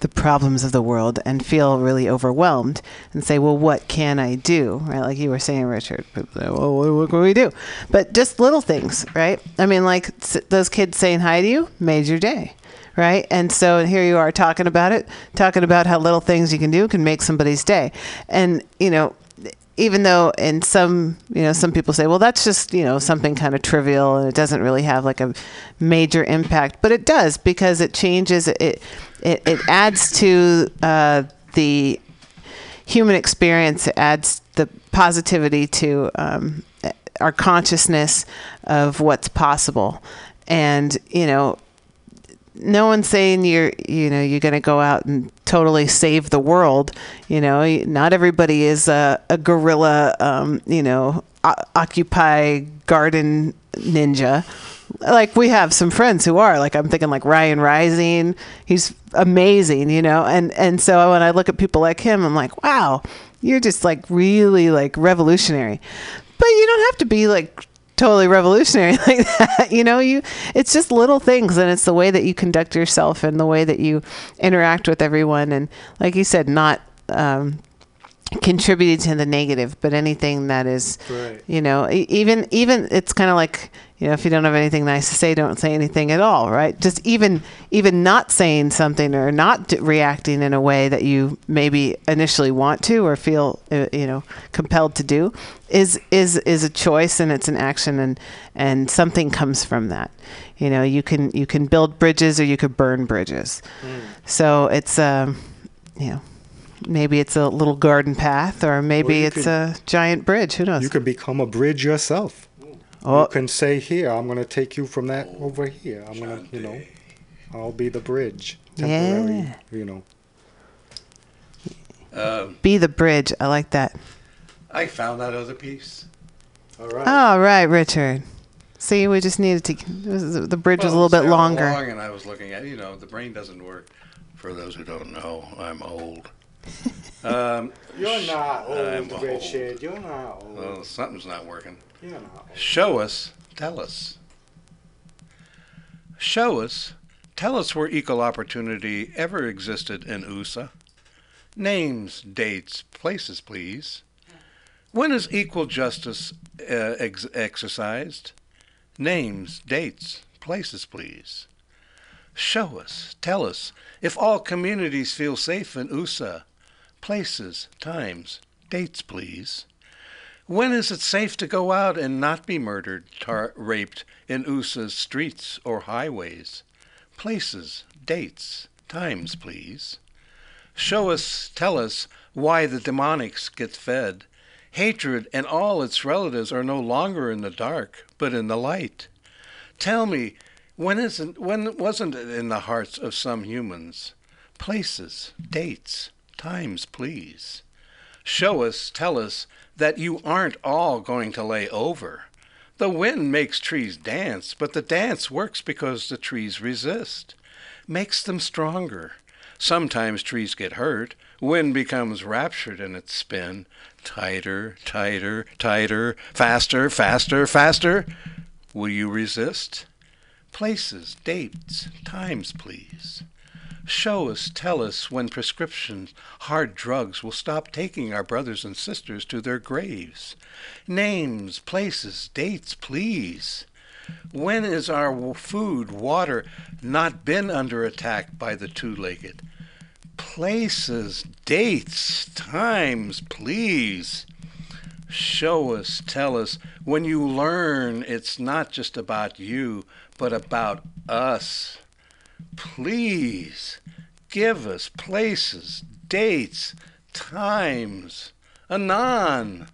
the problems of the world and feel really overwhelmed and say, well, what can I do? Right? Like you were saying, Richard. Uh, well, what, what can we do? But just little things, right? I mean, like those kids saying hi to you made your day. Right. And so here you are talking about it, talking about how little things you can do can make somebody's day. And, you know, even though in some you know some people say well that's just you know something kind of trivial and it doesn't really have like a major impact but it does because it changes it it, it adds to uh, the human experience it adds the positivity to um, our consciousness of what's possible. And you know no one's saying you're you know you're going to go out and totally save the world you know not everybody is a, a guerrilla um, you know o- occupy garden ninja. Like we have some friends who are like i'm thinking like ryan rising he's amazing you know and and so when i look at people like him i'm like wow you're just like really like revolutionary. But you don't have to be like totally revolutionary like that you know? You it's just little things and it's the way that you conduct yourself and the way that you interact with everyone and like you said not um, contributing to the negative but anything that is Right. you know even even it's kind of like you know if you don't have anything nice to say don't say anything at all right? Just even even not saying something or not d- reacting in a way that you maybe initially want to or feel uh, you know compelled to do is is is a choice and it's an action and and something comes from that. You know you can you can build bridges or you could burn bridges. So it's um you know maybe it's a little garden path or maybe you it's could- a giant bridge who knows You can become a bridge yourself. Oh. You can say here, I'm going to take you from that over here. I'm going to, you know, I'll be the bridge. Temporary, Yeah. you know. Um, be the bridge i like that I found that other piece. All right. all right richard see we just needed to the bridge was a little bit longer Long and I was looking at, you know, the brain doesn't work. For those who don't know, I'm old. Um, You're not old, I'm Richard. You're not old. well, something's not working. You're not old. Show us, tell us. Show us, tell us where equal opportunity ever existed in USA. Names, dates, places, please. When is equal justice uh, ex- exercised? Names, dates, places, please. Show us, tell us, if all communities feel safe in USA. Places, times, dates, please. When is it safe to go out and not be murdered, tar- raped in USA's streets or highways? Places, dates, times, please. Show us, tell us why the demonics get fed. Hatred and all its relatives are no longer in the dark, but in the light. Tell me, when isn't when wasn't it in the hearts of some humans? Places, dates, times, please. Show us, tell us that you aren't all going to lay over. The wind makes trees dance, but the dance works because the trees resist, makes them stronger. Sometimes trees get hurt. Wind becomes raptured in its spin. Tighter, tighter, tighter, faster, faster, faster. Will you resist? Places, dates, times, please. Show us, tell us when prescriptions, hard drugs will stop taking our brothers and sisters to their graves. Names, places, dates, please. When is our food, water not been under attack by the two legged? Places, dates, times, please. Show us, tell us, when you learn it's not just about you, but about us. Please give us places, dates, times. Anon.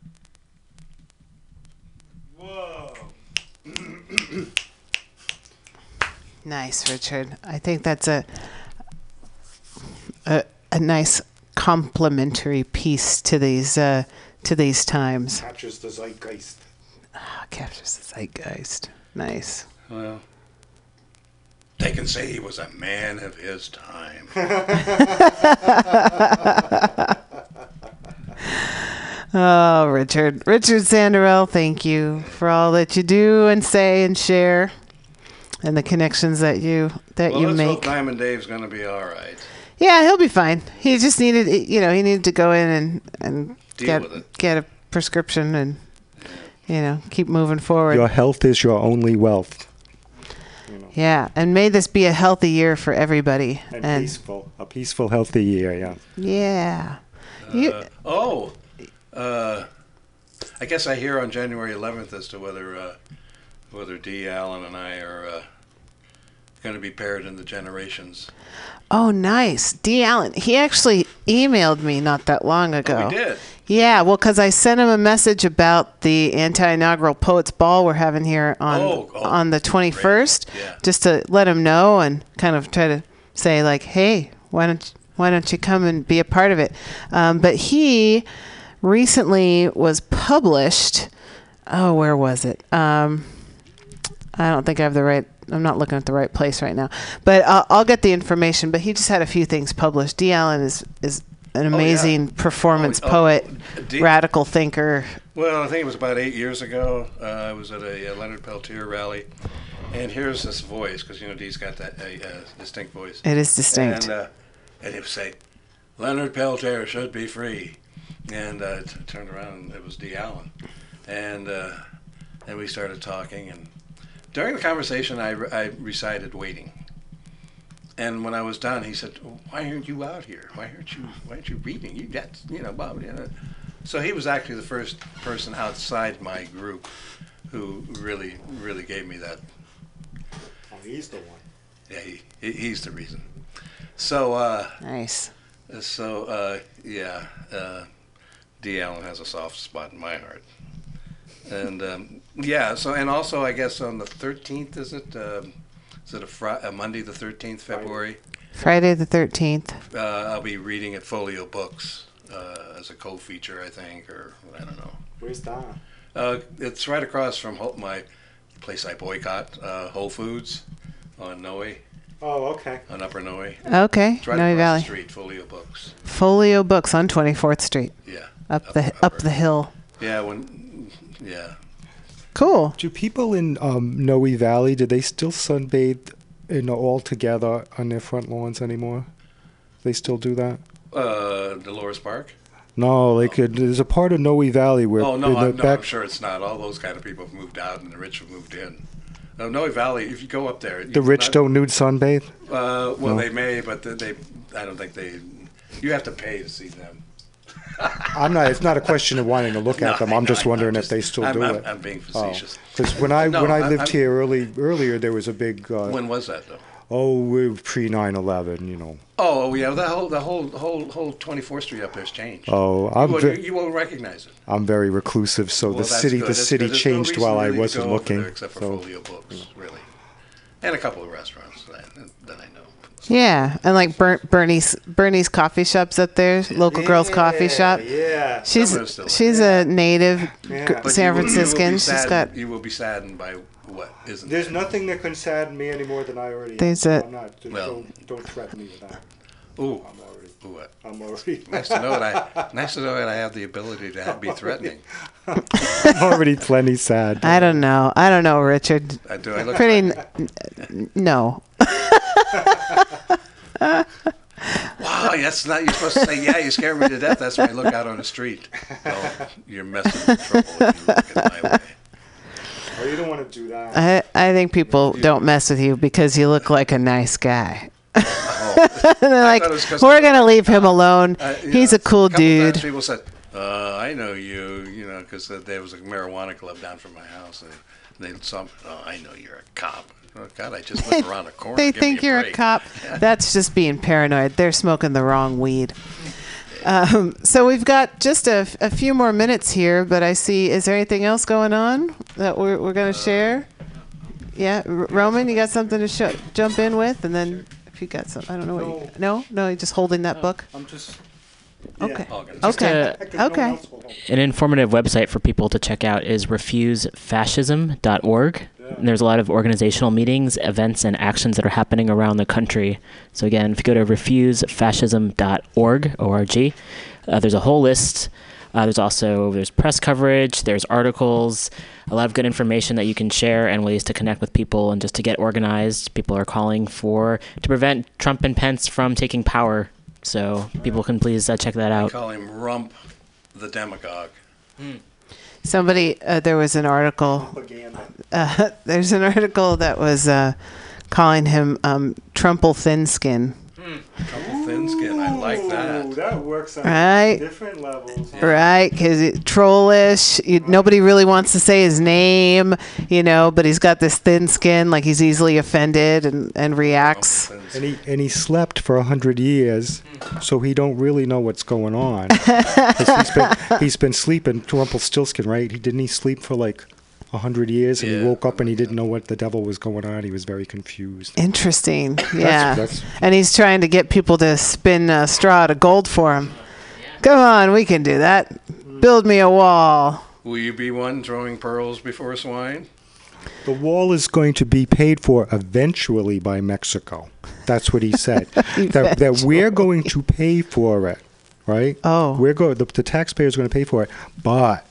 Whoa. nice, Richard. I think that's a a, a nice complementary piece to these uh, to these times. Captures the zeitgeist. Ah, captures the zeitgeist. Nice. Well, they can say he was a man of his time. Oh, Richard, Richard Sanderell, thank you for all that you do and say and share, and the connections that you that well, you let's make. hope Diamond Dave's going to be all right. Yeah, he'll be fine. He just needed, you know, he needed to go in and and Deal get with it. get a prescription and you know keep moving forward. Your health is your only wealth. Yeah, and may this be a healthy year for everybody. And, peaceful. A peaceful, healthy year, yeah. yeah, you, Uh, oh, uh, I guess I hear on January 11th as to whether uh, whether D. Allen and I are uh, going to be paired in the generations. oh nice, D. Allen. He actually emailed me not that long ago. Oh, we did. Yeah, well, because I sent him a message about the anti-inaugural Poets Ball we're having here on Oh, oh, on the 21st, Yeah. just to let him know and kind of try to say like, hey, why don't why don't you come and be a part of it? Um, but he recently was published. Oh, where was it? Um, I don't think I have the right. I'm not looking at the right place right now, but I'll, I'll get the information. But he just had a few things published. D. Allen is is an yeah. amazing performance Oh, oh, poet, D- radical thinker. Well, I think it was about eight years ago. Uh, I was at a, uh Leonard Peltier rally, and here's this voice because you know Dee's got that uh, distinct voice. It is distinct. And, uh, and he would say, Leonard Peltier should be free. And uh, t- turned around and it was D. Allen. And, uh, and we started talking. And during the conversation, I, re- I recited Waiting. And when I was done, he said, "Why aren't you out here? Why aren't you? Why aren't you reading? You got, you know, blah, blah, blah." So he was actually the first person outside my group who really, really gave me that Oh, he's the one. yeah, he, he he's the reason. So, uh, Nice. so uh, yeah, uh, D. Allen has a soft spot in my heart. And um, yeah, so and also I guess on the thirteenth is it? Um, is it a, Fri- a Monday the thirteenth February? Friday the 13th. Uh, I'll be reading at Folio Books uh, as a co-feature, I think, or I don't know. Where's that? Uh, it's right across from Whole- my place I boycott, uh, Whole Foods, on Noe, Oh, okay. on Upper Noe. Okay, It's right Noe across Valley. the street, Folio Books. Folio Books on 24th Street, Yeah. up the up the hill. Yeah, when, yeah. Cool. Do people in um, Noe Valley, do they still sunbathe in all together on their front lawns anymore? They still do that? Uh, Dolores Park? No, like uh, there's a part of Noe Valley where Oh, no, the I'm, no, back, I'm sure it's not. All those kind of people have moved out and the rich have moved in. No, Noe Valley, if you go up there. the rich don't nude sunbathe. Uh, well, No. they may, but they, they, I don't think they, you have to pay to see them. I'm not. It's not a question of wanting to look No, at them. I'm know, just wondering I'm if they still I'm- do I'm- it. I'm being facetious. Because when I No, when I lived here early earlier, there was a big. Uh, When was that, though? Oh, we pre 9/11, you know. Oh, yeah, the whole, the whole, whole, whole 24th Street up there's changed. Oh, I'm you, won't, ve- you won't recognize it. I'm very reclusive, so Well, the city good. the That's city good. There's no changed while I wasn't looking. except for so- Folio Books, really, and a couple of restaurants that, that I know. Yeah, and like Ber- Bernie's Bernie's coffee shops up there, local girls coffee shop. Yeah. She's Some of them still she's a native Yeah. gr- San you will- you will be Franciscan. She's saddened- got You will be saddened by what isn't. There's there. nothing that can sadden me any more than I already. There's am. a- I'm not. just Well- don't, don't threaten me with that. Ooh, I'm already. ooh, what? Uh, I'm already. Nice to know that I. Nice to know that I have the ability to have, be threatening. I'm already plenty sad. I don't know. I don't know, Richard. I do. I look Pretty n- n- no. Wow, that's not. You're supposed to say, "Yeah, you scared me to death." That's when I look out on the street. Oh, you're messing with trouble if you look at my way. Oh, you don't want to do that. I I think people don't mess with you because you look like a nice guy. Oh. They're like, thought it was 'cause- we're gonna leave him alone. Uh, He's know, a cool times dude. People said, uh, "I know you," you know, because uh, there was a marijuana club down from my house, and they saw, "Oh, I know you're a cop." Oh God, I just live around the corner. They Give think you're a cop. That's just being paranoid. They're smoking the wrong weed. Um, so we've got just a, a few more minutes here, but I see. Is there anything else going on that we're, we're going to share? Yeah, R- Roman, you got something to show, jump in with, and then if you got some, I don't know what. You, no, no, you're just holding that book. I'm just. Okay. Okay. Heck, if no one Okay. else. An informative website for people to check out is refusefascism.org. And there's a lot of organizational meetings, events, and actions that are happening around the country. So again, if you go to refusefascism.org, O-R-G, uh, there's a whole list Uh, there's also there's press coverage, there's articles, a lot of good information that you can share and ways to connect with people and just to get organized. People are calling for to prevent Trump and Pence from taking power. So people can please uh, check that We out. call him Rump the Demagogue. Somebody, uh, there was an article. Uh, there's an article that was uh, calling him um, Trumple Thin Skin. Couple thin skin. I like that. that works on Right. different levels. Right, because trollish. You, nobody really wants to say his name, you know, but he's got this thin skin, like he's easily offended and, and reacts. And he and he slept for a hundred years, so he don't really know what's going on. He's been he's been sleeping. Rumpelstiltskin, right? He didn't he sleep for like a hundred years, and he woke up and he didn't know what the devil was going on. He was very confused. Interesting, yeah. that's- and he's trying to get people to spin uh, straw to gold for him. Come on, we can do that. Build me a wall. Will you be one throwing pearls before swine? The wall is going to be paid for eventually by Mexico. That's what he said. that, that we're going to pay for it, right? Oh. We're going. The, the taxpayers are going to pay for it, but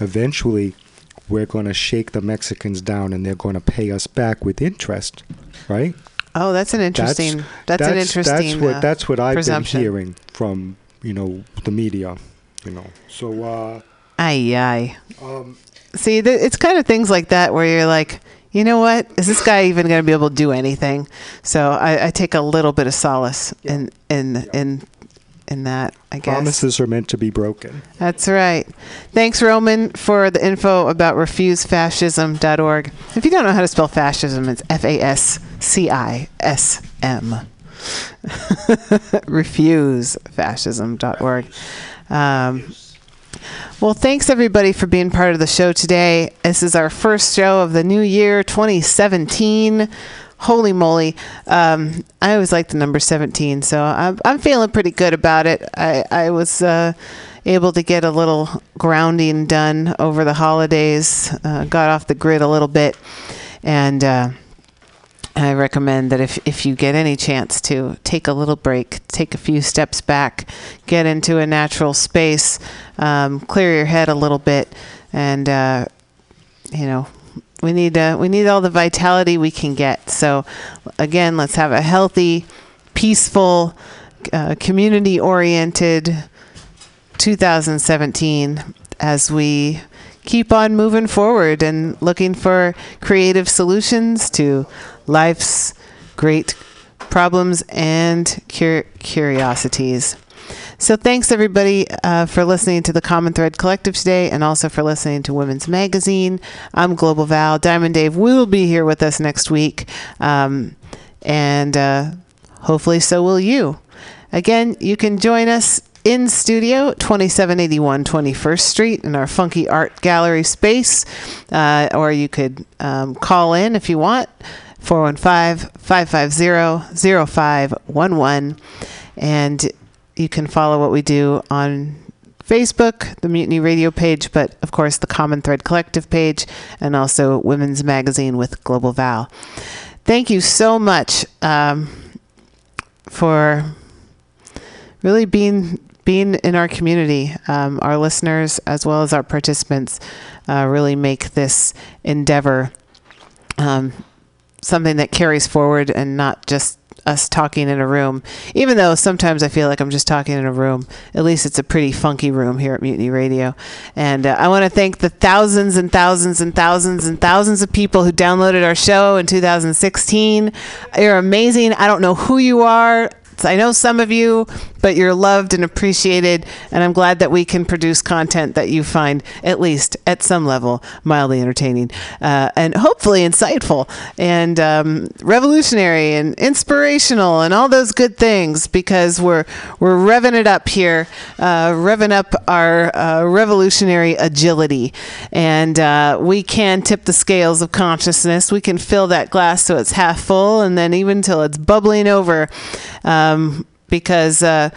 eventually, we're going to shake the Mexicans down, and they're going to pay us back with interest, right? Oh, that's an interesting. That's, an interesting. That's what uh, that's what I've been hearing from you know the media, you know. So uh, Aye, aye. um, See, th- it's kind of things like that where you're like, you know what? Is this guy even going to be able to do anything? So I, I take a little bit of solace in in in in that. I guess. promises are meant to be broken. That's right. Thanks, Roman, for the info about refusefascism.org. If you don't know how to spell fascism, it's F A S C I S M. Refusefascism.org. Um, well, thanks everybody for being part of the show today. This is our first show of the new year 2017. Holy moly. Um, I always like the number 17, so I'm, I'm feeling pretty good about it. I, I was uh, able to get a little grounding done over the holidays, uh, got off the grid a little bit, and uh, I recommend that if, if you get any chance to take a little break, take a few steps back, get into a natural space, um, clear your head a little bit, and uh, you know we need uh, we need all the vitality we can get. So again, let's have a healthy, peaceful, uh, community-oriented 2017 as we keep on moving forward and looking for creative solutions to life's great problems and cur- curiosities. So, thanks everybody uh, for listening to the Common Thread Collective today and also for listening to Women's Magazine. I'm Global Val. Diamond Dave will be here with us next week. Um, and uh, hopefully, so will you. Again, you can join us in studio 2781 21st Street in our funky art gallery space, uh, or you could um, call in if you want 415 550 0511. And you can follow what we do on Facebook, the Mutiny Radio page, but of course the Common Thread Collective page, and also Women's Magazine with Global Val. Thank you so much um, for really being being in our community. Um, our listeners, as well as our participants, uh, really make this endeavor um, something that carries forward and not just us talking in a room. Even though sometimes I feel like I'm just talking in a room, at least it's a pretty funky room here at Mutiny Radio. And uh, I want to thank the thousands and thousands and thousands and thousands of people who downloaded our show in 2016. You're amazing. I don't know who you are. I know some of you, but you're loved and appreciated, and I'm glad that we can produce content that you find, at least at some level, mildly entertaining uh, and hopefully insightful and um, revolutionary and inspirational and all those good things because we're we're revving it up here, uh, revving up our uh, revolutionary agility, and uh, we can tip the scales of consciousness. We can fill that glass so it's half full, and then even till it's bubbling over um, because uh,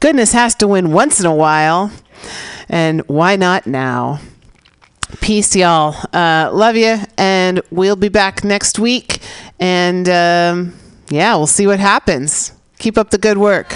goodness has to win once in a while. And why not now? Peace, y'all. Uh, love you. And we'll be back next week. And um, yeah, we'll see what happens. Keep up the good work.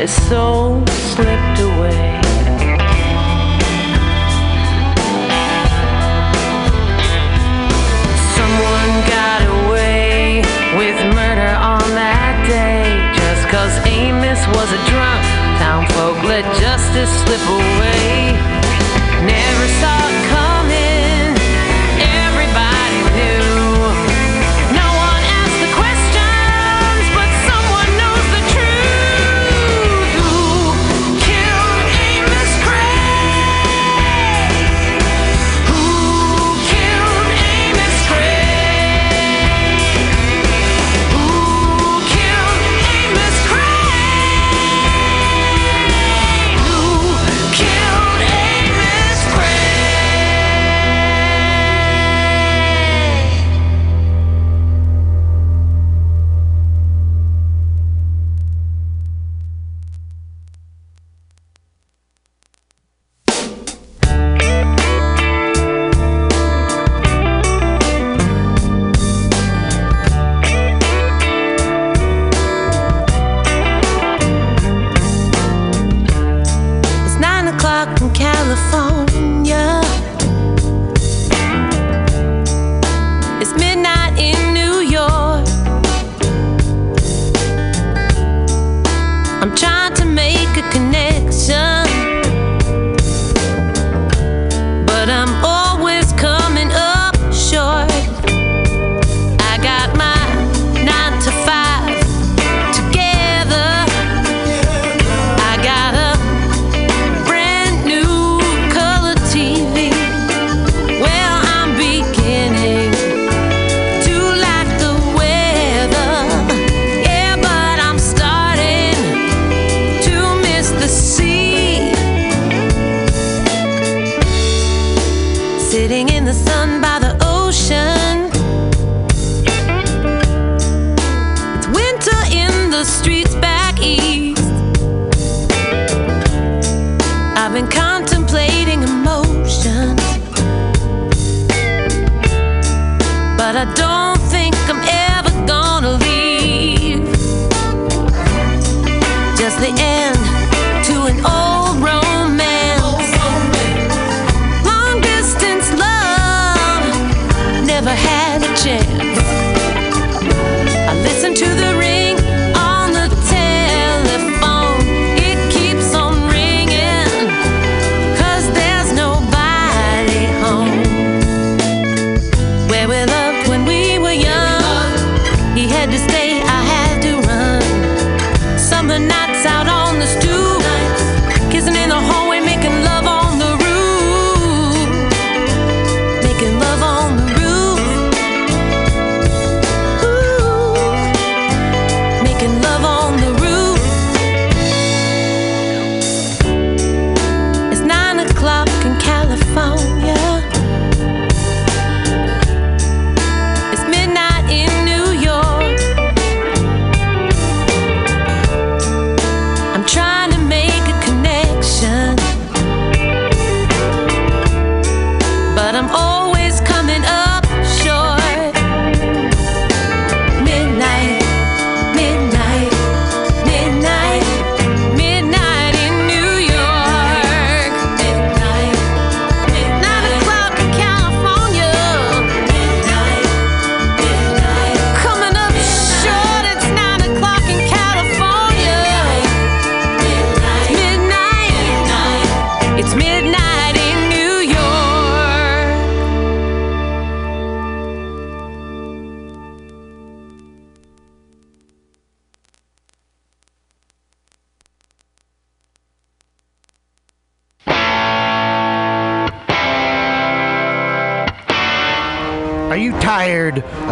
his soul slipped away. Someone got away with murder on that day, just cause Amos was a drunk. Town folk let justice slip away.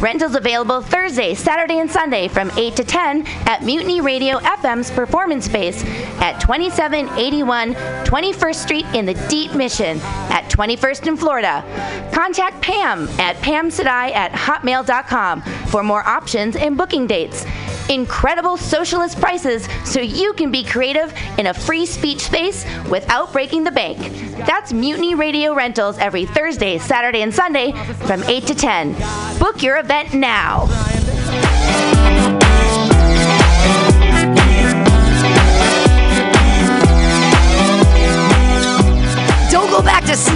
Rentals available Thursday, Saturday, and Sunday from 8 to 10 at Mutiny Radio FM's performance space at 2781 21st Street in the Deep Mission at 21st in Florida. Contact Pam at pamsadai at hotmail.com for more options and booking dates. Incredible socialist prices so you can be creative in a free speech space without breaking the bank. That's Mutiny Radio Rentals every Thursday, Saturday, and Sunday from 8 to 10. Book your event now. Don't go back to sleep